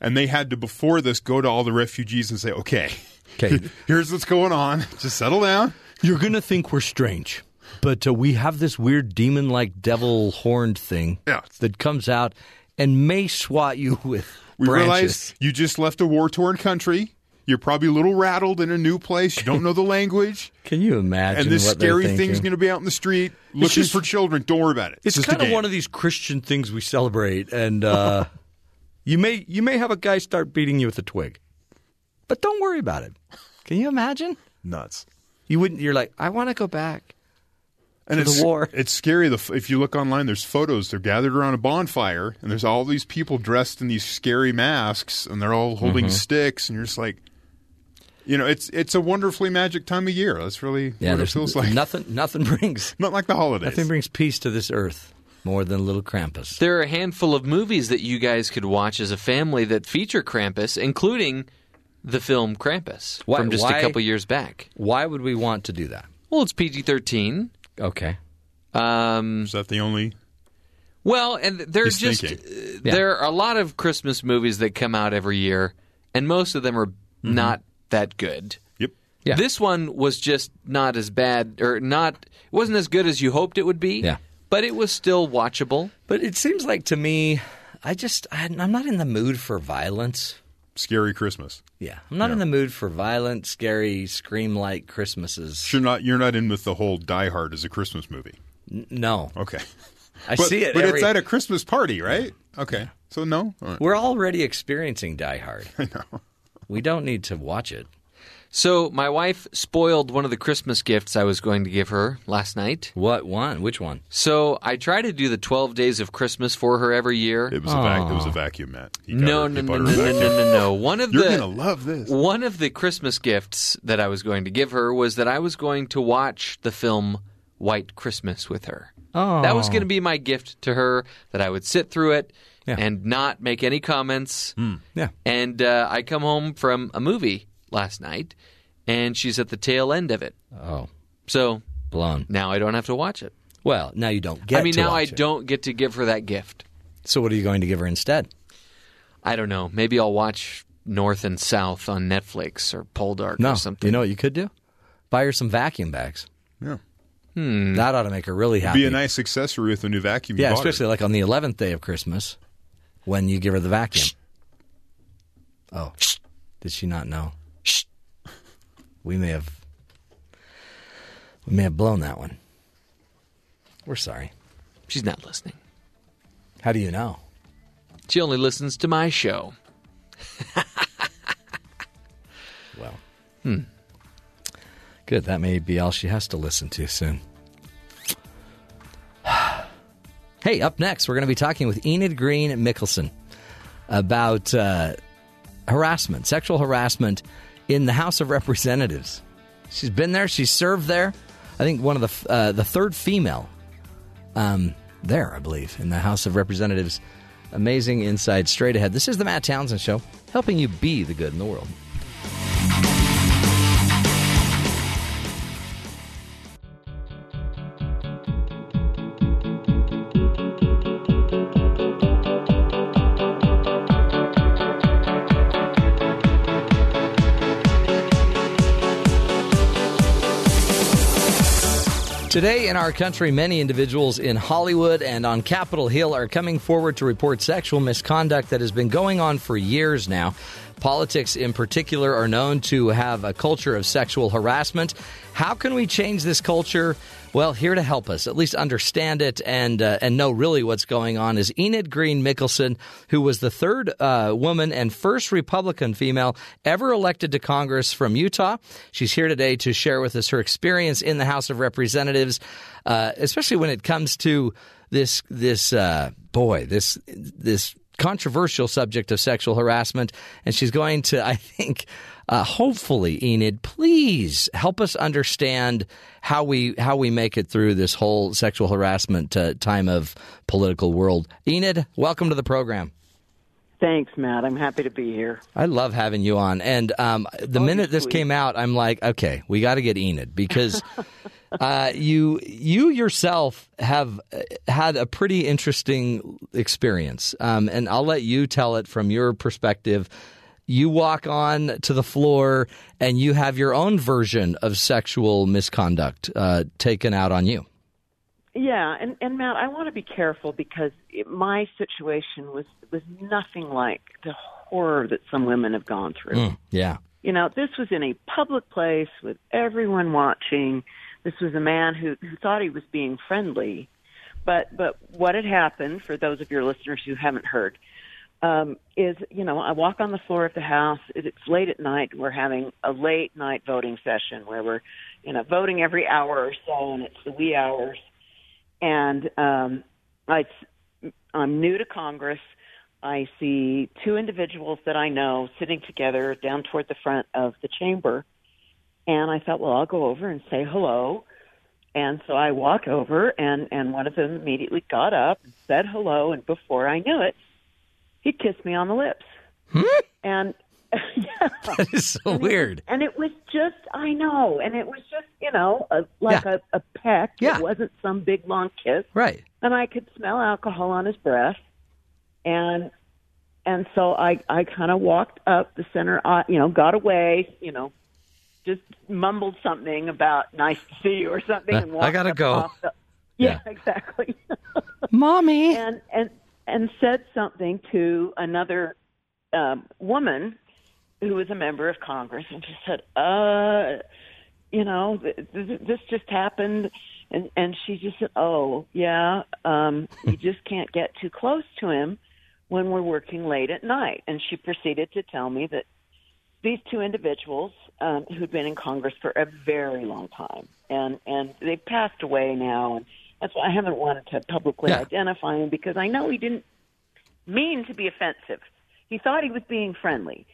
And they had to before this go to all the refugees and say, "Okay, Okay. here's what's going on. Just settle down." You're going to think we're strange, but uh, we have this weird demon like devil horned thing Yeah. that comes out and may swat you with We branches. realize you just left a war torn country. You're probably a little rattled in a new place. You don't know the language. Can you imagine? and this what scary thing's going to be out in the street looking just- for children. Don't worry about it. It's just kind of one of these Christian things we celebrate, and uh, you may you may have a guy start beating you with a twig, but don't worry about it. Can you imagine? nuts. You wouldn't. You're like, I want to go back. And to it's the war. It's scary. The, if you look online, there's photos. They're gathered around a bonfire, and there's all these people dressed in these scary masks, and they're all holding Mhm. sticks, and you're just like, you know, it's it's a wonderfully magic time of year. That's really Yeah, what it there's feels like. nothing. Nothing brings Not like the holidays. nothing brings peace to this earth more than little Krampus. There are a handful of movies that you guys could watch as a family that feature Krampus, including the film Krampus Why- from just why- a couple years back. Why would we want to do that? Well, it's PG thirteen. Okay. Um, Is that the only? well, and they're just uh, Yeah. there are a lot of Christmas movies that come out every year, and most of them are not that good. Yep. Yeah. This one was just not as bad, or not. It wasn't as good as you hoped it would be. Yeah. But it was still watchable. But it seems like to me, I just I, I'm not in the mood for violence. Scary Christmas. Yeah, I'm not in the mood for violent, scary, scream-like Christmases. You're not. You're not in with the whole Die Hard as a Christmas movie. N- no, Okay. I but, see it. But every- it's at a Christmas party, right? Okay. So no. All right. We're already experiencing Die Hard. I know. We don't need to watch it. So my wife spoiled one of the Christmas gifts I was going to give her last night. What one? Which one? So I try to do the 12 days of Christmas for her every year. It was a vac- it was a vacuum, Matt. He got No, her- no, he no, no, no, no, no, no. One of You're the gonna love this. One of the Christmas gifts that I was going to give her was that I was going to watch the film White Christmas with her. Oh. That was going to be my gift to her. That I would sit through it Yeah. and not make any comments. Yeah. And uh, I come home from a movie last night, and she's at the tail end of it. Oh, So blown. now I don't have to watch it. Well, now you don't get. I mean, to now I it. don't get to give her that gift. So what are you going to give her instead? I don't know. Maybe I'll watch North and South on Netflix or Poldark No, or something. you know what you could do? Buy her some vacuum bags. Yeah. Hmm. That ought to make her really happy. Be a nice accessory with the new vacuum. you yeah, bought her. especially like on the eleventh day of Christmas, when you give her the vacuum. Oh, did she not know? We may have, we may have blown that one. We're sorry. She's not listening. How do you know? She only listens to my show. Well, Hmm. good. That may be all she has to listen to soon. Hey, up next, we're going to be talking with Enid Greene Mickelsen about uh, harassment, sexual harassment in the House of Representatives. She's been there. She's served there. I think one of the uh, the third female um, there, I believe, in the House of Representatives. Amazing insight straight ahead. This is the Matt Townsend Show, helping you be the good in the world. Today in our country, many individuals in Hollywood and on Capitol Hill are coming forward to report sexual misconduct that has been going on for years now. Politics, in particular, are known to have a culture of sexual harassment. How can we change this culture? Well, here to help us at least understand it and uh, and know really what's going on is Enid Greene Mickelsen, who was the third uh, woman and first Republican female ever elected to Congress from Utah. She's here today to share with us her experience in the House of Representatives, uh, especially when it comes to this this uh, boy this this controversial subject of sexual harassment. And she's going to, I think, uh, hopefully, Enid, please help us understand how we how we make it through this whole sexual harassment uh, time of political world. Enid, welcome to the program. Thanks, Matt. I'm happy to be here. I love having you on. And um, the minute this sweet. came out, I'm like, okay, we got to get Enid because uh, you you yourself have uh, had a pretty interesting experience, um, and I'll let you tell it from your perspective. You walk on to the floor and you have your own version of sexual misconduct uh, taken out on you. Yeah, and and Matt, I want to be careful because it, my situation was was nothing like the horror that some women have gone through. Mm, yeah. You know, this was in a public place with everyone watching. This was a man who who thought he was being friendly, but but what had happened for those of your listeners who haven't heard um, is you know I walk on the floor of the house. It's late at night. We're having a late night voting session where we're you know voting every hour or so, and it's the wee hours. And um, I I'm new to Congress. I see two individuals that I know sitting together down toward the front of the chamber. And I thought, well, I'll go over and say hello. And so I walk over, and, and one of them immediately got up and said hello. And before I knew it, he kissed me on the lips. and yeah. That is so weird. And it was just, I know, and it was just, you know, a, like Yeah. a, a peck. Yeah. It wasn't some big long kiss. Right. And I could smell alcohol on his breath, and and so I I kind of walked up the center, aisle, you know, got away, you know, just mumbled something about nice to see you or something. And Uh, I walked gotta go. off the- yeah, exactly. Mommy. and and and said something to another um, woman who was a member of Congress, and she said, "Uh, you know, th- th- this just happened." And and she just said, "Oh, yeah, um, you just can't get too close to him when we're working late at night." And she proceeded to tell me that these two individuals um, who'd been in Congress for a very long time, and and they've passed away now, and that's why I haven't wanted to publicly Yeah. identify him because I know he didn't mean to be offensive. He thought he was being friendly,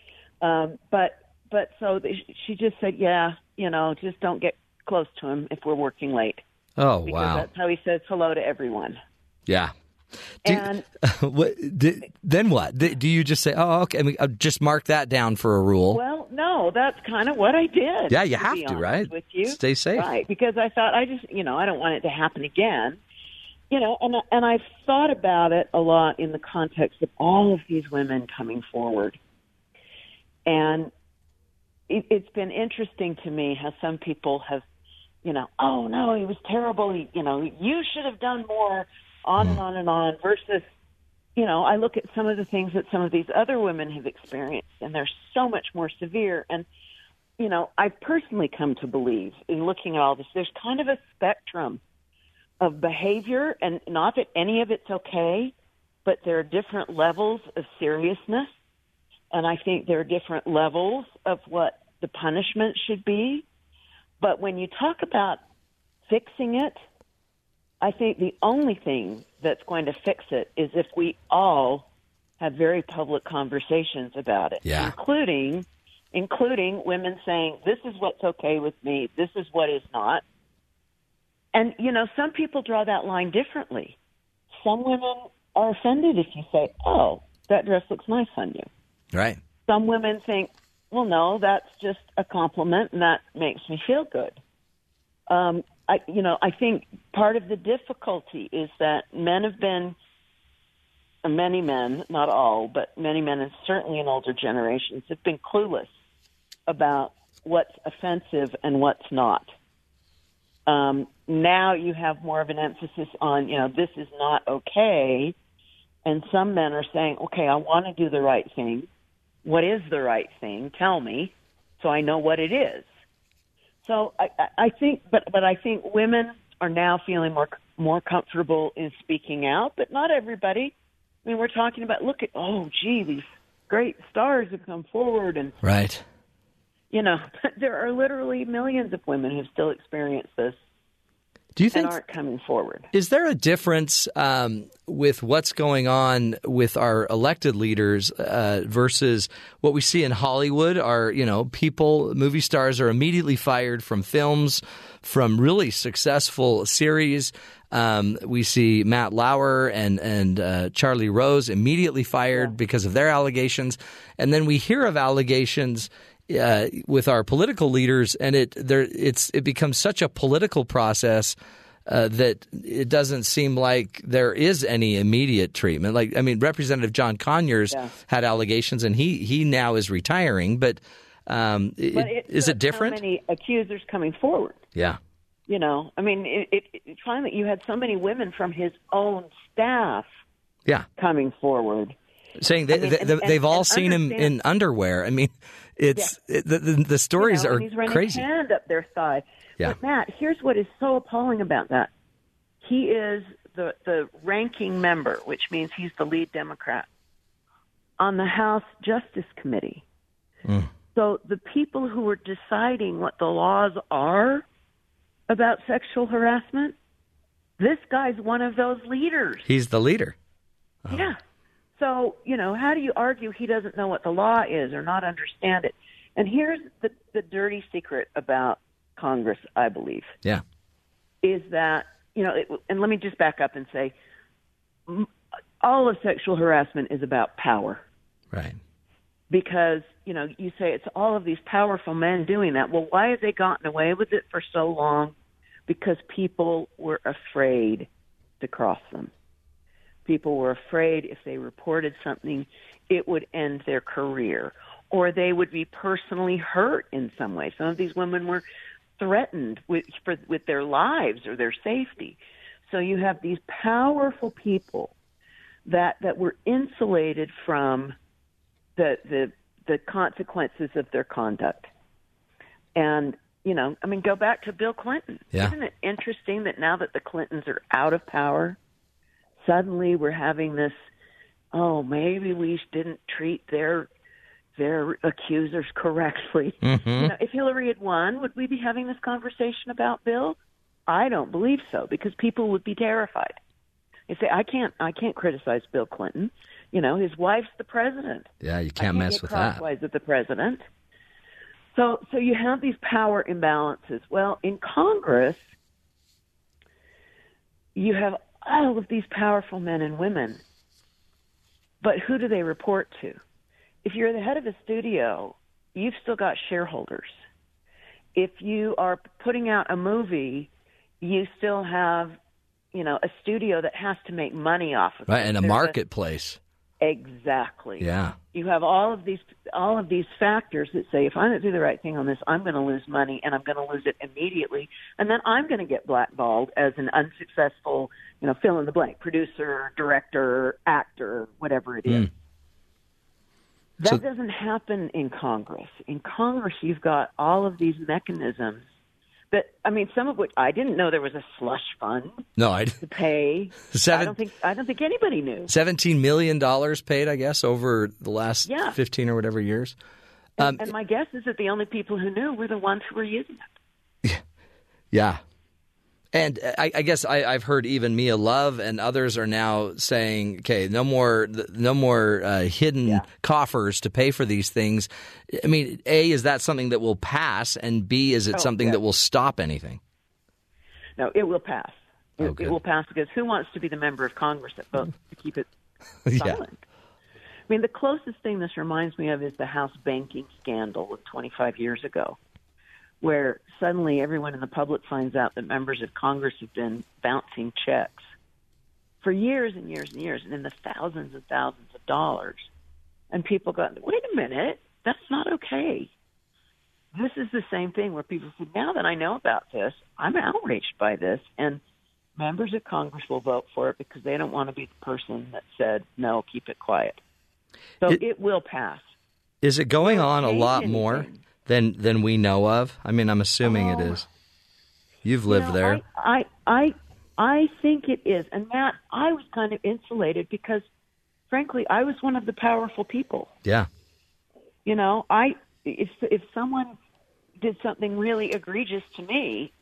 um, but but so th- she just said, yeah, you know, just don't get close to him if we're working late. Oh because wow. that's how he says hello to everyone. Yeah. Do- And what, di- then what? Do you just say, "Oh, okay"? I mean, uh, just mark that down for a rule. Well, no, that's kind of what I did. Yeah, you to have to, right? With you, Stay safe. right? Because I thought I just, you know, I don't want it to happen again. You know, and and I've thought about it a lot in the context of all of these women coming forward, and it, it's been interesting to me how some people have, you know, oh no, he was terrible. He, you know, you should have done more. On and hmm. on and on. Versus you know, I look at some of the things that some of these other women have experienced, and they're so much more severe. And, you know, I've personally come to believe in looking at all this, there's kind of a spectrum of behavior, and not that any of it's okay, but there are different levels of seriousness. And I think there are different levels of what the punishment should be. But when you talk about fixing it, I think the only thing that's going to fix it is if we all have very public conversations about it, Yeah. including including women saying this is what's okay with me, this is what is not. And you know, some people draw that line differently. Some women are offended if you say, "Oh, that dress looks nice on you." Right. Some women think, "Well, no, that's just a compliment, and that makes me feel good." Um, I, you know, I think part of the difficulty is that men have been, many men, not all, but many men, and certainly in older generations, have been clueless about what's offensive and what's not. Um, now you have more of an emphasis on, you know, this is not okay, and some men are saying, okay, I want to do the right thing. What is the right thing? Tell me, so I know what it is. So I, I- think, but but I think women are now feeling more more comfortable in speaking out, but not everybody. I mean, we're talking about look at oh, gee, these great stars have come forward, and Right. you know, there are literally millions of women who still experience this Do you think aren't coming forward. Is there a difference um, with what's going on with our elected leaders uh, versus what we see in Hollywood? Are you know people, movie stars are immediately fired from films, from really successful series. Um, we see Matt Lauer and and uh, Charlie Rose immediately fired because of their allegations, and then we hear of allegations uh, with our political leaders, and it there it's it becomes such a political process uh, that it doesn't seem like there is any immediate treatment. Like I mean, Representative John Conyers Yeah. had allegations, and he he now is retiring. But um, But it is it different? How many accusers coming forward? yeah, You know, I mean, it, it, it finally you had so many women from his own staff yeah, coming forward. saying they, I mean, they, and- all and seen him in underwear. I mean, it's it, the, the the stories you know, are he's running crazy. His hand up their thigh. Yeah. But Matt, here's what is so appalling about that. He is the the ranking member, which means he's the lead Democrat on the House Justice Committee. Mm. So the people who are deciding what the laws are about sexual harassment, this guy's one of those leaders. He's the leader. Yeah. So, you know, how do you argue he doesn't know what the law is or not understand it? And here's the, the dirty secret about Congress, I believe, Yeah, is that, you know, it, and let me just back up and say all of sexual harassment is about power. right. because you know you say it's all of these powerful men doing that. Well, why have they gotten away with it for so long? Because people were afraid to cross them. People were afraid if they reported something, it would end their career, or they would be personally hurt in some way. Some of these women were threatened with for, with their lives or their safety. So you have these powerful people that that were insulated from the the the consequences of their conduct. And you know, I mean, go back to Bill Clinton. Yeah. Isn't it interesting that now that the Clintons are out of power, suddenly we're having this? Oh, maybe we didn't treat their their accusers correctly. Mm-hmm. You know, if Hillary had won, would we be having this conversation about Bill? I don't believe so because people would be terrified. They say, "I can't, I can't criticize Bill Clinton. You know, his wife's the president. Yeah, you I can't mess with that. crosswise with the president. So, so you have these power imbalances. Well, in Congress, you have all of these powerful men and women, but who do they report to? If you're the head of a studio, you've still got shareholders. If you are putting out a movie, you still have, you know, a studio that has to make money off of Right, it. and a There's marketplace. Exactly. Yeah. You have all of these all of these factors that say if I don't do the right thing on this, I'm going to lose money and I'm going to lose it immediately, and then I'm going to get blackballed as an unsuccessful, you know, fill in the blank producer, director, actor, whatever it is. Mm. That So- doesn't happen in Congress. In Congress, you've got all of these mechanisms that I mean, some of which I didn't know there was a slush fund No, I to pay. Seven- I don't think I don't think anybody knew. seventeen million dollars paid, I guess, over the last Yeah. fifteen or whatever years. Um, and my guess is that the only people who knew were the ones who were using it. Yeah. And I, I guess I, I've heard even Mia Love and others are now saying, "Okay, no more, no more uh, hidden coffers to pay for these things." I mean, a is that something that will pass, and b is it Oh, something yeah. that will stop anything? No, it will pass. It, Oh, it will pass because who wants to be the member of Congress that votes to keep it Yeah. silent? I mean, the closest thing this reminds me of is the House banking scandal of 25 years ago, where suddenly everyone in the public finds out that members of Congress have been bouncing checks for years and years and years, and in the thousands and thousands of dollars. And people go, wait a minute, that's not okay. This is the same thing where people say, now that I know about this, I'm outraged by this. And members of Congress will vote for it because they don't want to be the person that said, no, keep it quiet. So It- it, will pass. Is it going on a lot more anything? Than than we know of? I mean, I'm assuming it Oh. is. You've You lived know, there. I, I, I, I think it is. And Matt, I was kind of insulated because, frankly, I was one of the powerful people. yeah. You know, I if if someone did something really egregious to me,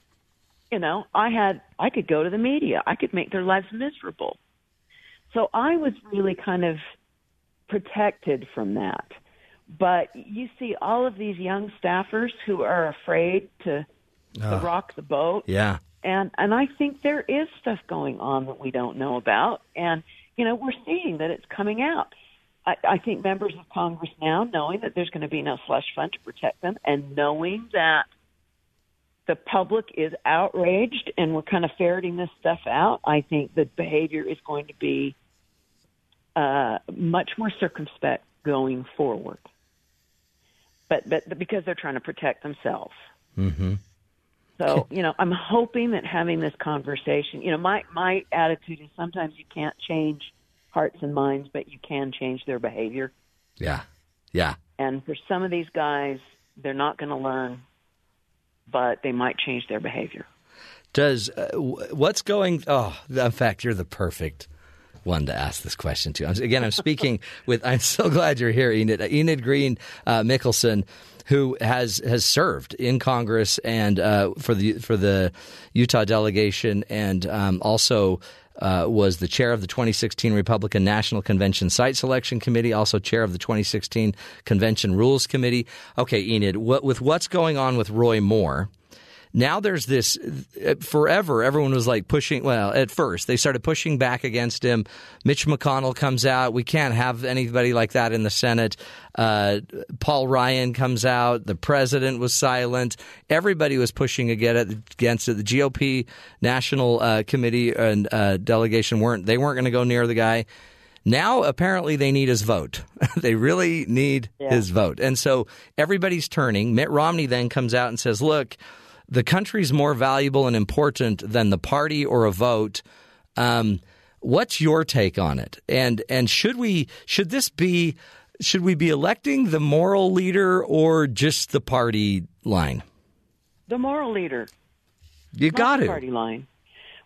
you know, I had I could go to the media. I could make their lives miserable. So I was really kind of protected from that. But you see all of these young staffers who are afraid to, to Ugh. rock the boat Yeah. and and I think there is stuff going on that we don't know about, and you know we're seeing that it's coming out. I, I think members of Congress now, knowing that there's going to be no slush fund to protect them, and knowing that the public is outraged and we're kind of ferreting this stuff out, I think the behavior is going to be uh, much more circumspect going forward. But but because they're trying to protect themselves. Mm-hmm. So, you know, I'm hoping that having this conversation, you know, my my attitude is sometimes you can't change hearts and minds, but you can change their behavior. Yeah. Yeah. And for some of these guys, they're not going to learn, but they might change their behavior. Does uh, what's going? Oh, in fact, you're the perfect one to ask this question to. Again, I'm speaking with. I'm so glad you're here, Enid. Enid Greene uh, Mickelsen, who has has served in Congress and uh, for the for the Utah delegation, and um, also. Uh, was the chair of the 2016 Republican National Convention Site Selection Committee, also chair of the 2016 Convention Rules Committee. Okay, Enid, what, with what's going on with Roy Moore, now there's this uh, forever. Everyone was like pushing. Well, at first they started pushing back against him. Mitch McConnell comes out. We can't have anybody like that in the Senate. Uh, Paul Ryan comes out. The president was silent. Everybody was pushing against it. The GOP National uh, Committee and uh, delegation weren't. They weren't going to go near the guy. Now, apparently, they need his vote. they really need yeah. his vote. And so everybody's turning. Mitt Romney then comes out and says, look, the country's more valuable and important than the party or a vote. Um, what's your take on it? And and should we should this be should we be electing the moral leader or just the party line? The moral leader. You got it. party line.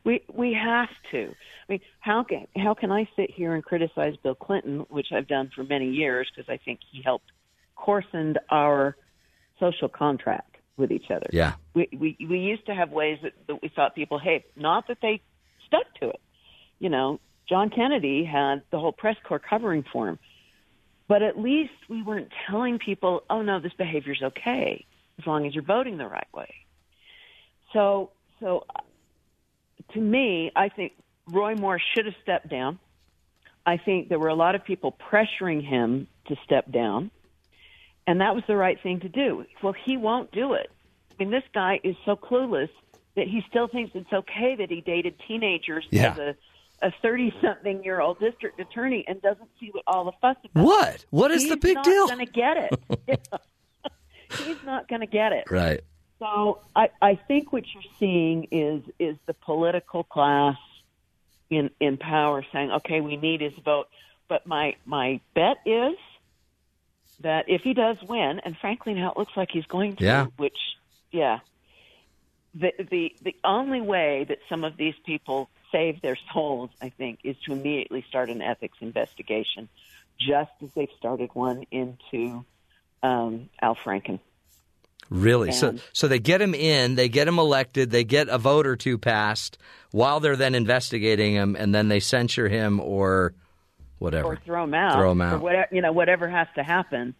We we have to. I mean, how can how can I sit here and criticize Bill Clinton, which I've done for many years because I think he helped coarsened our social contract with each other. Yeah. We we we used to have ways that, that we thought people, hey, not that they stuck to it. You know, John Kennedy had the whole press corps covering for him. But at least we weren't telling people, oh no, this behavior's okay as long as you're voting the right way. So so uh, to me, I think Roy Moore should have stepped down. I think there were a lot of people pressuring him to step down. And that was the right thing to do. Well, he won't do it. I mean, this guy is so clueless that he still thinks it's okay that he dated teenagers yeah. as a a 30 something year old district attorney and doesn't see what all the fuss about. What? What is He's the big deal? He's not going to get it. He's not going to get it. Right. So I, I think what you're seeing is is the political class in in power saying, okay, we need his vote. But my my bet is that if he does win, and frankly now it looks like he's going to, Yeah. which yeah, the the the only way that some of these people save their souls, I think, is to immediately start an ethics investigation, just as they've started one into um, Al Franken. Really? so so they get him in, they get him elected, they get a vote or two passed while they're then investigating him, and then they censure him or whatever. or throw them out, Throw 'em or out. whatever you know, whatever has to happen.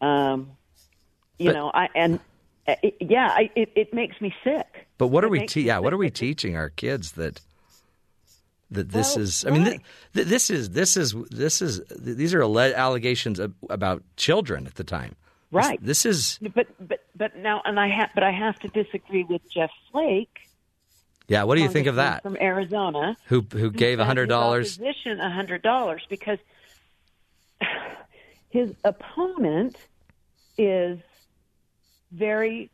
Um, you But- know, I and uh, it, yeah, I, it it makes me sick. But what are we? Te- yeah, what are we teaching our kids that that this Well, is? I mean, th- th- this is this is this is these are alle- allegations ab- about children at the time. This- Right. This, is But but but now, and I have, but I have to disagree with Jeff Flake. Yeah. What do you think of that? From Arizona, Who who gave a hundred dollars? Opposition a hundred dollars because his opponent is very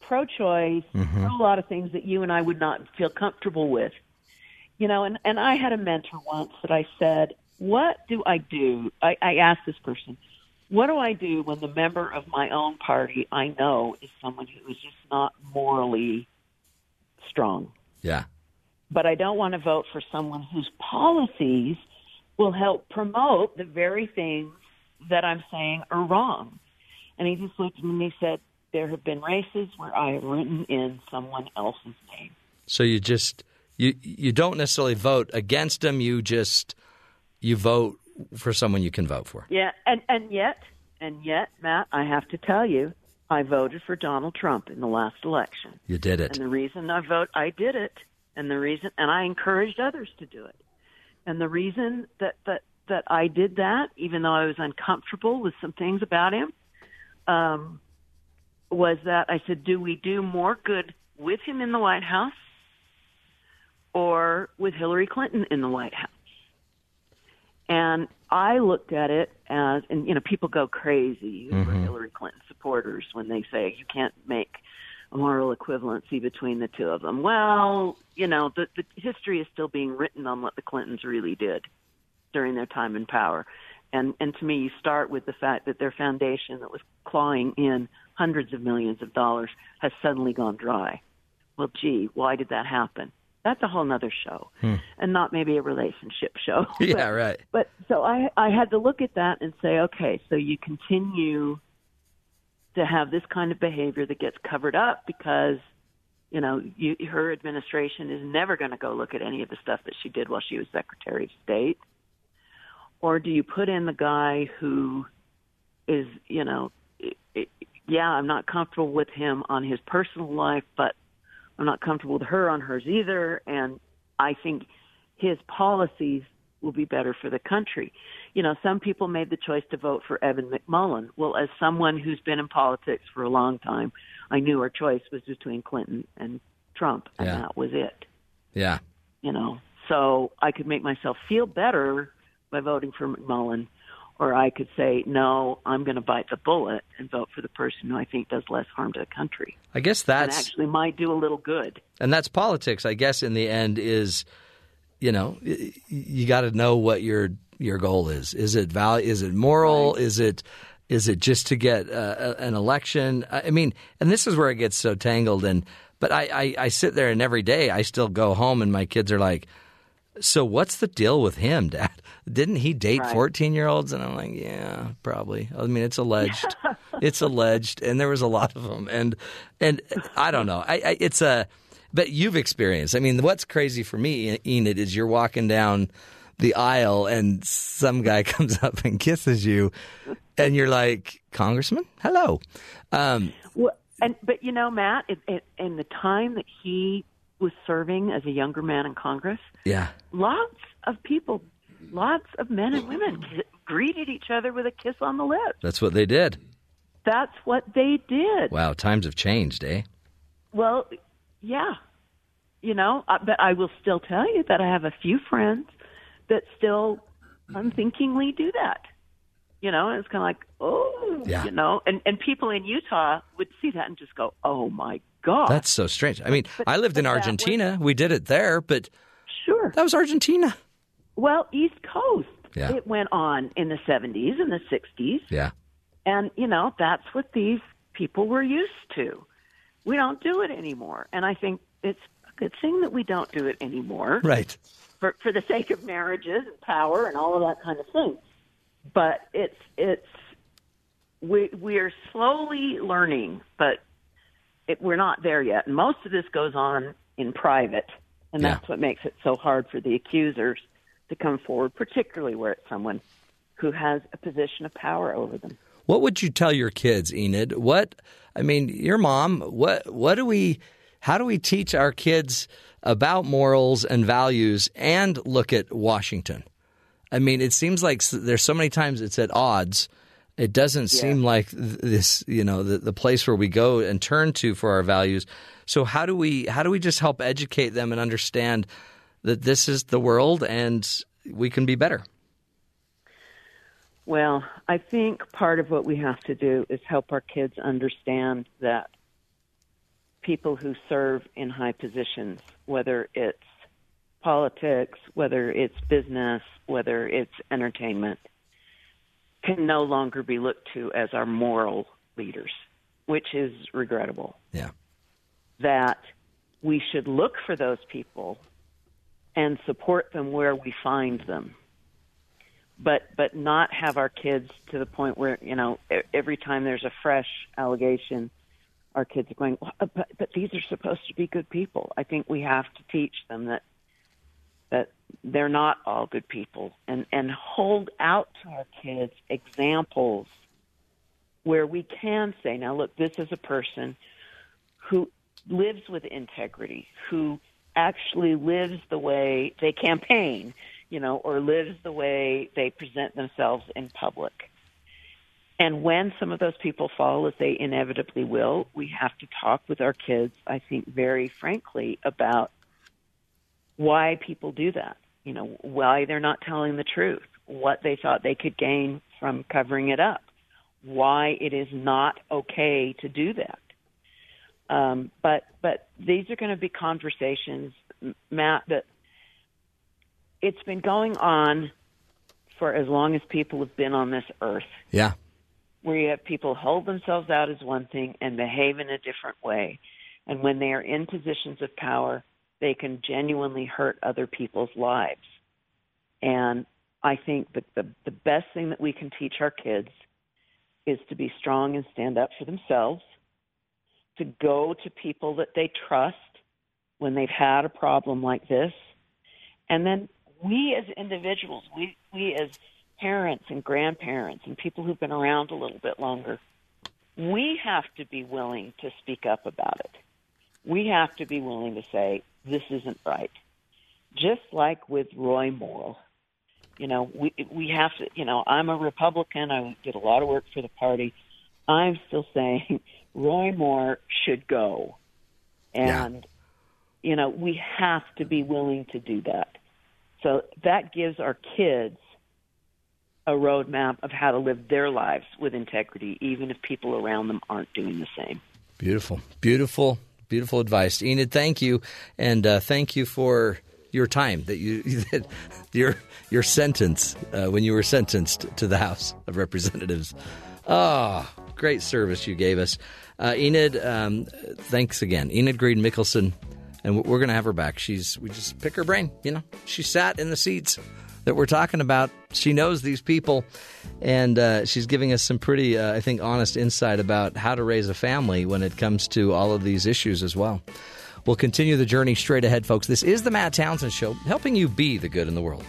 pro-choice, Mm-hmm. a lot of things that you and I would not feel comfortable with. You know, and and I had a mentor once that I said, "What do I do?" I, I asked this person, "What do I do when the member of my own party I know is someone who is just not morally strong?" Yeah. but I don't want to vote for someone whose policies will help promote the very things that I'm saying are wrong. And he just looked at me and he said, There have been races where I have written in someone else's name. So you just you you don't necessarily vote against them. You just you vote for someone you can vote for. Yeah, and, and yet, and yet, Matt, I have to tell you, I voted for Donald Trump in the last election. You did it. And the reason I vote, I did it, and the reason, and I encouraged others to do it. And the reason that that that I did that, even though I was uncomfortable with some things about him, um, was that I said, do we do more good with him in the White House or with Hillary Clinton in the White House? And I looked at it as, and you know, people go crazy for Mhm. Hillary Clinton supporters when they say you can't make a moral equivalency between the two of them. Well, you know, the, the history is still being written on what the Clintons really did during their time in power. And and to me, you start with the fact that their foundation that was clawing in hundreds of millions of dollars has suddenly gone dry. Well, gee, why did that happen? That's a whole nother show, Hmm. and not maybe a relationship show. Yeah, right. But so I I had to look at that and say, okay, so you continue to have this kind of behavior that gets covered up because you know you, her administration is never going to go look at any of the stuff that she did while she was Secretary of State, or do you put in the guy who is you know i- i- yeah, I'm not comfortable with him on his personal life, but I'm not comfortable with her on hers either. And I think his policies will be better for the country. You know, some people made the choice to vote for Evan McMullin. Well, as someone who's been in politics for a long time, I knew our choice was between Clinton and Trump, and Yeah. that was it. Yeah. You know, so I could make myself feel better by voting for McMullin, or I could say, no, I'm going to bite the bullet and vote for the person who I think does less harm to the country. I guess and that's actually might do a little good. and that's politics. I guess in the end is, you know, you got to know what your your goal is. Is it val? Is it moral? Is it is it just to get uh, an election? I I mean, and this is where it gets so tangled. And but I, I I sit there and every day I still go home and my kids are like. So what's the deal with him, Dad? Didn't he date fourteen year olds? And I'm like, yeah, probably. I mean, it's alleged. it's alleged, and there was a lot of them. And and I don't know. I, I it's a, but you've experienced. I mean, what's crazy for me, Enid, is you're walking down the aisle and some guy comes up and kisses you, and you're like, Congressman, hello. Um, Well, and but you know, Matt, it, it, in the time that he was serving as a younger man in Congress, yeah. lots of people, lots of men and women greeted each other with a kiss on the lips. That's what they did. That's what they did. Wow, times have changed, eh? Well, yeah, you know, but I will still tell you that I have a few friends that still unthinkingly do that. You know, and it's kind of like, oh, Yeah. you know, and and people in Utah would see that and just go, oh my god, That's so strange. I mean, But- I lived in Argentina. we did it there, but sure, that was Argentina. Well, East Coast. Yeah. It went on in the 70s and the 60s. Yeah. And, you know, that's what these people were used to. We don't do it anymore. And I think it's a good thing that we don't do it anymore Right. for, for the sake of marriages and power and all of that kind of thing. But it's, it's, we, we're slowly learning, but it, we're not there yet. And most of this goes on in private. And Yeah. that's what makes it so hard for the accusers to come forward, particularly where it's someone who has a position of power over them. What would you tell your kids, Enid? What I mean, your mom. What what do we? How do we teach our kids about morals and values and look at Washington? I mean, it seems like there's so many times it's at odds. It doesn't Yeah. seem like this, you know, the, the place where we go and turn to for our values. So how do we how do we just help educate them and understand that this is the world and we can be better? Well, I think part of what we have to do is help our kids understand that people who serve in high positions, whether it's politics, whether it's business, whether it's entertainment, can no longer be looked to as our moral leaders, which is regrettable. Yeah. That we should look for those people and support them where we find them but but not have our kids to the point where you know every time there's a fresh allegation our kids are going "Well, but but these are supposed to be good people i think we have to teach them that that they're not all good people and and hold out to our kids examples where we can say now look this is a person who lives with integrity who actually lives the way they campaign you know, or lives the way they present themselves in public. And when some of those people fall, as they inevitably will, we have to talk with our kids, I think, very frankly, about why people do that. You know, why they're not telling the truth, what they thought they could gain from covering it up, why it is not okay to do that. Um, but but these are going to be conversations, Matt, that it's been going on for as long as people have been on this earth, Yeah. where you have people hold themselves out as one thing and behave in a different way. And when they are in positions of power, they can genuinely hurt other people's lives. And I think that the, the best thing that we can teach our kids is to be strong and stand up for themselves, to go to people that they trust when they've had a problem like this, and then we as individuals, we we as parents and grandparents and people who've been around a little bit longer, we have to be willing to speak up about it. We have to be willing to say, this isn't right. Just like with Roy Moore. You know, we we have to. You know, I'm a Republican. I did a lot of work for the party. I'm still saying Roy Moore should go, and you know we have to be willing to do that. So that gives our kids a roadmap of how to live their lives with integrity, even if people around them aren't doing the same. Beautiful, beautiful, beautiful advice, Enid. Thank you, and uh, thank you for your time that you that your your sentence uh, when you were sentenced to the House of Representatives. Ah, oh, great service you gave us, uh, Enid. Um, thanks again, Enid Greene Mickelsen, and we're going to have her back. She's we just pick her brain. You know, she sat in the seats that we're talking about. She knows these people, and uh, she's giving us some pretty, uh, I think, honest insight about how to raise a family when it comes to all of these issues as well. We'll continue the journey straight ahead, folks. This is the Matt Townsend Show, helping you be the good in the world.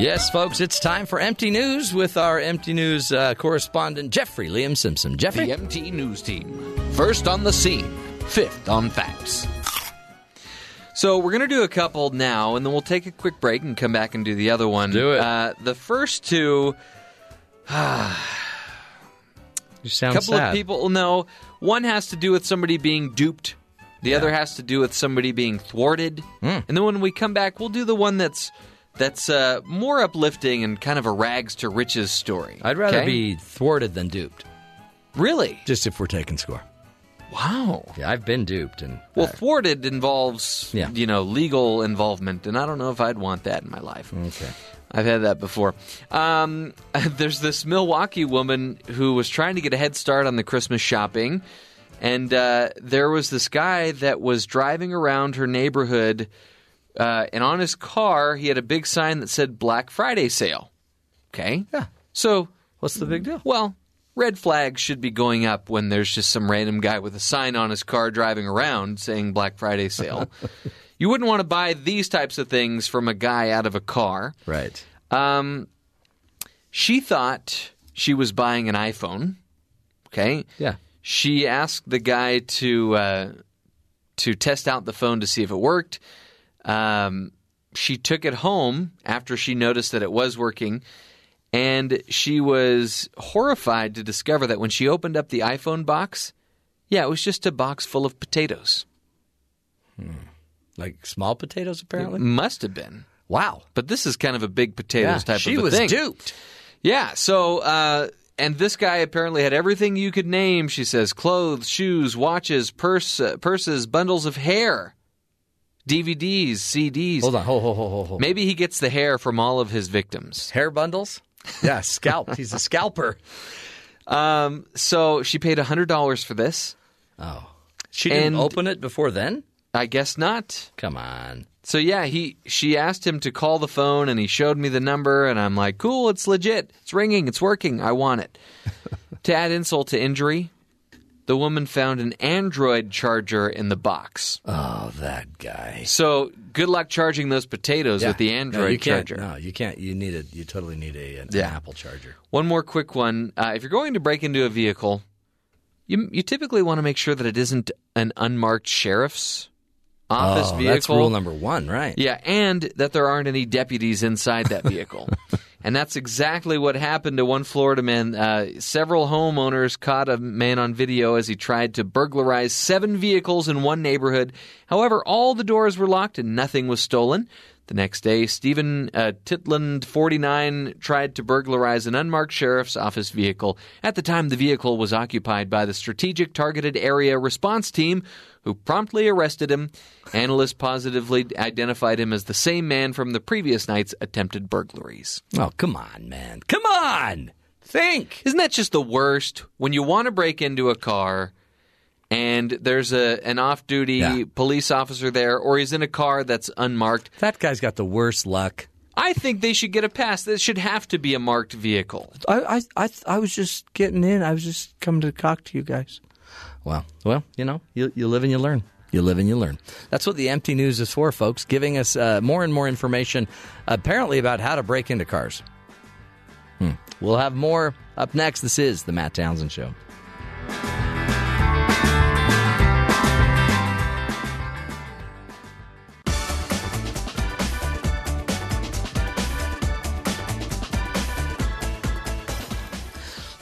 Yes, folks, it's time for Empty News with our Empty News uh, correspondent, Jeffrey Liam Simpson. Jeffrey? The Empty News team. First on the scene, fifth on facts. So we're going to do a couple now, and then we'll take a quick break and come back and do the other one. Do it. Uh, the first two. you sound sad. A couple sad. of people. No, one has to do with somebody being duped. The Yeah. other has to do with somebody being thwarted. Hmm. And then when we come back, we'll do the one that's that's uh, more uplifting and kind of a rags to riches story. I'd rather okay? be thwarted than duped. really. Just if we're taking score. Wow. Yeah, I've been duped, and Well, thwarted involves, Yeah. you know, legal involvement, and I don't know if I'd want that in my life. okay. I've had that before. Um, there's this Milwaukee woman who was trying to get a head start on the Christmas shopping, and uh, there was this guy that was driving around her neighborhood, uh, and on his car he had a big sign that said Black Friday sale. Okay. Yeah. So What's the big deal? well, red flags should be going up when there's just some random guy with a sign on his car driving around saying Black Friday sale. you wouldn't want to buy these types of things from a guy out of a car. Right. Um, she thought she was buying an iPhone. Okay. Yeah. She asked the guy to uh, to test out the phone to see if it worked. Um, she took it home after she noticed that it was working, and she was horrified to discover that when she opened up the iPhone box, yeah, it was just a box full of potatoes. Like small potatoes, apparently? It must have been. Wow. But this is kind of a big potatoes Yeah, type she of a was duped. Yeah. So, uh, and this guy apparently had everything you could name. She says clothes, shoes, watches, purse, uh, purses, bundles of hair, DVDs, CDs. Hold on. Hold, hold, hold, hold. Maybe he gets the hair from all of his victims. Hair bundles? Yeah, scalp. He's a scalper. Um, so she paid hundred dollars for this. Oh. She didn't And- open it before then? I guess not. Come on. So yeah, he she asked him to call the phone and he showed me the number and I'm like, "Cool, it's legit. It's ringing. It's working. I want it." to add insult to injury, the woman found an Android charger in the box. Oh, that guy. So, good luck charging those potatoes with the Android no, you can't, charger. No, you can't. You need a. You totally need a, an, Yeah. an Apple charger. One more quick one. Uh, if you're going to break into a vehicle, you you typically want to make sure that it isn't an unmarked sheriff's office oh, vehicle. That's rule number one, right? Yeah, and that there aren't any deputies inside that vehicle. and that's exactly what happened to one Florida man. Uh, several homeowners caught a man on video as he tried to burglarize seven vehicles in one neighborhood. However, all the doors were locked and nothing was stolen. The next day, Stephen uh, Titland, 49, tried to burglarize an unmarked sheriff's office vehicle. At the time, the vehicle was occupied by the Strategic Targeted Area Response Team, who promptly arrested him. Analysts positively identified him as the same man from the previous night's attempted burglaries. Oh, come on, man. Come on. Think. Isn't that just the worst? When you want to break into a car and there's a an off-duty Yeah. police officer there or he's in a car that's unmarked. That guy's got the worst luck. I think they should get a pass. This should have to be a marked vehicle. I, I, I, I was just getting in. I was just coming to talk to you guys. Well, well, you know, you, you live and you learn. You live and you learn. That's what the empty news is for, folks, giving us uh, more and more information, apparently, about how to break into cars. Hmm. We'll have more up next. This is The Matt Townsend Show.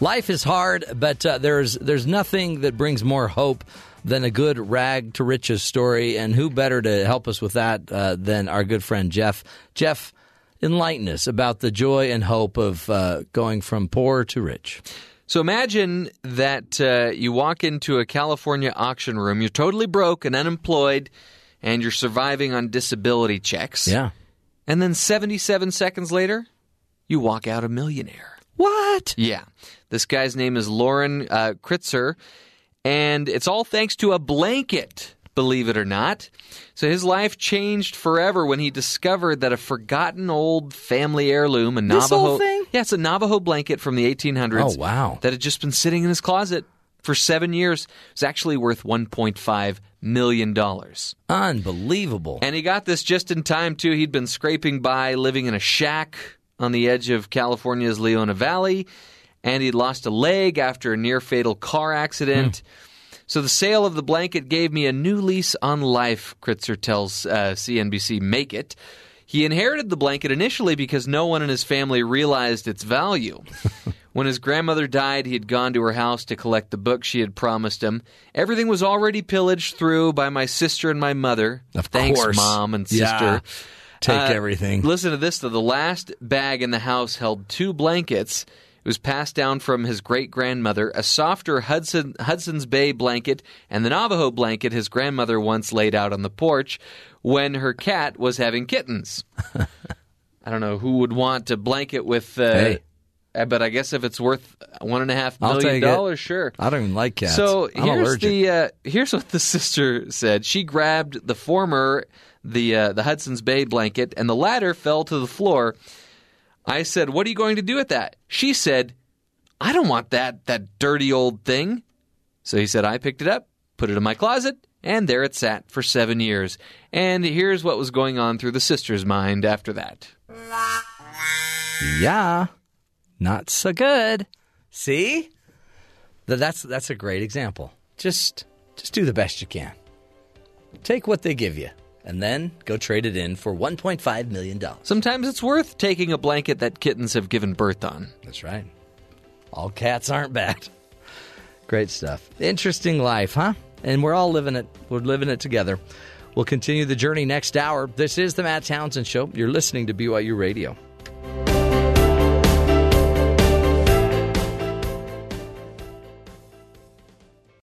Life is hard, but uh, there's there's nothing that brings more hope than a good rag to riches story, and who better to help us with that uh, than our good friend Jeff? Jeff, enlighten us about the joy and hope of uh, going from poor to rich. So imagine that uh, you walk into a California auction room, you're totally broke and unemployed, and you're surviving on disability checks. Yeah. And then 77 seconds later, you walk out a millionaire. What? Yeah. This guy's name is Loren uh, Krytzer, and it's all thanks to a blanket, believe it or not. So his life changed forever when he discovered that a forgotten old family heirloom, a Navajo. Yeah, it's a Navajo blanket from the 1800s. Oh, wow. That had just been sitting in his closet for seven years. It's actually worth 1.5 million dollars. Unbelievable. And he got this just in time too. He'd been scraping by, living in a shack on the edge of California's Leona Valley, and he'd lost a leg after a near fatal car accident. So the sale of the blanket gave me a new lease on life, Krytzer tells uh, CNBC Make It. He inherited the blanket initially because no one in his family realized its value. when his grandmother died, he had gone to her house to collect the book she had promised him. Everything was already pillaged through by my sister and my mother. Of Thanks, course. mom and Yeah. sister. Take Uh, everything. Listen to this though. The last bag in the house held two blankets. Was passed down from his great grandmother, a softer Hudson Hudson's Bay blanket, and the Navajo blanket his grandmother once laid out on the porch when her cat was having kittens. I don't know who would want a blanket with. Uh, Hey. uh, But I guess if it's worth one and a half I'll million dollars, sure. I don't even like cats. So I'm here's allergic. the uh, here's what the sister said. She grabbed the former the uh, the Hudson's Bay blanket, and the latter fell to the floor. I said, "What are you going to do with that?" She said, "I don't want that that dirty old thing." So he said, "I picked it up, put it in my closet." And there it sat for seven years. And here's what was going on through the sister's mind after that. Yeah, not so good. See, that's that's a great example. Just just do the best you can. Take what they give you, and then go trade it in for 1.5 million dollars. Sometimes it's worth taking a blanket that kittens have given birth on. That's right. All cats aren't bad. Great stuff. Interesting life, huh? And we're all living it. We're living it together. We'll continue the journey next hour. This is the Matt Townsend Show. You're listening to BYU Radio.